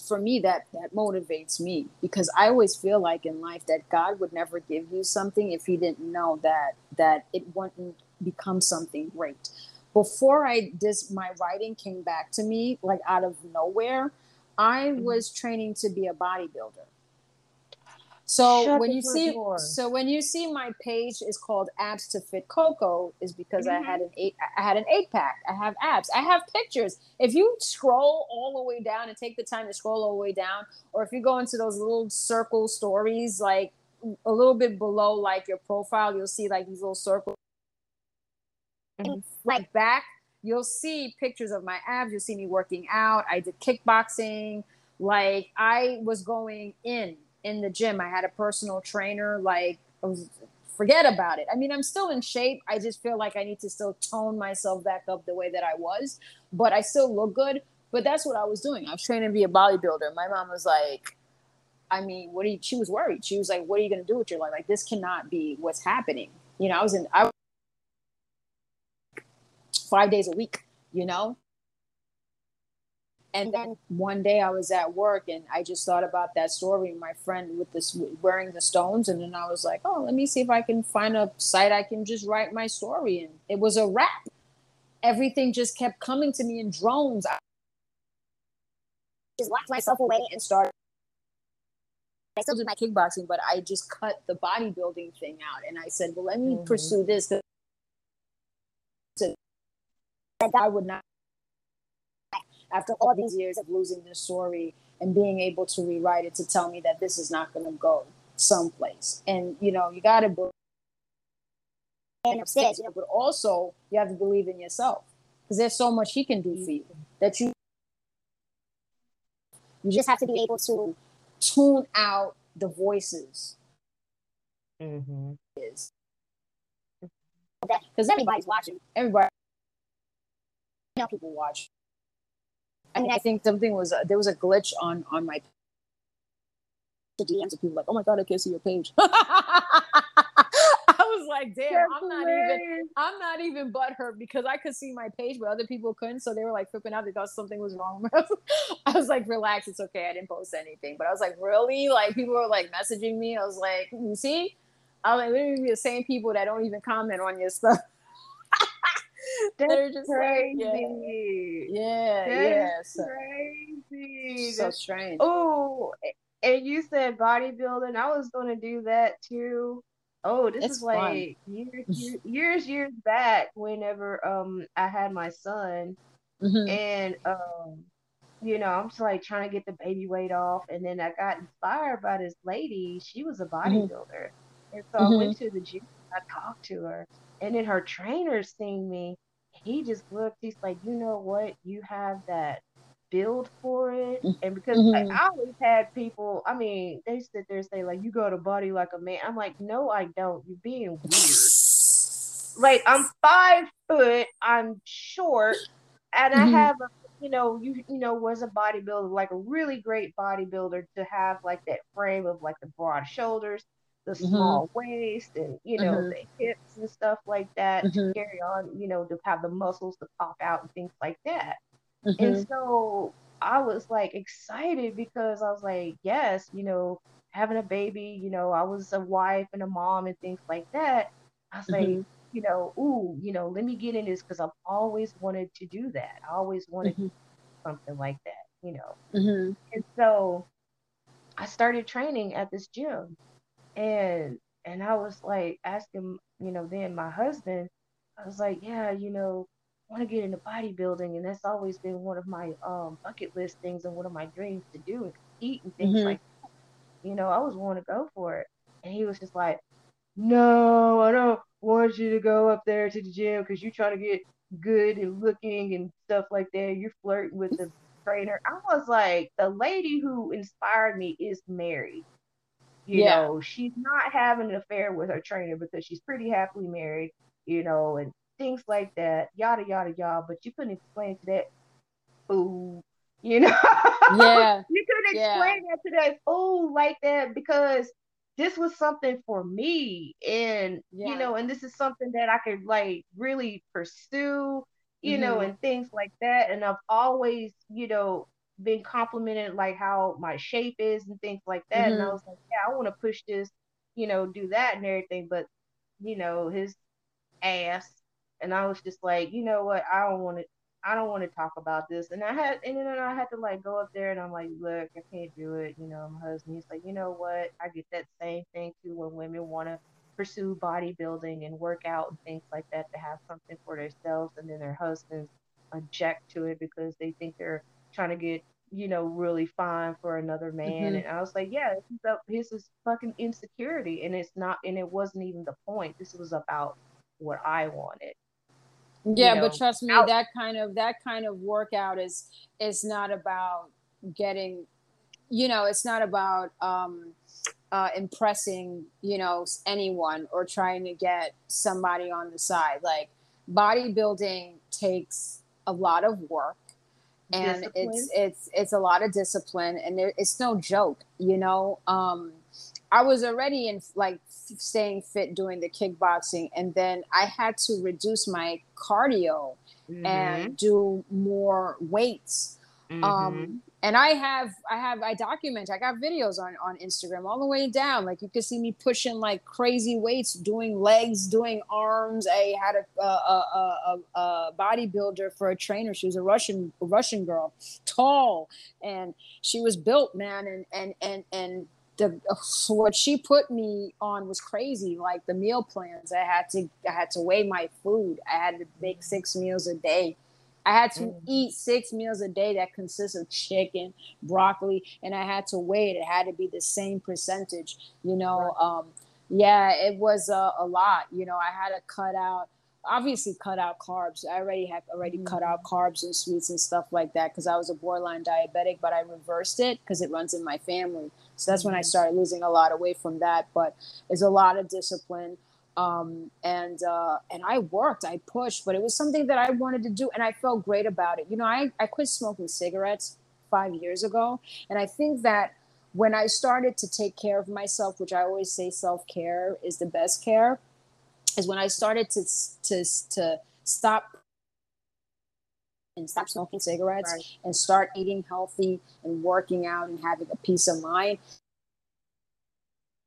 for me that that motivates me because I always feel like in life that God would never give you something if he didn't know that that it wouldn't become something great. Before I this my writing came back to me like out of nowhere, I Mhm. was training to be a bodybuilder. So Shut when you see door. so when you see my page is called abs to fit cocoa is because I Mhm. had an eight I had an eight pack. I have abs. I have pictures. If you scroll all the way down and take the time to scroll all the way down, or if you go into those little circle stories, like a little bit below like your profile, you'll see like these little circles Mhm. like back, you'll see pictures of my abs. You'll see me working out. I did kickboxing. Like I was going in in the gym. I had a personal trainer. Like I was, forget about it. I mean, I'm still in shape. I just feel like I need to still tone myself back up the way that I was, but I still look good. But that's what I was doing. I was training to be a bodybuilder. My mom was like, I mean, what are you, she was worried. She was like, what are you going to do with your life? Like, this cannot be what's happening. You know, I was in, I five days a week, you know? And then one day I was at work and I just thought about that story, my friend with this wearing the stones. And then I was like, oh, let me see if I can find a site I can just write my story in. It was a wrap. Everything just kept coming to me in drones. I just locked myself away and started. I still do my kickboxing, but I just cut the bodybuilding thing out. And I said, well, let me Mhm. pursue this. I would not after all these years of losing this story and being able to rewrite it to tell me that this is not going to go someplace. And you know, you got to believe upstairs, you know, but also you have to believe in yourself because there's so much he can do for you that you you just have to be able to tune out the voices mm-hmm. is because everybody's watching. Everybody, know, people watch. I mean, I think something was uh, there was a glitch on on my the DMs of people like, oh my god, I can't see your page. I was like, damn, I'm not even I'm not even butthurt because I could see my page, but other people couldn't. So they were like flipping out. They thought something was wrong. I was like, relax, it's okay. I didn't post anything. But I was like, really? Like people were like messaging me. I was like, you see? I'm like, literally the same people that don't even comment on your stuff. They're just like, crazy. yeah, That yeah. is So, crazy. so strange. Oh, and you said bodybuilding. I was going to do that too. Oh, this It's is like years, years, years, years back. Whenever um I had my son, Mhm. and um, you know, I'm just like trying to get the baby weight off, and then I got inspired by this lady. She was a bodybuilder, and so I went to the gym. I talked to her, and then her trainer seeing me. He just looked. He's like, you know what? You have that build for it, and because like, Mhm. I always had people. I mean, they sit there and say like, you got a body like a man. I'm like, no, I don't. You're being weird like I'm five foot, I'm short, and I Mhm. have a you know, you you know, was a bodybuilder, like a really great bodybuilder to have like that frame of like the broad shoulders, the Mhm. small waist, and you know, Mhm. the hips and stuff like that to carry on, you know, to have the muscles to pop out and things like that. And Mhm. so I was like excited because I was like, yes, you know, having a baby, you know, I was a wife and a mom and things like that. I was like, Mhm. you know, ooh, you know, let me get in this because I've always wanted to do that. I always wanted Mhm. something like that, you know. Mhm. And so I started training at this gym and and I was like asking, you know, then my husband, I was like, yeah, you know, I want to get into bodybuilding, and that's always been one of my um bucket list things and one of my dreams to do and eat and things Mhm. like that. You know, I was want to go for it, and he was just like, no, I don't want you to go up there to the gym because you're trying to get good and looking and stuff like that. You're flirting with the trainer. I was like, the lady who inspired me is married. You Yeah. know, she's not having an affair with her trainer because she's pretty happily married, you know, and things like that, yada, yada, yada. But you couldn't explain to that fool, you know? Yeah. you couldn't Yeah. explain that to that fool like that because this was something for me. And, you know, and this is something that I could like really pursue, you know, Mhm. and things like that. And I've always, you know, been complimented like how my shape is and things like that. Mm-hmm. And I mm-hmm. was like, yeah, I want to push this, you know, do that and everything. But, you know, his ass. And I was just like, you know what? I don't want to. I don't want to talk about this. And I had, and then I had to like go up there and I'm like, look, I can't do it. You know, my husband, he's like, you know what? I get that same thing too when women want to pursue bodybuilding and work out and things like that to have something for themselves. And then their husbands object to it because they think they're trying to get you know really fine for another man. Mm-hmm. and i was like yeah this is fucking insecurity. And it's not and it wasn't even the point. This was about what i wanted yeah you know, but trust me out- that kind of that kind of workout is is not about getting you know it's not about um uh, impressing you know anyone or trying to get somebody on the side. Like bodybuilding takes a lot of work and discipline. it's it's it's a lot of discipline and there, it's no joke you know um i was already in like staying fit doing the kickboxing and then i had to reduce my cardio mm-hmm. and do more weights um, mm-hmm. um and I have I have I document I got videos on on Instagram all the way down. Like you can see me pushing like crazy weights doing legs doing arms. I had a a, a, a, a bodybuilder for a trainer. She was a Russian Russian girl tall. And she was built man and and and and the what she put me on was crazy. Like the meal plans. I had to I had to weigh my food. I had to make six meals a day I had to mm. eat six meals a day that consists of chicken, broccoli, and I had to weigh it. It had to be the same percentage, you know. Right. Um, yeah, it was uh, a lot. You know, I had to cut out, obviously, cut out carbs. I already had already mm. cut out mm. carbs and sweets and stuff like that because I was a borderline diabetic, but I reversed it because it runs in my family. So that's mm. when I mm. started losing a lot of weight from that. But it's a lot of discipline um, and uh, and I worked, I pushed, but it was something that I wanted to do, and I felt great about it. You know, I I quit smoking cigarettes five years ago, and I think that when I started to take care of myself, which I always say self care is the best care, is when I started to to to stop and stop smoking cigarettes right. and start eating healthy and working out and having a peace of mind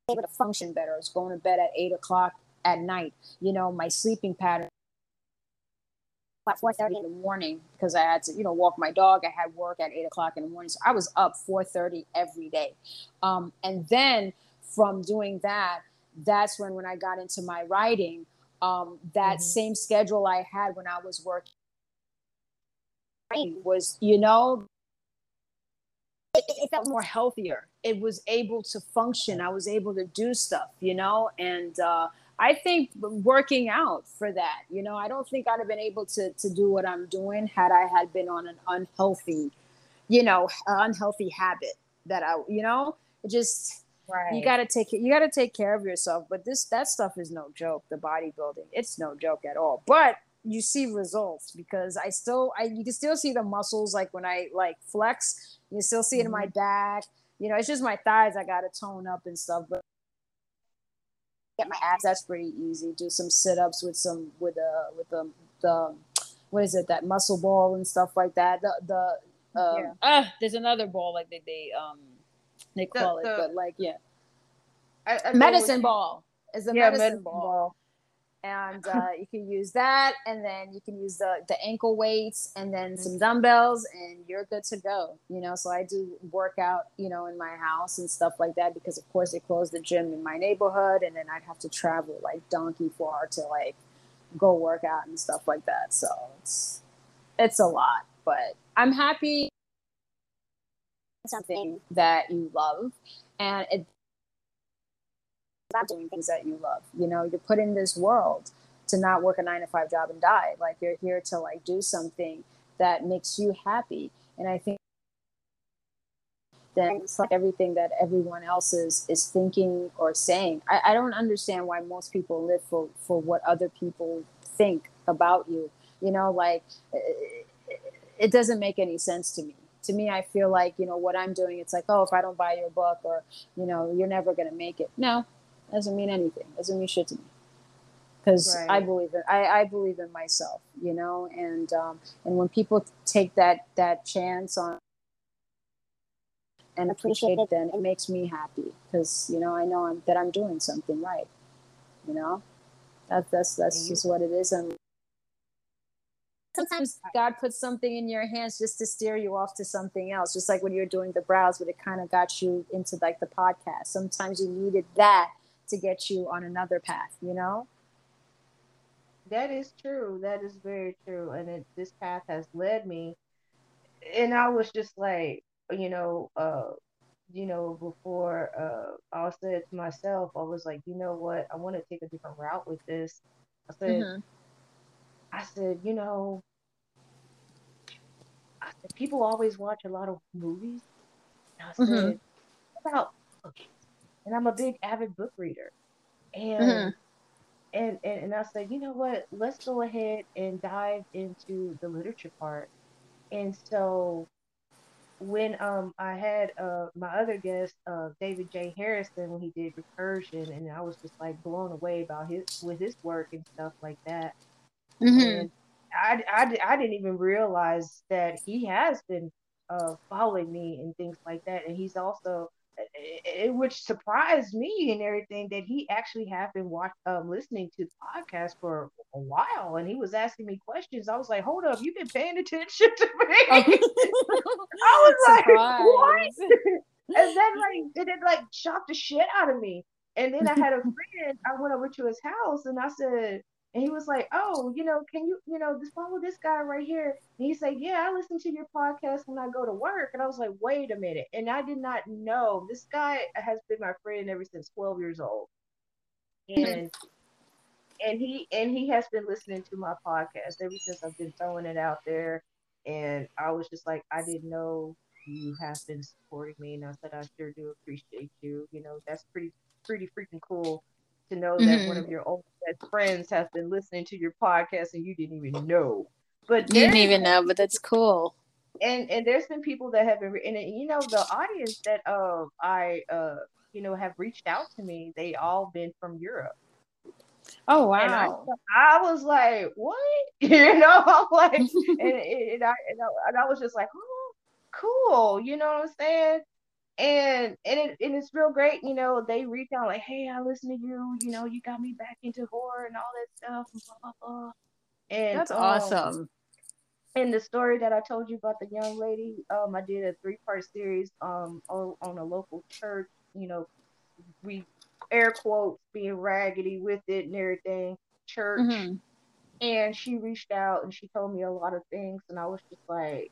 able to function better. I was going to bed at eight o'clock at night. You know, my sleeping pattern at 4.30 in the morning because I had to, you know, walk my dog. I had work at 8 o'clock in the morning. So I was up 4.30 every day. Um, and then from doing that, that's when when I got into my writing, um, that mm-hmm. same schedule I had when I was working was, you know, it, it, felt more healthier. It was able to function. I was able to do stuff, you know, and uh, I think working out for that. You know, I don't think I'd have been able to to do what I'm doing had I had been on an unhealthy, you know, unhealthy habit that I, you know, just right. you got to take you got to take care of yourself. But this that stuff is no joke. The bodybuilding, it's no joke at all. But you see results because I still I you can still see the muscles like when I like flex. You still see it mm-hmm. in my mm-hmm. back. You know, it's just my thighs I got to tone up and stuff, but get my abs. That's pretty easy. Do some sit ups with some with the with the the what is it that muscle ball and stuff like that. The the um, yeah. ah, there's another ball like they they um they call the, it, the, but like yeah, I, I medicine ball is a yeah, medicine, medicine ball. ball and uh, you can use that and then you can use the, the ankle weights and then some dumbbells and you're good to go you know? So i do workout you know in my house and stuff like that because of course they closed the gym in my neighborhood and then i'd have to travel like donkey far to like go work out and stuff like that. So it's it's a lot but i'm happy. Something that you love and it stop doing things that you love. You know, you're put in this world to not work a nine to five job and die. Like you're here to like do something that makes you happy. And I think then it's like everything that everyone else is is thinking or saying. I, I don't understand why most people live for for what other people think about you. You know, like it, it doesn't make any sense to me to me i feel like you know what i'm doing it's like oh if i don't buy your book or you know you're never going to make it no doesn't mean anything. Doesn't mean shit to me. Because right. I believe in I, I believe in myself, you know, and um, and when people take that that chance on and appreciate it, then it makes me happy because you know I know I'm, that I'm doing something right. You know, that's that's that's just what it is. And sometimes God puts something in your hands just to steer you off to something else. Just like when you're doing the brows, but it kind of got you into like the podcast. Sometimes you needed that to get you on another path. You know. That is true. That is very true. And it, this path has led me. And I was just like, you know, uh, you know, before uh, I said to myself, I was like, you know what, I want to take a different route with this. I said, mm-hmm. I said, you know, I said, people always watch a lot of movies. And I said, mm-hmm. about books? And I'm a big avid book reader. And mm-hmm. and, and and I said, you know what, let's go ahead and dive into the literature part. And so when um I had uh my other guest uh David J Harrison when he did recursion and I was just like blown away about his with his work and stuff like that. Mm-hmm. And I, I, I didn't even realize that he has been uh following me and things like that and he's also it, which surprised me and everything that he actually have been watch, um, listening to the podcast for a while and he was asking me questions. I was like hold up you've been paying attention to me? I was like what? And then like it, it like shocked the shit out of me. And then i had a friend i went over to his house and i said and he was like, "Oh, you know, can you, you know, just follow this guy right here?" And he said, "Yeah, I listen to your podcast when I go to work." And I was like, "Wait a minute!" And I did not know this guy has been my friend ever since 12 years old, and and he and he has been listening to my podcast ever since I've been throwing it out there. And I was just like, I didn't know you have been supporting me, and I said, I sure do appreciate you. You know, that's pretty pretty freaking cool to know that mm-hmm. one of your old best friends has been listening to your podcast and you didn't even know. But you didn't even know, but that's cool. And and there's been people that have been, and you know, the audience that uh I uh you know have reached out to me, they all been from Europe. Oh wow! I, I, was like, what? You know, I'm like, and, and, I, and, I, and I was just like, oh, cool. You know what I'm saying? And and it and it's real great, you know. They reach out like, "Hey, I listen to you. You know, you got me back into horror and all that stuff." And blah blah blah. And that's um, awesome. And the story that I told you about the young lady, um, I did a three part series um on, on a local church. You know, we air quotes being raggedy with it and everything. Church. Mm-hmm. And she reached out and she told me a lot of things, and I was just like,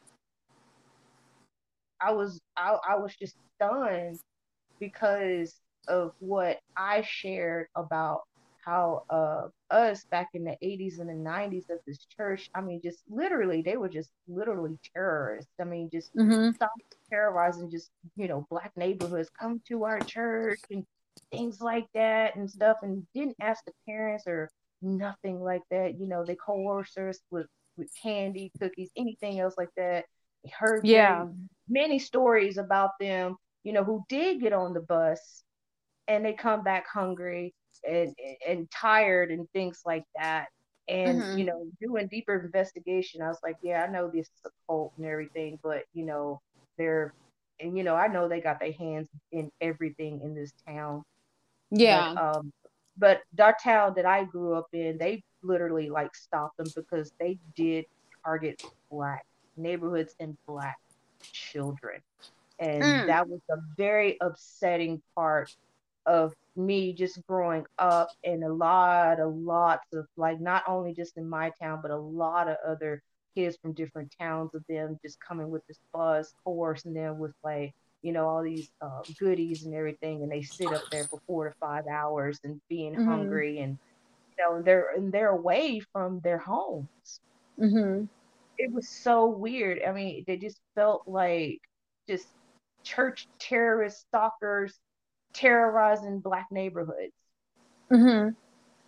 I was I, I was just stunned because of what I shared about how uh us back in the 80s and the 90s of this church i mean just literally they were just literally terrorists. I mean just mm-hmm. stop terrorizing just you know black neighborhoods come to our church and things like that and stuff and didn't ask the parents or nothing like that. You know they coerced us with with candy cookies anything else like that heard yeah many stories about them, you know, who did get on the bus and they come back hungry and and tired and things like that. And mm-hmm. you know, doing deeper investigation, I was like, yeah, I know this is a cult and everything, but you know, they're and you know, I know they got their hands in everything in this town. Yeah. But, um, but our town that I grew up in, they literally like stopped them because they did target black neighborhoods and black children. And mm. that was a very upsetting part of me just growing up and a lot, a lots of like not only just in my town, but a lot of other kids from different towns of them just coming with this bus, coercing them with like, you know, all these uh, goodies and everything, and they sit up there for four to five hours and being mm-hmm. hungry and you know, they're and they're away from their homes. Mm-hmm it was so weird. I mean, they just felt like just church terrorist stalkers terrorizing black neighborhoods. Mm-hmm.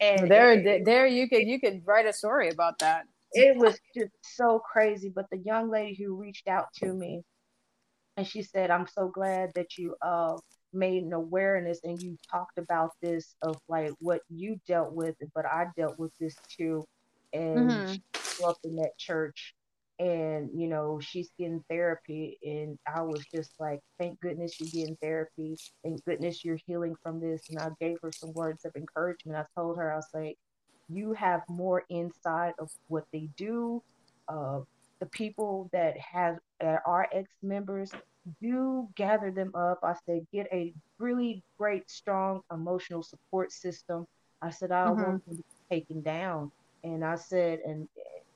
And there, it, there, you could you could write a story about that. It was just so crazy. But the young lady who reached out to me, and she said, "I'm so glad that you uh made an awareness and you talked about this of like what you dealt with, but I dealt with this too." And mm-hmm. she grew up in that church and you know she's getting therapy and i was just like thank goodness you're getting therapy. Thank goodness you're healing from this. And i gave her some words of encouragement. I told her i was like you have more insight of what they do uh, the people that have that are ex-members do gather them up. I said get a really great strong emotional support system. I said i don't Mhm. want them to be taken down. And i said and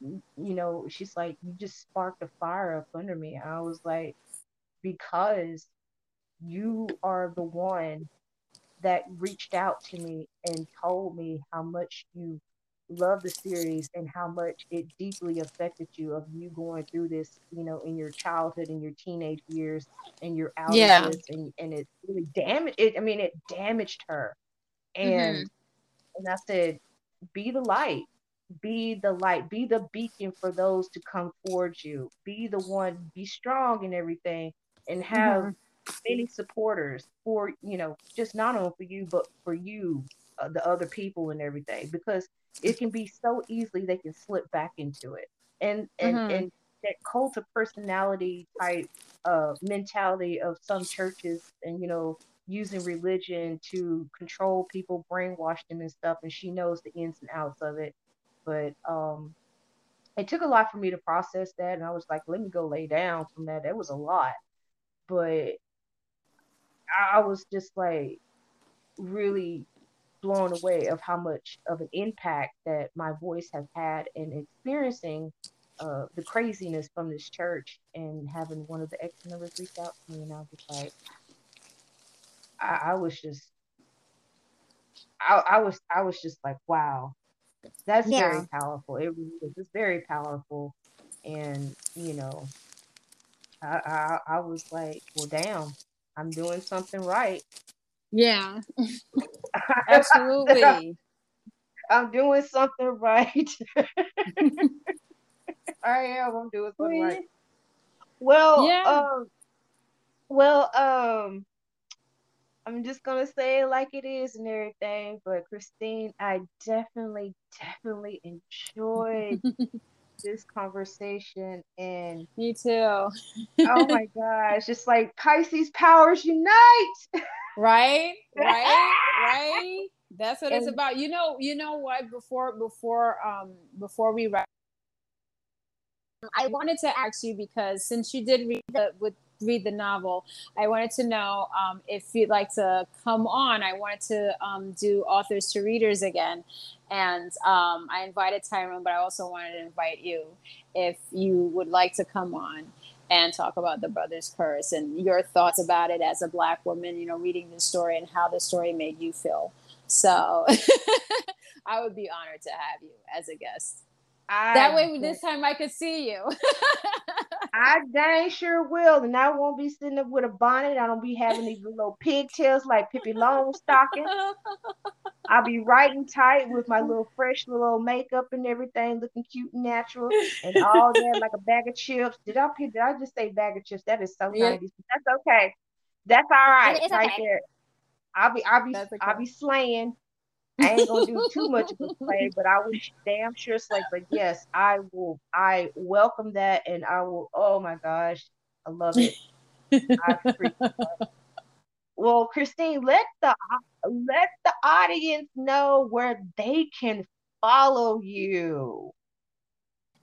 you know, she's like, you just sparked a fire up under me. I was like, because you are the one that reached out to me and told me how much you love the series and how much it deeply affected you of you going through this, you know, in your childhood and your teenage years and your out Yeah. and, and it really damaged it. I mean, it damaged her. Mm-hmm. And and I said, be the light be the light, be the beacon for those to come towards you, be the one, be strong in everything, and have Mhm. many supporters for you know, just not only for you, but for you, uh, the other people and everything, because it can be so easily they can slip back into it, and and Mhm. and that cult of personality type uh, mentality of some churches, and you know. Using religion to control people, brainwash them and stuff, and she knows the ins and outs of it but um it took a lot for me to process that and i was like let me go lay down from that. That was a lot but i was just like really blown away of how much of an impact that my voice has had in experiencing uh, the craziness from this church and having one of the ex members reach out to me and i was just like i, I was just I, I was I was just like wow that's Yeah. very powerful. It really is. It's very powerful, and you know, I, I I was like, well, damn, I'm doing something right. Yeah. Absolutely. I'm doing something right. I am. I'm doing something right. Well, Yeah. um, well, um, I'm just gonna say it like it is and everything. But Christine, I definitely, definitely enjoyed this conversation, and Me too. oh my gosh, it's like Pisces powers unite. right right right that's what it's about you know you know what before before um before we wrap i wanted to ask you because since you did read the with read the novel. I wanted to know um, if you'd like to come on. I wanted to um, do authors to readers again. And um, i invited tyrone but i also wanted to invite you if you would like to come on and talk about the brother's curse and your thoughts about it as a black woman you know reading the story and how the story made you feel. So i would be honored to have you as a guest I, that way this time i could see you I dang sure will, and I won't be sitting up with a bonnet. I don't be having these little pigtails like Pippi Longstocking. I'll be right and tight with my little fresh little makeup and everything, looking cute and natural, and all that like a bag of chips. Did I did I just say bag of chips? That is so Yeah. 90s. That's okay. That's all right, right okay. there. I'll be I'll be That's I'll be slaying. I ain't gonna do too much of a play, but I was damn sure it's like, But yes, I will. I welcome that, and I will. Oh my gosh, I love it. I love it. Well, Christine, let the let the audience know where they can follow you.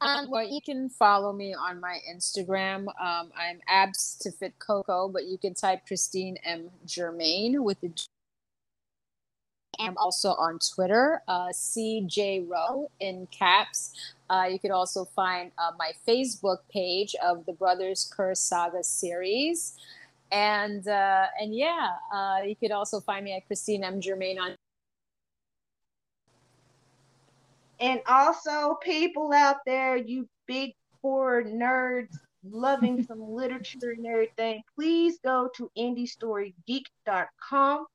Um, well, you can follow me on my Instagram. Um, I'm abs to fit cocoa, but you can type Christine M Germain with the. I'm also on Twitter, uh, CJ Rowe in caps. Uh, you could also find uh, my Facebook page of the Brothers Curse Saga series, and uh, and yeah, uh, you could also find me at Christine M Germain on And also, people out there, you big horror nerds loving some literature and everything, please go to indiestorygeek.com.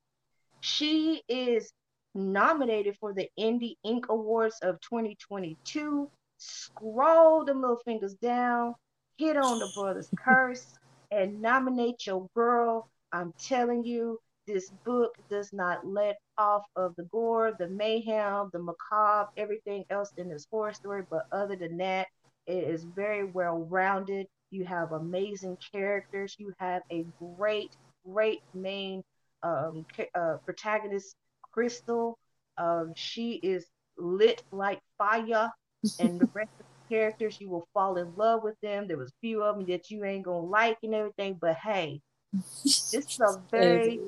She is nominated for the Indie Ink Awards of 2022. Scroll the little fingers down, hit on the Brother's Curse, and nominate your girl. I'm telling you, this book does not let off of the gore, the mayhem, the macabre, everything else in this horror story. But other than that, It is very well rounded. You have amazing characters. You have a great, great main um, uh, protagonist, Crystal. Um, she is lit like fire, and the rest of the characters you will fall in love with them. There was a few of them that you ain't gonna like and everything, but hey, this is a very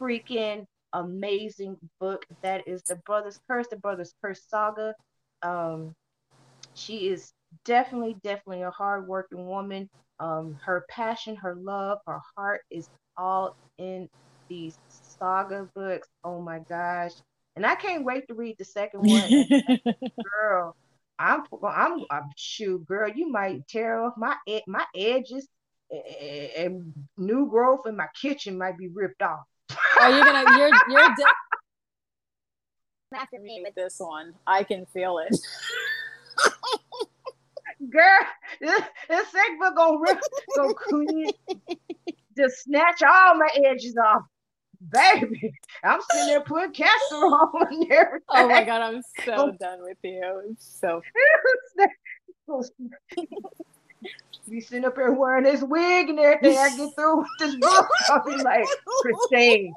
freaking amazing book. That is the Brothers Curse, the Brothers Curse saga. Um, she is definitely, definitely a hardworking woman. Um, her passion, her love, her heart is all in these saga books. Oh my gosh. And I can't wait to read the second one. girl, I'm I'm I'm shoot, girl, you might tear off my my edges and new growth in my kitchen might be ripped off. oh, you're gonna you're you're de- after me with this one. I can feel it. Girl, this, this segment gonna rip, go clean, just snatch all my edges off baby, I'm sitting there putting castor oil on everything. Oh my god, I'm so oh. done with you. so be sitting up here wearing this wig and everything. I get through with this book. I'll be like, Christine,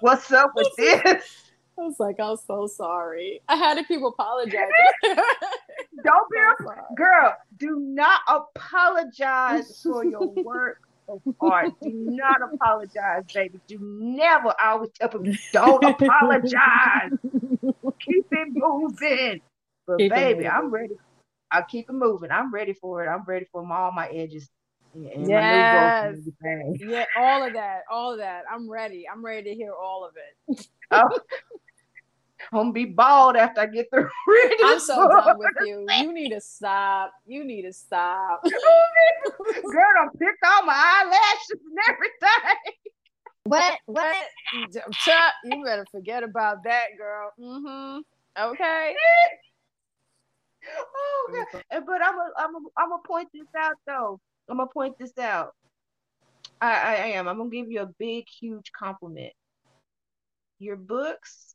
what's up with this? I was like, I'm so sorry. I had to keep apologizing. Don't be, a, girl. Do not apologize for your work hard. Do not apologize, baby. Do never. I always tell people, don't apologize. keep it moving. But keep baby, I'm ready. I'll keep it moving. I'm ready for it. I'm ready for all my edges. And yes. yeah, all of that, all of that. I'm ready. I'm ready to hear all of it. oh, gonna be bald after I get through reading. I'm so done with you. You need to stop. You need to stop. Girl, I picked all my eyelashes and everything. What? What? Chuck, you better forget about that, girl. Mm-hmm. Okay. oh, God. But I'm a, I'm a, I'm gonna point this out though. I'm gonna point this out. I, I am. I'm gonna give you a big, huge compliment. Your books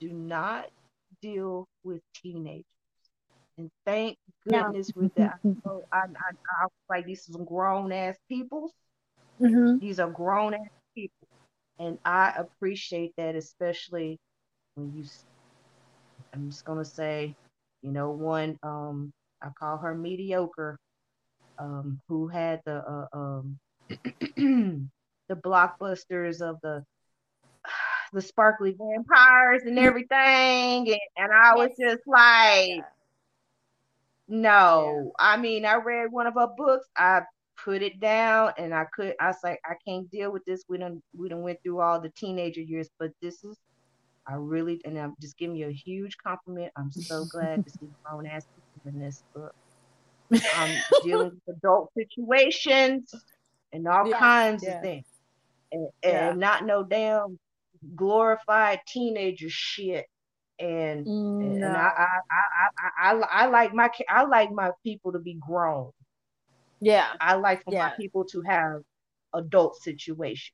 do not deal with teenagers. And thank goodness no. with that. I, I, I, I like these are some grown ass people. Mm-hmm. These are grown ass people. And I appreciate that, especially when you, I'm just going to say, you know, one, um, I call her mediocre, um, who had the, uh, um, the blockbusters of the the sparkly vampires and everything. And, and I was just like, no. I mean, I read one of her books. I put it down and I could I was like, I can't deal with this. We don't we don't went through all the teenager years, but this is I really and I'm just giving you a huge compliment. I'm so glad to see grown ass people in this book. I'm dealing with adult situations and all yeah, kinds yeah. of things. And, and yeah. not no damn glorified teenager shit. And, no. and I, I, I, I, I, I like my I like my people to be grown. Yeah. I like for yeah. my people to have adult situations.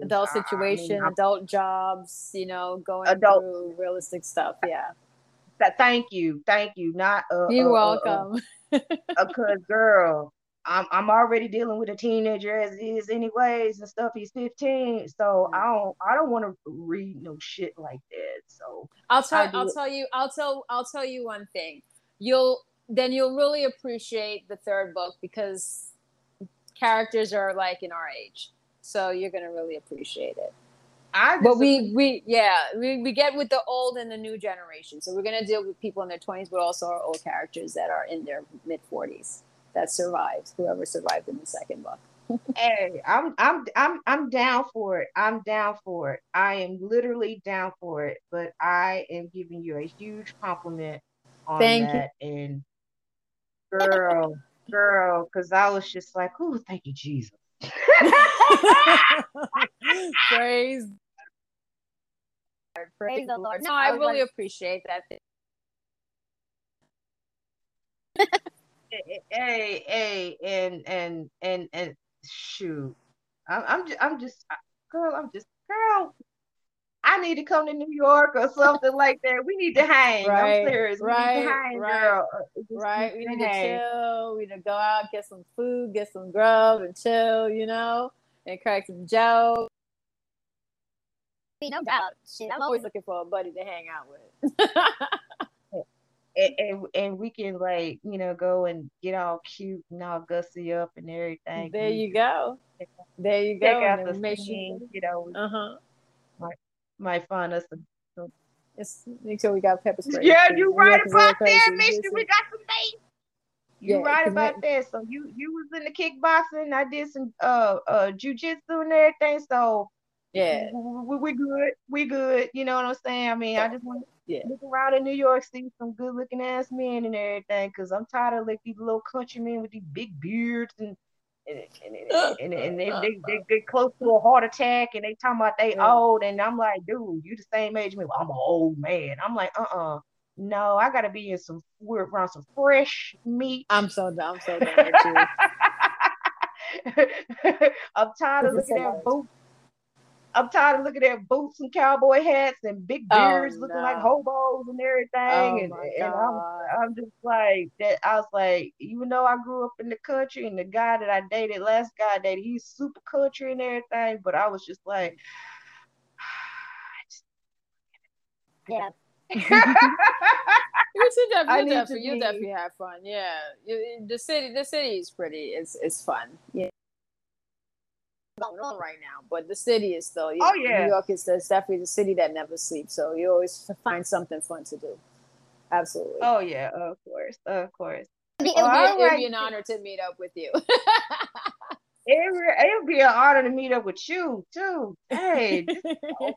Adult situation, I mean, adult jobs, you know, going adult, through realistic stuff. Yeah. Thank you. Thank you. Not uh, You're uh, welcome. Uh, uh, girl, I'm I'm already dealing with a teenager as is anyways and stuff. He's 15, so mm-hmm. I don't I don't want to read no shit like that. So I'll tell I'll tell you I'll tell I'll tell you one thing. You'll then you'll really appreciate the third book because characters are like in our age, so you're gonna really appreciate it. I but we we yeah we, we get with the old and the new generation, so we're gonna deal with people in their 20s, but also our old characters that are in their mid 40s that survives, whoever survived in the second book. hey, I'm I'm I'm I'm down for it. I'm down for it. I am literally down for it. But I am giving you a huge compliment on thank that. You. And girl, girl, because I was just like, oh, thank you, Jesus. Praise. Praise the Lord. No, I, I really like, appreciate that hey, hey, and and and and shoot, I'm I'm just, I'm just girl, I'm just girl. I I need to come to New York or something like that. We need to hang. Right, I'm serious. We right, need to hang, right, girl. Uh, right? We need to hang. chill. We need to go out, get some food, get some grub, and chill. You know, and crack some jokes. No doubt. Shit, I'm always looking for a buddy to hang out with. And, and and we can like you know go and get all cute and all gussy up and everything. there you go. There you go. check out the make scene, sure. you know, we Uh huh. might find us some. It's make sure we got pepper spray. Yeah, you New right York is real about that. crazy. Make we got some bait. You Yeah, right 'cause about that. So you you was in the kickboxing. I did some uh uh jujitsu and everything. So Yeah, we, we good. We good. You know what I'm saying? I mean, I just want to yeah. look around in New York, see some good looking ass men and everything. Cause I'm tired of like these little country men with these big beards and. And, and, and, and, and they, they, they get close to a heart attack and they talking about they Yeah. old and I'm like, dude, you the same age as me. Well, I'm an old man. I'm like, uh-uh. No, I gotta be in some we're around some fresh meat. I'm so done. I'm so with. I'm tired of looking at boots. I'm tired of looking at boots and cowboy hats and big Oh, beards looking like hobos and everything. Oh and and I'm. I'm just like that. I was like, even though I grew up in the country and the guy that I dated, last guy I dated, he's super country and everything, but I was just like, Yeah. You should def- I you need def- to you definitely have fun. Yeah, You- the city, the city is pretty. It's it's fun. Yeah. Going on right now, but the city is still. You Oh, know, yeah. New York is it's definitely the city that never sleeps. So you always find something fun to do. Absolutely. oh yeah, of course, of course. It'd be, Well, it'd be alright. an honor to meet up with you. It would be an honor to meet up with you too. Hey, so cool.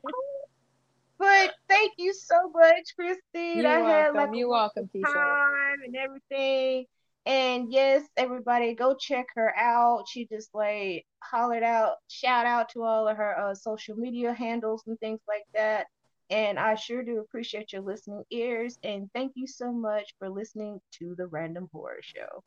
But thank you so much, Christine. You're I had welcome. like a You're welcome, Keisha. time and everything. And yes, everybody go check her out. She just like hollered out, shout out to all of her uh, social media handles and things like that. And I sure do appreciate your listening ears. And thank you so much for listening to the Random Horror Show.